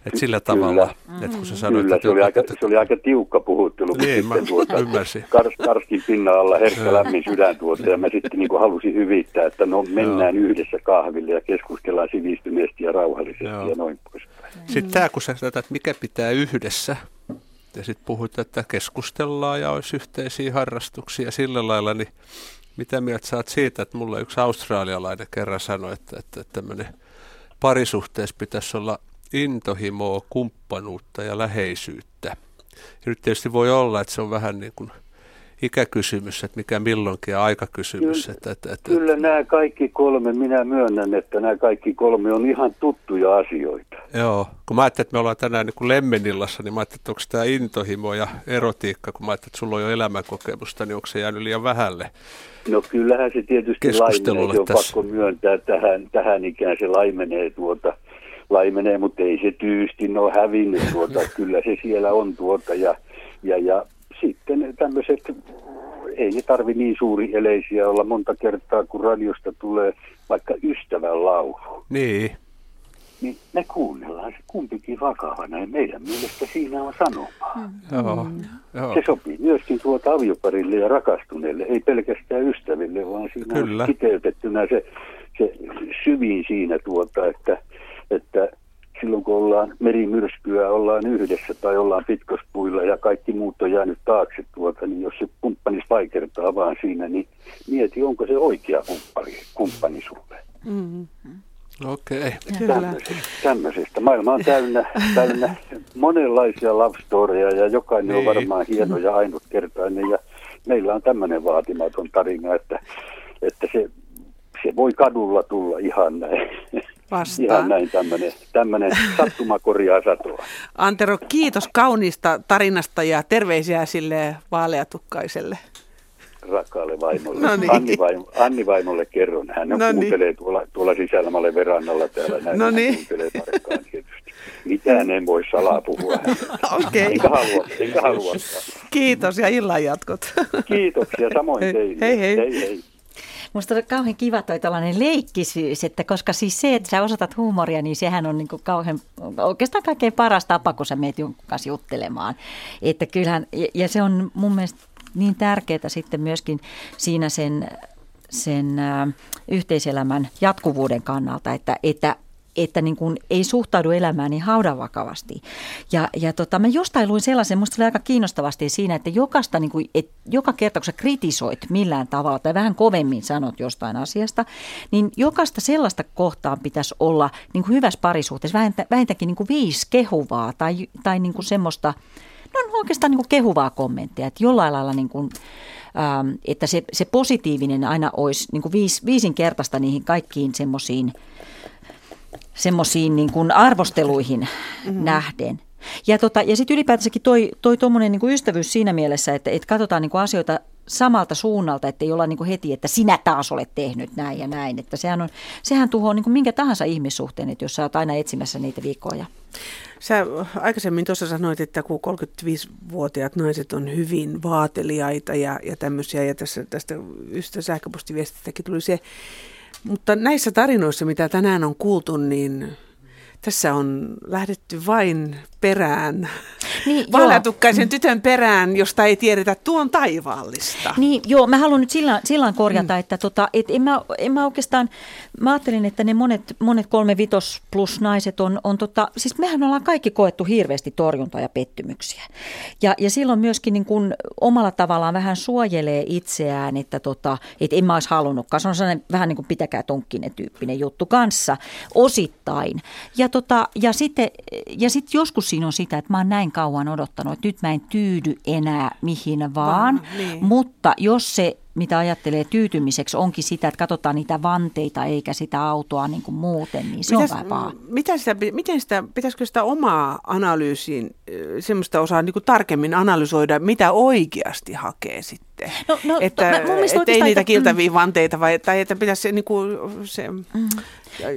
et sillä tavalla, kyllä. että kun sä sanoit, kyllä, että... Se oli, aika, se oli aika tiukka puhuttelu, kun niin, sitten tuota, ymmärsin. Kars, karskin pinnan alla herkkä lämmin sydän tuota, ja mä sitten niin halusin hyvittää, että no mennään Joo. yhdessä kahville ja keskustellaan sivistyneesti ja rauhallisesti Joo. ja noin poispäin. Sitten tämä, kun sä sanoit, että mikä pitää yhdessä, ja sitten puhut, että keskustellaan ja olisi yhteisiä harrastuksia sillä lailla, niin mitä mieltä sä oot siitä, että mulle yksi australialainen kerran sanoi, että, että tämmöinen parisuhteessa pitäisi olla intohimoa, kumppanuutta ja läheisyyttä. Ja nyt tietysti voi olla, että se on vähän niin kuin ikäkysymys, että mikä milloinkin ja aikakysymys. Kyllä, että, että, että, kyllä nämä kaikki kolme, minä myönnän, että nämä kaikki kolme on ihan tuttuja asioita. Joo, kun mä ajattelin, että me ollaan tänään niin kuin Lemmenillassa, niin mä ajattelin, että onko tämä intohimo ja erotiikka, kun mä ajattelin, että sulla on jo elämänkokemusta, niin onko se jäänyt liian vähälle? No kyllähän se tietysti laimenee, se on tässä. pakko myöntää tähän, tähän ikään se laimenee tuota laimenee, mutta ei se tyystin ole hävinnyt tuota, [laughs] kyllä se siellä on tuota ja, ja, ja sitten tämmöiset, ei ne tarvi niin suuri eleisiä olla monta kertaa, kun radiosta tulee vaikka ystävän laulu. Niin. Niin me kuunnellaan se kumpikin vakavana ja meidän mielestä siinä on sanomaa. Mm. Joo, joo. Se sopii myöskin tuota avioparille ja rakastuneelle, ei pelkästään ystäville, vaan siinä Kyllä. on kiteytettynä se, se syvin siinä tuota, että että silloin kun ollaan merimyrskyä, ollaan yhdessä tai ollaan pitkospuilla ja kaikki muut on jäänyt taakse tuota, niin jos se kumppanis vaikertaa vaan siinä, niin mieti, onko se oikea kumppani, kumppani sulle. Mm-hmm. Okei. Okay. Tämmöisestä, tämmöisestä. Maailma on täynnä, täynnä monenlaisia love storya ja jokainen niin. on varmaan hieno ja ainutkertainen ja meillä on tämmöinen vaatimaton tarina, että, että se, se voi kadulla tulla ihan näin vastaan. Ihan näin tämmöinen, tämmöinen sattumakorjaa satoa. Antero, kiitos kauniista tarinasta ja terveisiä sille vaaleatukkaiselle. Rakkaalle vaimolle. No niin. Anni, vaimo, Anni vaimolle kerron. Hän no kuuntelee niin. tuolla, tuolla sisällä, mä olen verannalla täällä. Näin no niin. kuuntelee tarkkaan tietysti. Mitään en voi salaa puhua. [laughs] Okei. Okay. Enkä halua, enkä halua. Kiitos ja illan jatkot. Kiitoksia samoin teille. Hei hei. hei, hei. Musta on kauhean kiva toi tällainen leikkisyys, että koska siis se, että sä osoitat huumoria, niin sehän on niin kuin kauhean, oikeastaan kaikkein paras tapa, kun sä meet jonkun kanssa juttelemaan. Että kyllähän, ja se on mun mielestä niin tärkeää sitten myöskin siinä sen sen ä, yhteiselämän jatkuvuuden kannalta, että, että että niin kuin ei suhtaudu elämään niin haudan vakavasti. Ja, ja tota, mä jostain luin sellaisen, musta oli aika kiinnostavasti siinä, että jokaista, niin kuin, et, joka kerta kun sä kritisoit millään tavalla tai vähän kovemmin sanot jostain asiasta, niin jokaista sellaista kohtaan pitäisi olla niin kuin hyvässä parisuhteessa vähintä, vähintäänkin niin kuin viisi kehuvaa tai, tai niin kuin semmoista, on oikeastaan niin kuin kehuvaa kommenttia, että jollain lailla niin kuin, ähm, että se, se positiivinen aina olisi niin kuin viis, viisinkertaista niihin kaikkiin semmoisiin semmoisiin niin kuin arvosteluihin mm-hmm. nähden. Ja, tota, ja sitten ylipäätänsäkin toi, toi tuommoinen niin ystävyys siinä mielessä, että, että katsotaan niin kuin asioita samalta suunnalta, että ei olla niin kuin heti, että sinä taas olet tehnyt näin ja näin. Että sehän, on, sehän tuhoaa niin kuin minkä tahansa ihmissuhteen, että jos sä oot aina etsimässä niitä viikkoja. Sä aikaisemmin tuossa sanoit, että kun 35-vuotiaat naiset on hyvin vaateliaita ja, ja tämmöisiä, ja tässä, tästä ystä sähköpostiviestistäkin tuli se, mutta näissä tarinoissa, mitä tänään on kuultu, niin tässä on lähdetty vain perään, niin, vaaleatukkaisen tytön perään, josta ei tiedetä tuon taivaallista. Niin, joo, mä haluan nyt sillä, sillä korjata, mm. että tota, et en, mä, en mä oikeastaan, mä ajattelin, että ne monet, monet kolme vitos plus naiset on, on tota, siis mehän ollaan kaikki koettu hirveästi torjuntaa ja pettymyksiä. Ja, ja silloin myöskin niin kun omalla tavallaan vähän suojelee itseään, että tota, et en mä olisi halunnutkaan. Se on sellainen vähän niin kuin pitäkää tonkkinen tyyppinen juttu kanssa osittain. Ja, tota, ja sitten ja sit joskus siinä on sitä, että mä oon näin kauan odottanut, että nyt mä en tyydy enää mihin vaan, Va, niin. mutta jos se mitä ajattelee tyytymiseksi, onkin sitä, että katsotaan niitä vanteita eikä sitä autoa niin kuin muuten, niin se Mitäs, on vähän paha. Miten sitä, miten sitä, pitäisikö sitä omaa analyysiin, semmoista osaa niin kuin tarkemmin analysoida, mitä oikeasti hakee sitten? No, no, että, no, mun että ei niitä kiltäviä mm. vanteita, vai, tai että pitäisi niin kuin se... Mm. Ja,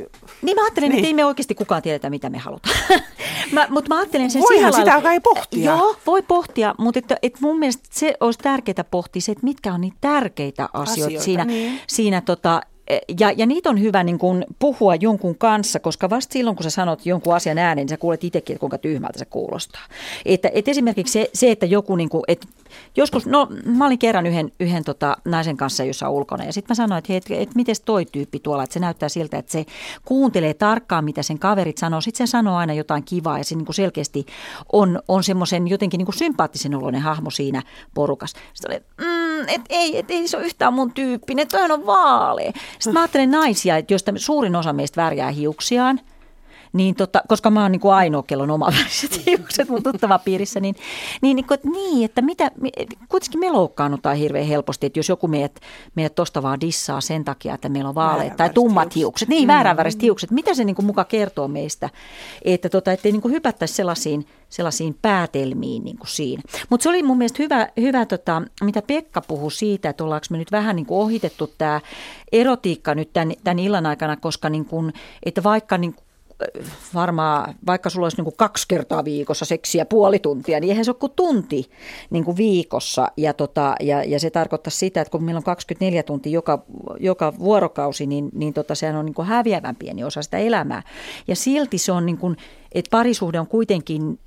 niin mä ajattelen, niin. että ei me oikeasti kukaan tiedetä, mitä me halutaan. [laughs] mä, mutta mä ajattelen sen Voihan sitä kai pohtia. Joo, voi pohtia, mutta että, että mun mielestä se olisi tärkeää pohtia se, että mitkä on niitä tärkeitä asioita, asioita siinä, niin. siinä tota, ja, ja niitä on hyvä niin kuin puhua jonkun kanssa, koska vasta silloin, kun sä sanot jonkun asian ääneen, niin sä kuulet itsekin, että kuinka tyhmältä se kuulostaa. Että, et esimerkiksi se, se, että joku, niin kuin, että joskus, no mä olin kerran yhden, yhden tota, naisen kanssa jossain ulkona ja sitten mä sanoin, että, että, että miten toi tyyppi tuolla, että se näyttää siltä, että se kuuntelee tarkkaan, mitä sen kaverit sanoo. Sitten se sanoo aina jotain kivaa ja se niin selkeästi on, on semmoisen jotenkin niin sympaattisen oloinen hahmo siinä porukassa. Sitten oli, mm, et ei, et ei se ole yhtään mun tyyppinen, toihan on vaalea. Sitten mä ajattelen naisia, että joista suurin osa meistä värjää hiuksiaan, niin tota, koska mä oon niin kuin ainoa, kello on omaväriset [laughs] hiukset mun tuttava piirissä, niin, niin, niin, että, niin, että mitä, kuitenkin me loukkaannutaan hirveän helposti, että jos joku meidät, meidät tosta vaan dissaa sen takia, että meillä on vaaleet tai tummat hiukset, hiukset niin mm. vääränväriset hiukset, mitä se niin kuin muka kertoo meistä, että tota, ettei niin kuin hypättäisi sellaisiin, sellaisiin päätelmiin niin kuin siinä. Mutta se oli mun mielestä hyvä, hyvä tota, mitä Pekka puhui siitä, että ollaanko me nyt vähän niin kuin ohitettu tämä erotiikka nyt tämän, tämän illan aikana, koska niin kuin, että vaikka niin kuin varmaan, vaikka sulla olisi niin kuin kaksi kertaa viikossa seksiä puoli tuntia, niin eihän se ole kuin tunti niin kuin viikossa. Ja, tota, ja, ja se tarkoittaa sitä, että kun meillä on 24 tuntia joka, joka vuorokausi, niin, niin tota, sehän on niin kuin häviävän pieni osa sitä elämää. Ja silti se on, niin kuin, että parisuhde on kuitenkin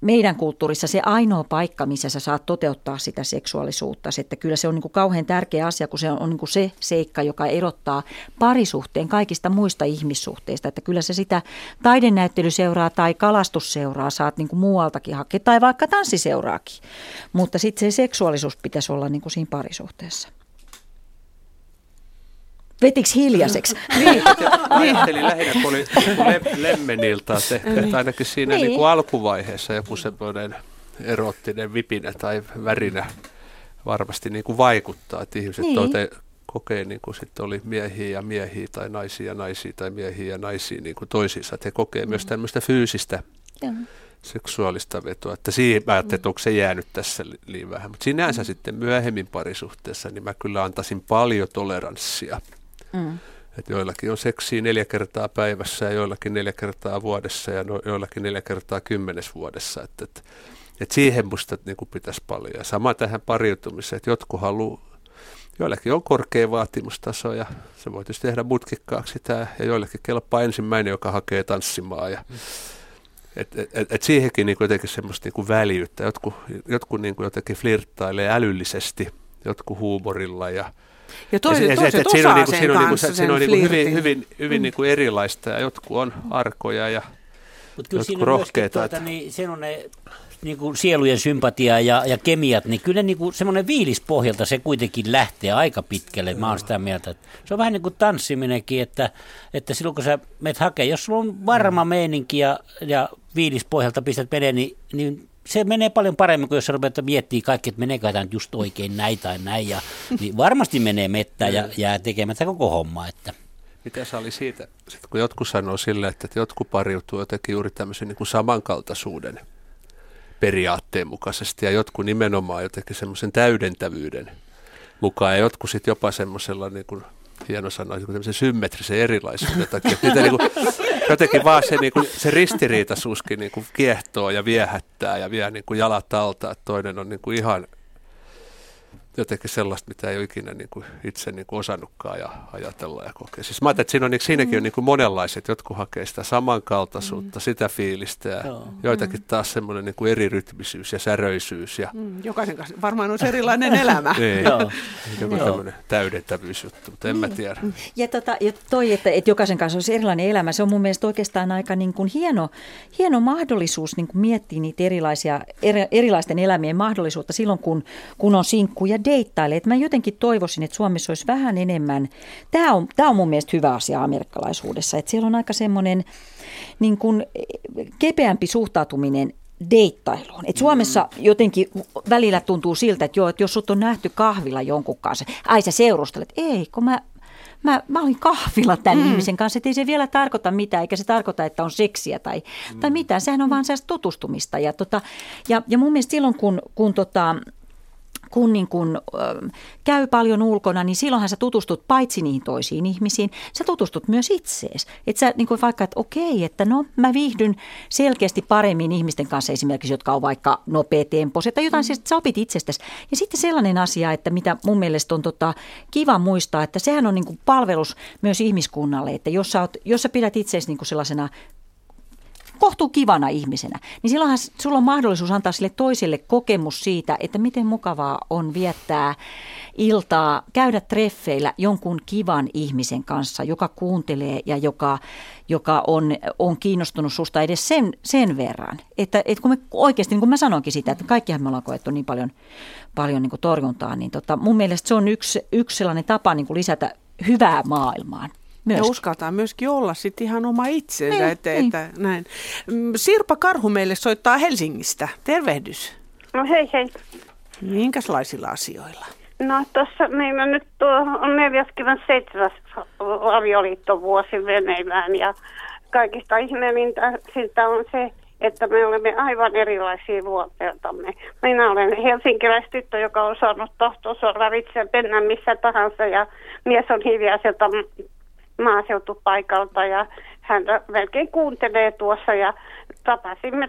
meidän kulttuurissa se ainoa paikka, missä sä saat toteuttaa sitä seksuaalisuutta. Että kyllä se on niin kuin kauhean tärkeä asia, kun se on niin kuin se seikka, joka erottaa parisuhteen kaikista muista ihmissuhteista. Että kyllä se sitä taidenäyttelyseuraa tai kalastusseuraa saat niin kuin muualtakin hakea tai vaikka tanssiseuraakin. Mutta sitten se seksuaalisuus pitäisi olla niin kuin siinä parisuhteessa. Vetiksi hiljaiseksi? [laughs] niin, ajattelin lähinnä, kun oli Lemmenilta tehty, että ainakin siinä niin. Niin kuin alkuvaiheessa joku semmoinen erottinen vipinä tai värinä varmasti niin kuin vaikuttaa, että ihmiset niin. tote, kokee, niin kuin sitten oli miehiä ja miehiä tai naisia ja naisia tai miehiä ja naisia niin kuin toisiinsa, että he kokee mm. myös tämmöistä fyysistä mm. seksuaalista vetoa, että siihen mä ajattelin, että onko se jäänyt tässä liian vähän, mutta sinänsä mm. sitten myöhemmin parisuhteessa, niin mä kyllä antaisin paljon toleranssia Mm. Et joillakin on seksiä neljä kertaa päivässä ja joillakin neljä kertaa vuodessa ja no, joillakin neljä kertaa kymmenes vuodessa. Et, et, et siihen musta niin kuin pitäisi paljon. Ja sama tähän pariutumiseen, että jotkut haluaa, joillakin on korkea vaatimustaso ja se voi tietysti tehdä mutkikkaaksi tämä ja joillekin kelpaa ensimmäinen, joka hakee tanssimaan. Ja, et, et, et, et siihenkin niin jotenkin semmoista niin kuin väljyyttä. Jotkut, jotkut niin jotenkin flirttailee älyllisesti, jotkut huumorilla ja ja toiset, toiset se, osaa niinku- sen siinä on, niinku, siinä on niinku hyvin, hyvin, hyvin mm. niinku erilaista ja jotkut on arkoja ja Mut kyllä jotkut rohkeita. Tuota, niin, se on ne niin kuin sielujen sympatia ja, ja kemiat, niin kyllä niin kuin semmoinen viilispohjalta se kuitenkin lähtee aika pitkälle. Mä oon sitä mieltä, että se on vähän niin kuin tanssiminenkin, että, että silloin kun sä menet hakee, jos sulla on varma mm. meininki ja, ja viilispohjalta pistät menee, niin, niin se menee paljon paremmin kuin jos rupeat miettimään kaikki, että meneekö tämä just oikein näin tai näin. Ja, niin varmasti menee mettä ja jää tekemättä koko homma. Että. Mitä se oli siitä, sit kun jotkut sanoo sille, että jotkut pariutuu jotenkin juuri tämmöisen niin kuin samankaltaisuuden periaatteen mukaisesti ja jotkut nimenomaan jotenkin semmoisen täydentävyyden mukaan ja jotkut sitten jopa semmoisella niin kuin hieno sana, niin tämmöisen symmetrisen erilaisuuden takia. Niitä niin kuin, jotenkin vaan se, niin kuin, se ristiriitaisuuskin niin kuin kiehtoo ja viehättää ja vie niin kuin jalat alta, että toinen on niin kuin ihan jotenkin sellaista, mitä ei ole ikinä niin kuin itse niin kuin osannutkaan ja ajatella ja kokea. Siis mä ajattelin, että siinä on, niin, siinäkin on niin kuin monenlaiset, jotkut hakee sitä samankaltaisuutta, mm. sitä fiilistä ja Joo. joitakin taas semmoinen niin kuin erirytmisyys ja säröisyys. Ja... Mm, jokaisen kanssa varmaan on erilainen [laughs] elämä. niin, Joo. joku tämmöinen täydentävyysjuttu, mutta en mä niin. tiedä. Ja, tota, ja toi, että, että jokaisen kanssa olisi erilainen elämä, se on mun mielestä oikeastaan aika niin kuin hieno, hieno mahdollisuus niin kuin miettiä niitä erilaisia, eri, erilaisten elämien mahdollisuutta silloin, kun, kun on sinkku ja deittailee. Että mä jotenkin toivoisin, että Suomessa olisi vähän enemmän, tämä on, tämä on mun mielestä hyvä asia amerikkalaisuudessa, että siellä on aika semmoinen niin kuin kepeämpi suhtautuminen deittailuun. Et Suomessa jotenkin välillä tuntuu siltä, että, joo, että jos sut on nähty kahvilla jonkun kanssa, ai sä seurustelet. Ei, kun mä, mä, mä olin kahvilla tämän mm. ihmisen kanssa, että ei se vielä tarkoita mitään, eikä se tarkoita, että on seksiä tai, mm. tai mitään. Sehän on vaan sellaista tutustumista. Ja, tota, ja, ja mun mielestä silloin, kun, kun tota, kun niin kun, ö, käy paljon ulkona, niin silloinhan sä tutustut paitsi niihin toisiin ihmisiin, sä tutustut myös itseesi. Että sä niin kuin vaikka, että okei, että no mä viihdyn selkeästi paremmin ihmisten kanssa esimerkiksi, jotka on vaikka nopeatempoiset tai jotain, mm. siis, sä opit itsestäsi. Ja sitten sellainen asia, että mitä mun mielestä on tota, kiva muistaa, että sehän on niin kuin palvelus myös ihmiskunnalle, että jos sä, oot, jos sä pidät itseäsi niin kuin sellaisena kohtuu kivana ihmisenä, niin silloinhan sulla on mahdollisuus antaa sille toiselle kokemus siitä, että miten mukavaa on viettää iltaa, käydä treffeillä jonkun kivan ihmisen kanssa, joka kuuntelee ja joka, joka on, on kiinnostunut susta edes sen, sen verran. Että, että kun me oikeasti, niin kuin mä sanoinkin sitä, että kaikkihan me ollaan koettu niin paljon, paljon niin torjuntaa, niin tota, mun mielestä se on yksi, yksi sellainen tapa niin kuin lisätä hyvää maailmaan. Myöskin. Ja uskaltaa myöskin olla sitten ihan oma itsensä. Niin, että, niin. Että, näin. Mm, Sirpa Karhu meille soittaa Helsingistä. Tervehdys. No hei hei. Minkälaisilla asioilla? No tuossa meillä nyt tuo on 47. avioliittovuosi veneillään ja kaikista ihmeellintä siltä on se, että me olemme aivan erilaisia luonteeltamme. Minä olen helsinkiläistyttö, joka on saanut tahtonsa ravitse mennä missä tahansa ja mies on hiljaiselta maaseutupaikalta ja hän melkein kuuntelee tuossa ja tapasimme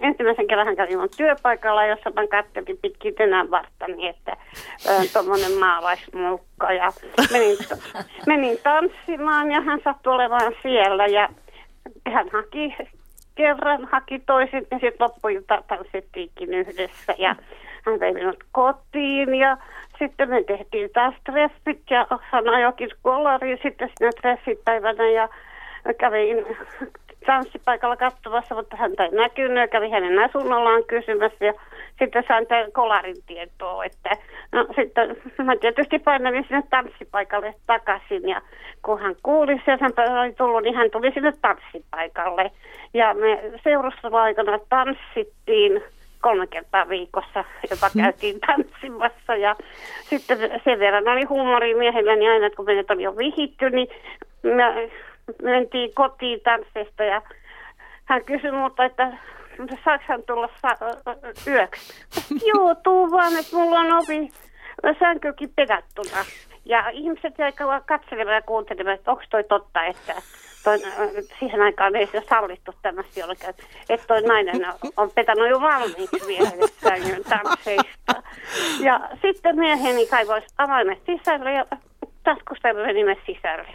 ensimmäisen kerran hän kävi työpaikalla, jossa mä katselin pitkin tänään varttani, että tuommoinen maalaismukka ja menin, [laughs] menin tanssimaan ja hän sattui olemaan siellä ja hän haki kerran haki toisin ja sitten loppuilta tanssittiinkin yhdessä ja hän vei minut kotiin ja sitten me tehtiin taas treffit ja hän ajokin kolariin sitten siinä treffipäivänä ja kävin tanssipaikalla katsomassa, mutta häntä ei näkynyt ja kävi hänen asunnollaan kysymässä ja sitten sain tämän kolarin tietoa, että no sitten mä tietysti painelin sinne tanssipaikalle takaisin ja kun hän kuuli se, hän oli tullut, niin hän tuli sinne tanssipaikalle. Ja me seurustella aikana tanssittiin kolme kertaa viikossa, jopa käytiin tanssimassa ja sitten sen verran oli huumori miehellä, niin aina kun menet oli jo vihitty, niin me mentiin kotiin tanssista ja hän kysyi multa, että saako hän tulla sa- yöksi? Joo, tuu vaan, että mulla on ovi sänkykin pedattuna. Ja ihmiset jäi katselemaan ja kuuntelemaan, että onko toi totta, että toi, siihen aikaan ei se sallittu tämmöistä jollakin, että toi nainen on petänyt jo valmiiksi miehelle sängyn tansseista. Ja sitten mieheni kaivoi avaimet sisälle ja taskusta menimme sisälle.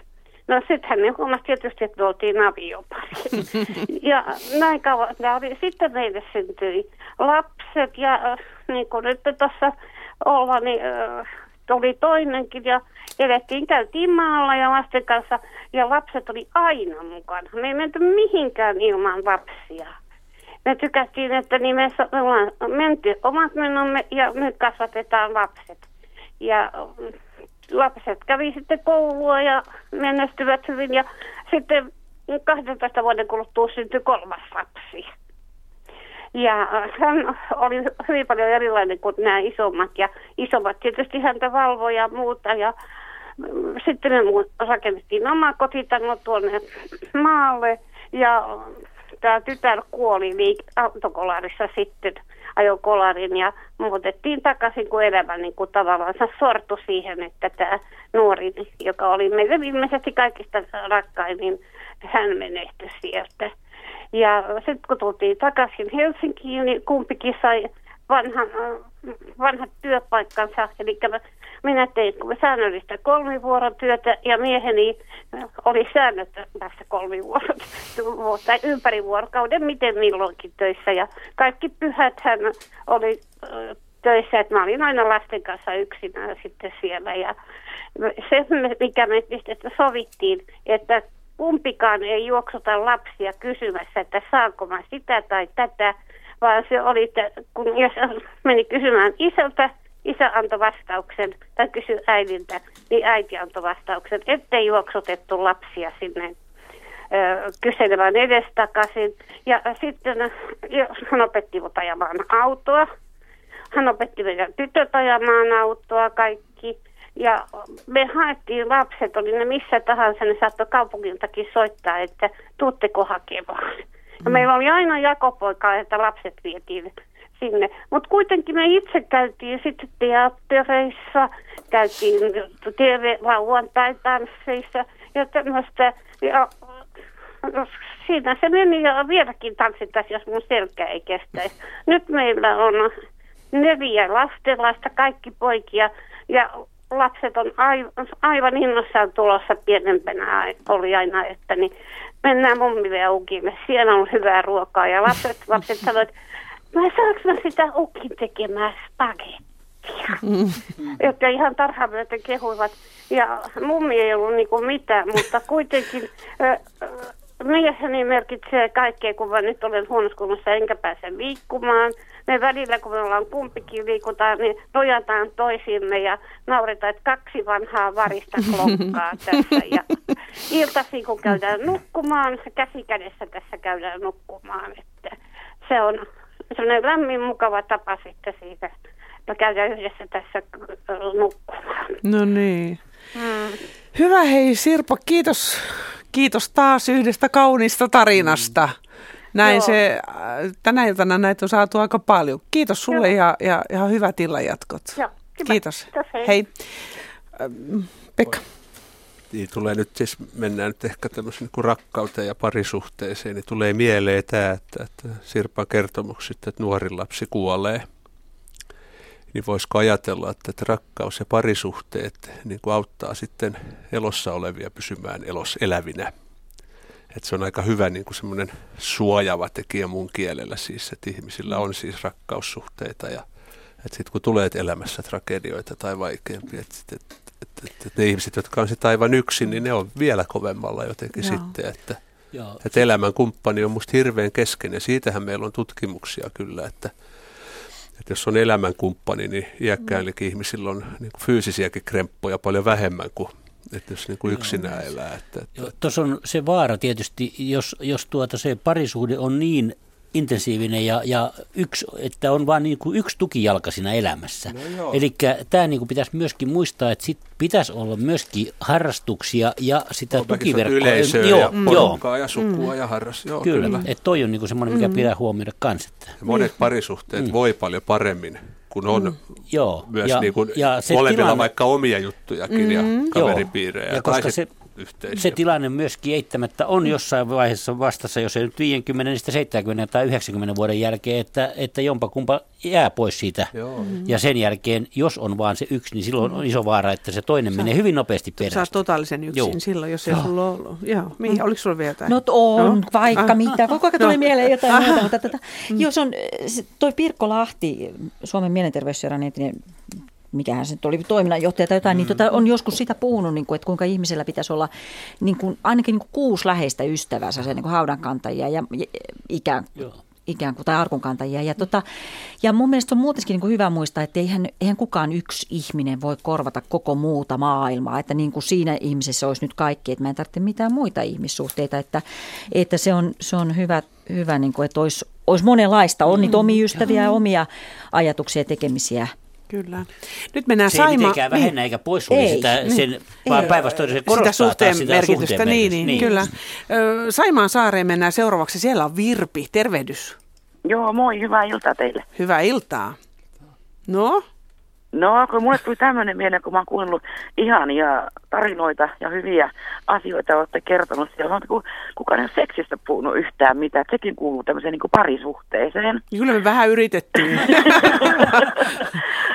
No sitten hän huomasi tietysti, että me oltiin aviopari. [laughs] ja näin kauan, oli, sitten meille syntyi lapset ja niin kuin nyt tuossa olla, niin äh, tuli toinenkin ja elettiin, käytiin maalla ja lasten kanssa ja lapset oli aina mukana. Me ei menty mihinkään ilman lapsia. Me tykättiin, että niin me menty omat menomme ja nyt kasvatetaan lapset. Ja mm, lapset kävi sitten koulua ja menestyvät hyvin ja sitten 12 vuoden kuluttua syntyi kolmas lapsi. Ja hän oli hyvin paljon erilainen kuin nämä isommat. Ja isommat tietysti häntä valvoi ja muuta. Ja mm, sitten me rakennettiin oma kotitalo tuonne maalle. Ja tämä tytär kuoli autokolarissa sitten ajokolarin ja muutettiin takaisin, kun elämä niin kuin tavallaan sortui siihen, että tämä nuori, joka oli meille ilmeisesti kaikista rakkain, niin hän menehtyi sieltä. Ja sitten kun tultiin takaisin Helsinkiin, niin kumpikin sai vanhan, vanhat työpaikkansa. Eli minä tein säännöllistä kolmivuorotyötä ja mieheni oli säännöttömässä kolmivuorotyötä tai ympäri vuorokauden, miten milloinkin töissä. Ja kaikki pyhät hän oli töissä, että mä olin aina lasten kanssa yksinään sitten siellä. Ja se, mikä me sovittiin, että kumpikaan ei juoksuta lapsia kysymässä, että saanko mä sitä tai tätä, vaan se oli, että kun jos meni kysymään isältä, isä antoi vastauksen tai kysyi äidiltä, niin äiti antoi vastauksen, ettei juoksutettu lapsia sinne ö, kyselemään edestakaisin. Ja sitten hän opetti ajamaan autoa. Hän opetti meidän tytöt ajamaan autoa kaikki. Ja me haettiin lapset, oli ne missä tahansa, ne saattoi kaupungiltakin soittaa, että tuutteko hakemaan. Ja mm. meillä oli aina jakopoika, että lapset vietiin sinne. Mutta kuitenkin me itse käytiin sitten teattereissa, käytiin TV-lauantai-tansseissa ja tämmöistä. Ja siinä se meni ja vieläkin tanssittaisi, jos mun selkä ei kestäisi. Nyt meillä on neljä lastenlaista, kaikki poikia ja lapset on aivan, aivan innossaan tulossa pienempänä oli aina, että niin mennään mummille ja ukille. Siellä on hyvää ruokaa ja lapset, [laughs] lapset sanoivat, mä saanko mä sitä ukin tekemään spagettia? Mm. Jotka ihan tarhaan myöten kehuivat. Ja mummi ei ollut niinku mitään, mutta kuitenkin äh, mieheni merkitsee kaikkea, kun mä nyt olen huonossa kunnossa enkä pääse liikkumaan. Me välillä, kun me ollaan kumpikin liikutaan, niin nojataan toisiimme ja nauretaan, että kaksi vanhaa varista [laughs] klokkaa tässä. Ja iltaisin, kun käydään nukkumaan, se käsi kädessä tässä käydään nukkumaan. Että se on sellainen lämmin, mukava tapa sitten siitä, että käydään yhdessä tässä nukkumaan. No niin. Mm. Hyvä hei Sirpa, kiitos, kiitos taas yhdestä kaunista tarinasta. Näin Joo. se, äh, tänä iltana näitä on saatu aika paljon. Kiitos sulle Joo. ja, ja, ja hyvät illanjatkot. Joo, Kiitos. Kiitos hei. hei. Ähm, Pekka. Niin tulee nyt siis, mennään nyt ehkä tämmöisen niin rakkauteen ja parisuhteeseen, niin tulee mieleen tämä, että, että Sirpan kertomuksista, että nuori lapsi kuolee. Niin voisiko ajatella, että, että rakkaus ja parisuhteet niin kuin auttaa sitten elossa olevia pysymään elos elävinä. Että se on aika hyvä niin kuin semmoinen suojava tekijä mun kielellä siis, että ihmisillä on siis rakkaussuhteita ja että sitten kun tulee elämässä tragedioita tai vaikeampia, että, että, että, että, että ne ihmiset, jotka on sitten aivan yksin, niin ne on vielä kovemmalla jotenkin Joo. sitten, että, Joo. että elämän kumppani on musta hirveän kesken ja siitähän meillä on tutkimuksia kyllä, että, että jos on elämän kumppani, niin iäkkäilläkin mm. ihmisillä on niin fyysisiäkin kremppoja paljon vähemmän kuin että jos niin kuin yksinään elää. Että, että... Tuossa on se vaara tietysti, jos, jos tuota se parisuhde on niin intensiivinen ja, ja yksi, että on vain niin kuin yksi tukijalka siinä elämässä. No Eli tämä niin kuin pitäisi myöskin muistaa, että sit pitäisi olla myöskin harrastuksia ja sitä on tukiverkkoa. Yleisöä joo, ja porukkaa ja sukua mm. ja harras. Joo, kyllä, kyllä. että toi on niin kuin semmoinen, mikä mm. pitää huomioida kanssa. Monet parisuhteet mm. voi paljon paremmin kun on mm, joo, myös ja, niin kuin ja molemmilla tilanne, vaikka omia juttujakin mm, ja kaveripiirejä. Joo, ja koska se, yhteisiä. Se tilanne myöskin eittämättä on jossain vaiheessa vastassa, jos ei nyt 50, 70 tai 90 vuoden jälkeen, että, että jompa kumpa jää pois siitä. Joo. Mm-hmm. Ja sen jälkeen, jos on vaan se yksi, niin silloin on iso vaara, että se toinen Sä, menee hyvin nopeasti perästä. Sä totaalisen yksin Joo. silloin, jos ei oh. sulla ollut. Joo. Mihin, mm. oliko sulla vielä jotain? No on, no. vaikka ah. mitä. Koko ajan tuli no. mieleen jotain ah. muuta. [laughs] Mutta tätä, mm. jos on, toi Pirkko Lahti, Suomen mielenterveysseuran entinen mikähän se oli toiminnanjohtaja tai jotain, niin mm. niin tota, on joskus sitä puhunut, niin kuin, että kuinka ihmisellä pitäisi olla niin kuin, ainakin niin kuin kuusi läheistä ystävää, se niin kuin haudankantajia ja, ja ikään Joo ikään kuin, tai arkunkantajia. Ja, tota, ja mun mielestä on muutenkin niin kuin hyvä muistaa, että eihän, eihän kukaan yksi ihminen voi korvata koko muuta maailmaa. Että niin kuin siinä ihmisessä olisi nyt kaikki, että mä en tarvitse mitään muita ihmissuhteita. Että, että se on, se on hyvä, hyvä niin kuin, että olisi olisi monenlaista. On niitä omia ystäviä ja omia ajatuksia ja tekemisiä. Kyllä. Nyt mennään se Saima... ei mitenkään vähennä niin. eikä pois ei, sitä, niin. sen, ei. vaan päinvastoin se korostaa sitä suhteen sitä merkitystä. Suhteen niin, niin, niin, kyllä. Saimaan saareen mennään seuraavaksi. Siellä on Virpi. Tervehdys. Joo, moi. Hyvää iltaa teille. Hyvää iltaa. No? No, kun mulle tuli tämmöinen mieleen, kun mä oon kuunnellut ihania tarinoita ja hyviä asioita, olette kertonut. Siellä on, kun kukaan ei ole seksistä puhunut yhtään mitään. Sekin kuuluu tämmöiseen niin kuin parisuhteeseen. Kyllä me vähän yritettiin. [laughs]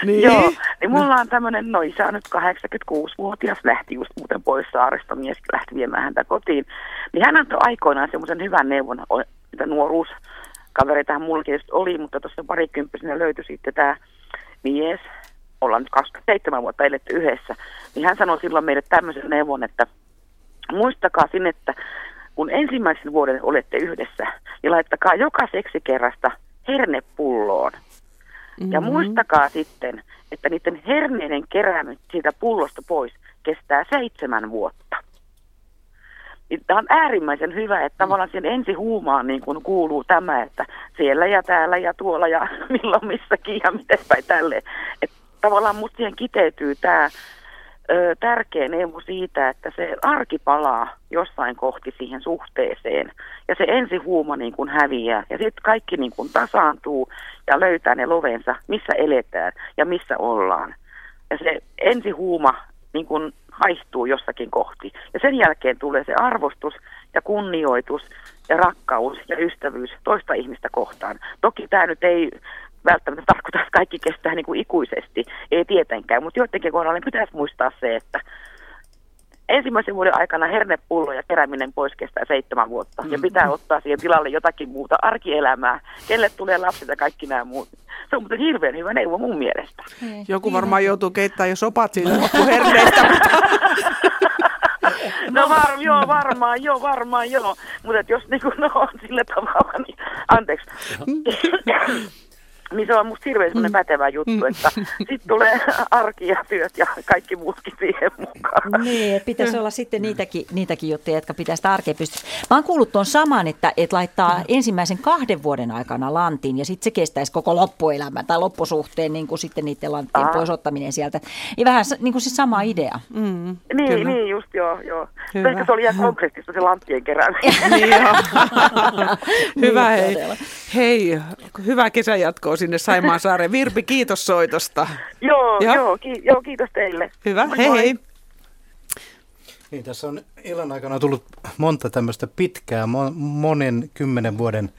niin. Joo, niin mulla on tämmöinen, no isä nyt 86-vuotias, lähti just muuten pois saaresta, mies lähti viemään häntä kotiin. Niin hän antoi aikoinaan semmoisen hyvän neuvon, mitä nuoruus kavereita mullakin oli, mutta tuossa parikymppisenä löytyi sitten tämä mies, ollaan nyt 27 vuotta eletty yhdessä, niin hän sanoi silloin meille tämmöisen neuvon, että muistakaa sinne, että kun ensimmäisen vuoden olette yhdessä, niin laittakaa joka seksikerrasta hernepulloon. Mm-hmm. Ja muistakaa sitten, että niiden herneiden kerääminen siitä pullosta pois kestää seitsemän vuotta. Niin tämä on äärimmäisen hyvä, että tavallaan siihen ensi huumaan niin kuin kuuluu tämä, että siellä ja täällä ja tuolla ja [laughs] milloin missäkin ja miten päin tälleen. Että tavallaan musta siihen kiteytyy tämä tärkeä neuvo siitä, että se arki palaa jossain kohti siihen suhteeseen ja se ensi huuma niin kuin häviää ja sitten kaikki niin kuin tasaantuu ja löytää ne lovensa, missä eletään ja missä ollaan. Ja se ensi huuma niin kuin haihtuu jossakin kohti. Ja sen jälkeen tulee se arvostus ja kunnioitus ja rakkaus ja ystävyys toista ihmistä kohtaan. Toki tämä nyt ei välttämättä tarkoita, että kaikki kestää niin kuin ikuisesti, ei tietenkään, mutta joidenkin kohdalla pitäisi muistaa se, että ensimmäisen vuoden aikana hernepullo ja kerääminen pois kestää seitsemän vuotta. Ja pitää ottaa siihen tilalle jotakin muuta arkielämää. Kelle tulee lapset ja kaikki nämä muut. Se on muuten hirveän hyvä neuvo mun mielestä. Joku varmaan joutuu keittämään jo sopat siitä loppuherneistä. [laughs] No var, joo, varmaan, joo, varmaan, joo. Mutta jos niin kuin, no, on sillä tavalla, niin anteeksi [laughs] niin se on musta hirveän semmoinen mm. pätevä juttu, mm. että sitten tulee [laughs] arki ja työt ja kaikki muutkin siihen mukaan. Niin, pitäisi olla sitten niitäkin, niitäkin juttuja, jotka pitäisi sitä arkea pystyä. Mä oon kuullut tuon saman, että, että laittaa ensimmäisen kahden vuoden aikana lantin ja sitten se kestäisi koko loppuelämän tai loppusuhteen niin kuin sitten niiden lanttien pois ottaminen sieltä. Ja vähän niin kuin se sama idea. Mm, niin, kyllä. niin, just joo. joo. Ehkä se oli ihan konkreettista se lanttien kerääminen. niin, [laughs] hyvä hei. Hei, hyvää sinne Saimaan saareen. Virpi, kiitos soitosta. joo, ja? joo, ki- joo, kiitos teille. Hyvä, moi, hei moi. hei. Niin, tässä on illan aikana tullut monta tämmöistä pitkää, monen kymmenen vuoden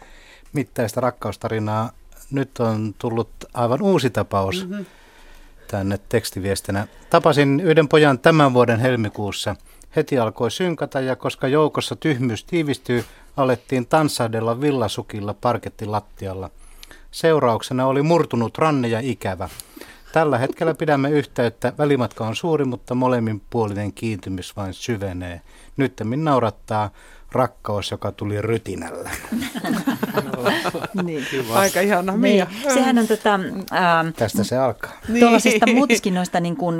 mittaista rakkaustarinaa. Nyt on tullut aivan uusi tapaus mm-hmm. tänne tekstiviestinä. Tapasin yhden pojan tämän vuoden helmikuussa. Heti alkoi synkata ja koska joukossa tyhmyys tiivistyy, alettiin tanssahdella villasukilla parkettilattialla – Seurauksena oli murtunut ranne ja ikävä. Tällä hetkellä pidämme yhteyttä. Välimatka on suuri, mutta molemminpuolinen kiintymys vain syvenee. Nyt naurattaa rakkaus, joka tuli rytinällä. [laughs] niin. Aika ihana. Niin. Mia. Sehän on tota, ähm, Tästä se alkaa. Niin. Tuollaisista muutkin noista niin kuin,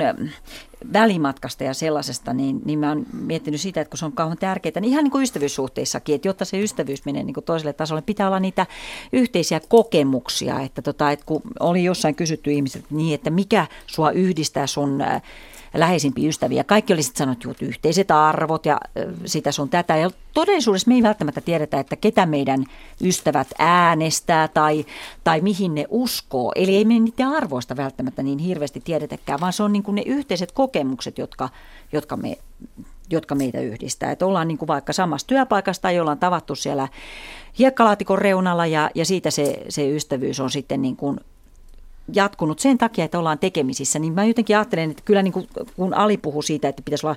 välimatkasta ja sellaisesta, niin, niin mä oon miettinyt sitä, että kun se on kauhean tärkeää, niin ihan niin kuin ystävyyssuhteissakin, että jotta se ystävyys menee niin kuin toiselle tasolle, pitää olla niitä yhteisiä kokemuksia, että, tota, että kun oli jossain kysytty ihmiset niin, että mikä sua yhdistää sun läheisimpiä ystäviä. Kaikki oli sitten sanottu, että yhteiset arvot ja sitä sun tätä. Ja todellisuudessa me ei välttämättä tiedetä, että ketä meidän ystävät äänestää tai, tai mihin ne uskoo. Eli ei me niiden arvoista välttämättä niin hirveästi tiedetäkään, vaan se on niin kuin ne yhteiset kokemukset, jotka, jotka me jotka meitä yhdistää. Että ollaan niin kuin vaikka samassa työpaikassa tai ollaan tavattu siellä hiekkalaatikon reunalla ja, ja siitä se, se ystävyys on sitten niin kuin jatkunut sen takia, että ollaan tekemisissä, niin mä jotenkin ajattelen, että kyllä niin kuin, kun Ali puhuu siitä, että pitäisi olla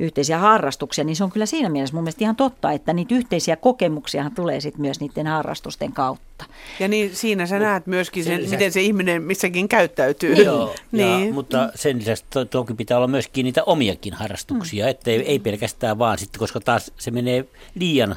yhteisiä harrastuksia, niin se on kyllä siinä mielessä mun mielestä ihan totta, että niitä yhteisiä kokemuksia tulee sitten myös niiden harrastusten kautta. Ja niin siinä sä näet myöskin sen, sen miten se ihminen missäkin käyttäytyy. Joo, [laughs] niin. ja, mutta sen lisäksi to, toki pitää olla myöskin niitä omiakin harrastuksia, mm. ettei ei pelkästään vaan sitten, koska taas se menee liian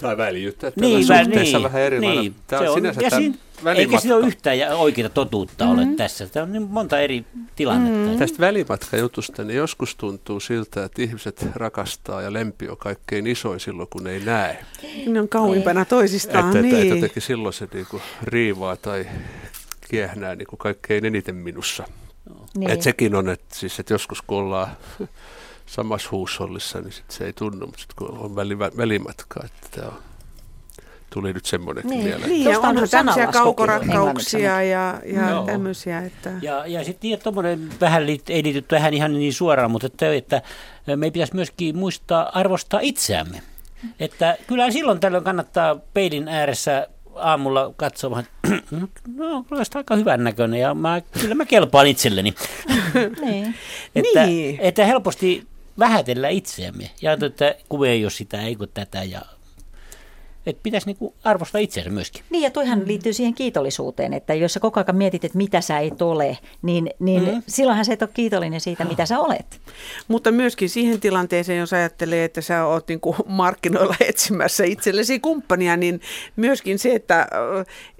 Tai väljyyttä. Niin, vä- suhteessa niin, vähän eri lailla. niin, Tämä se on on, sinänsä ja siinä, eikä siinä ole yhtään oikeaa totuutta ole Mhm. tässä. Tämä on niin monta eri tilannetta. Mm. Tästä välimatkajutusta, niin joskus tuntuu siltä, että ihmiset rakastaa ja lempi on kaikkein isoin silloin, kun ei näe. Ne on kauimpana toisistaan, että, niin. että, että jotenkin silloin se niinku riivaa tai kiehnää niinku kaikkein eniten minussa. Niin. Et sekin on, että, siis, että joskus kun ollaan samassa huushollissa, niin sit se ei tunnu, mutta sitten kun on väli, välimatka, että tämä on, tuli nyt semmoinenkin Niin. mieleen. Niin, ja onhan tämmöisiä kaukorakkauksia ja, ja Joo. tämmöisiä, että... Ja, ja sitten niin, tuommoinen vähän liit, ei liity tähän ihan niin suoraan, mutta että, että me pitäisi myöskin muistaa arvostaa itseämme. Että kyllä silloin tällöin kannattaa peilin ääressä aamulla katsomaan, että [clears throat] no, kyllä aika hyvän näköinen ja mä, kyllä mä kelpaan itselleni. [laughs] niin. Että, Niin. että helposti vähätellä itseämme. Ja että kun ei ole sitä, ei kun tätä ja että pitäisi niinku arvostaa itseänsä myöskin. Niin ja toihan liittyy siihen kiitollisuuteen, että jos sä koko ajan mietit, että mitä sä et ole, niin, niin Mm. silloinhan sä et ole kiitollinen siitä, mitä sä olet. Mutta myöskin siihen tilanteeseen, jos ajattelee, että sä oot niin kuin markkinoilla [laughs] etsimässä itsellesi kumppania, niin myöskin se, että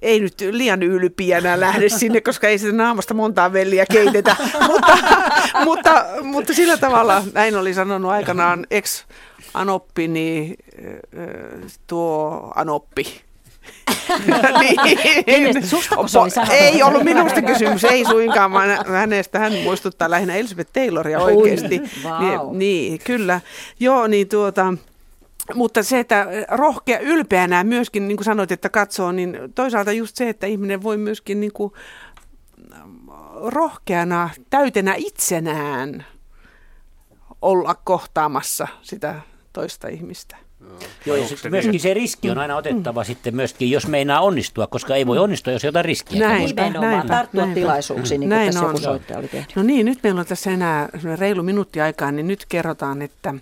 ei nyt liian ylpiänä lähde [laughs] sinne, koska ei sitä naamasta montaa velliä keitetä. [laughs] mutta, mutta, mutta sillä tavalla, näin oli sanonut aikanaan ex Anoppi, niin tuo Anoppi. [laughs] Kenestä? Se oli sanonut? Ei ollut minusta kysymys, ei suinkaan, vaan hänestä hän muistuttaa lähinnä Elisabeth Tayloria Oi, oikeasti. vau. Niin, niin, kyllä. Joo, niin tuota, mutta se, että rohkea ylpeänä myöskin, niin kuin sanoit, että katsoo, niin toisaalta just se, että ihminen voi myöskin niin kuin rohkeana, täytenä itsenään olla kohtaamassa sitä toista ihmistä. Joo, ja sitten myöskin se riski on aina otettava sitten myöskin, jos meinaa onnistua, koska ei voi onnistua, jos ei ota riskiä. Näinpä, Nimenomaan näinpä, tarttua näinpä. tilaisuuksiin, niin kuin Näin tässä on. joku soittaja oli tehnyt. No niin, nyt meillä on tässä enää reilu minuutti aikaa, niin nyt kerrotaan, että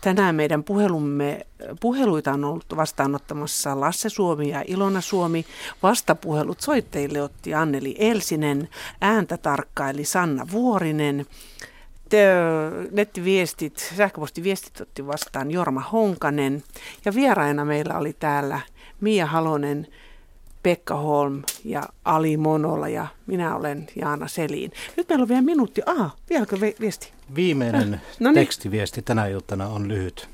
tänään meidän puhelumme, puheluita on ollut vastaanottamassa Lasse Suomi ja Ilona Suomi. Vastapuhelut soittajille otti Anneli Elsinen, ääntä tarkkaili Sanna Vuorinen. Te, nettiviestit, sähköpostiviestit otti vastaan Jorma Honkanen ja vieraina meillä oli täällä Mia Halonen, Pekka Holm ja Ali Monola ja minä olen Jaana Selin. Nyt meillä on vielä minuutti. Ah, vieläkö vi- viesti? Viimeinen No niin. tekstiviesti tänä iltana on lyhyt.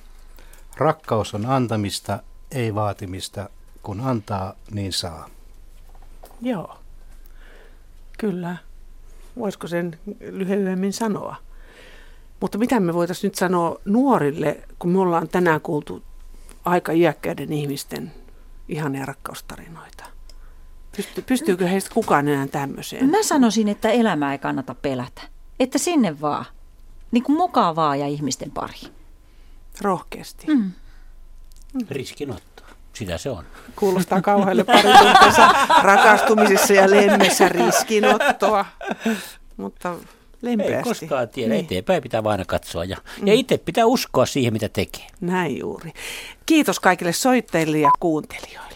Rakkaus on antamista, ei vaatimista. Kun antaa, niin saa. Joo. Kyllä. Voisiko sen lyhyemmin sanoa? Mutta mitä me voitaisiin nyt sanoa nuorille, kun me ollaan tänään kuultu aika iäkkäiden ihmisten ihania rakkaustarinoita? Pysty, pystyykö heistä kukaan enää tämmöiseen? Mä sanoisin, että elämää ei kannata pelätä. Että sinne vaan. Niin kuin mukavaa ja ihmisten pari. Rohkeasti. Mm. Riskinotto, sitä se on. Kuulostaa kauhealle parisuhteessa [laughs] rakastumisessa ja lemmessä riskinottoa. Mutta Ei lempeästi. koskaan tiedä, Niin. eteenpäin pitää vaan aina katsoa. Ja, Mm. ja itse pitää uskoa siihen, mitä tekee. Näin juuri. Kiitos kaikille soittajille ja kuuntelijoille.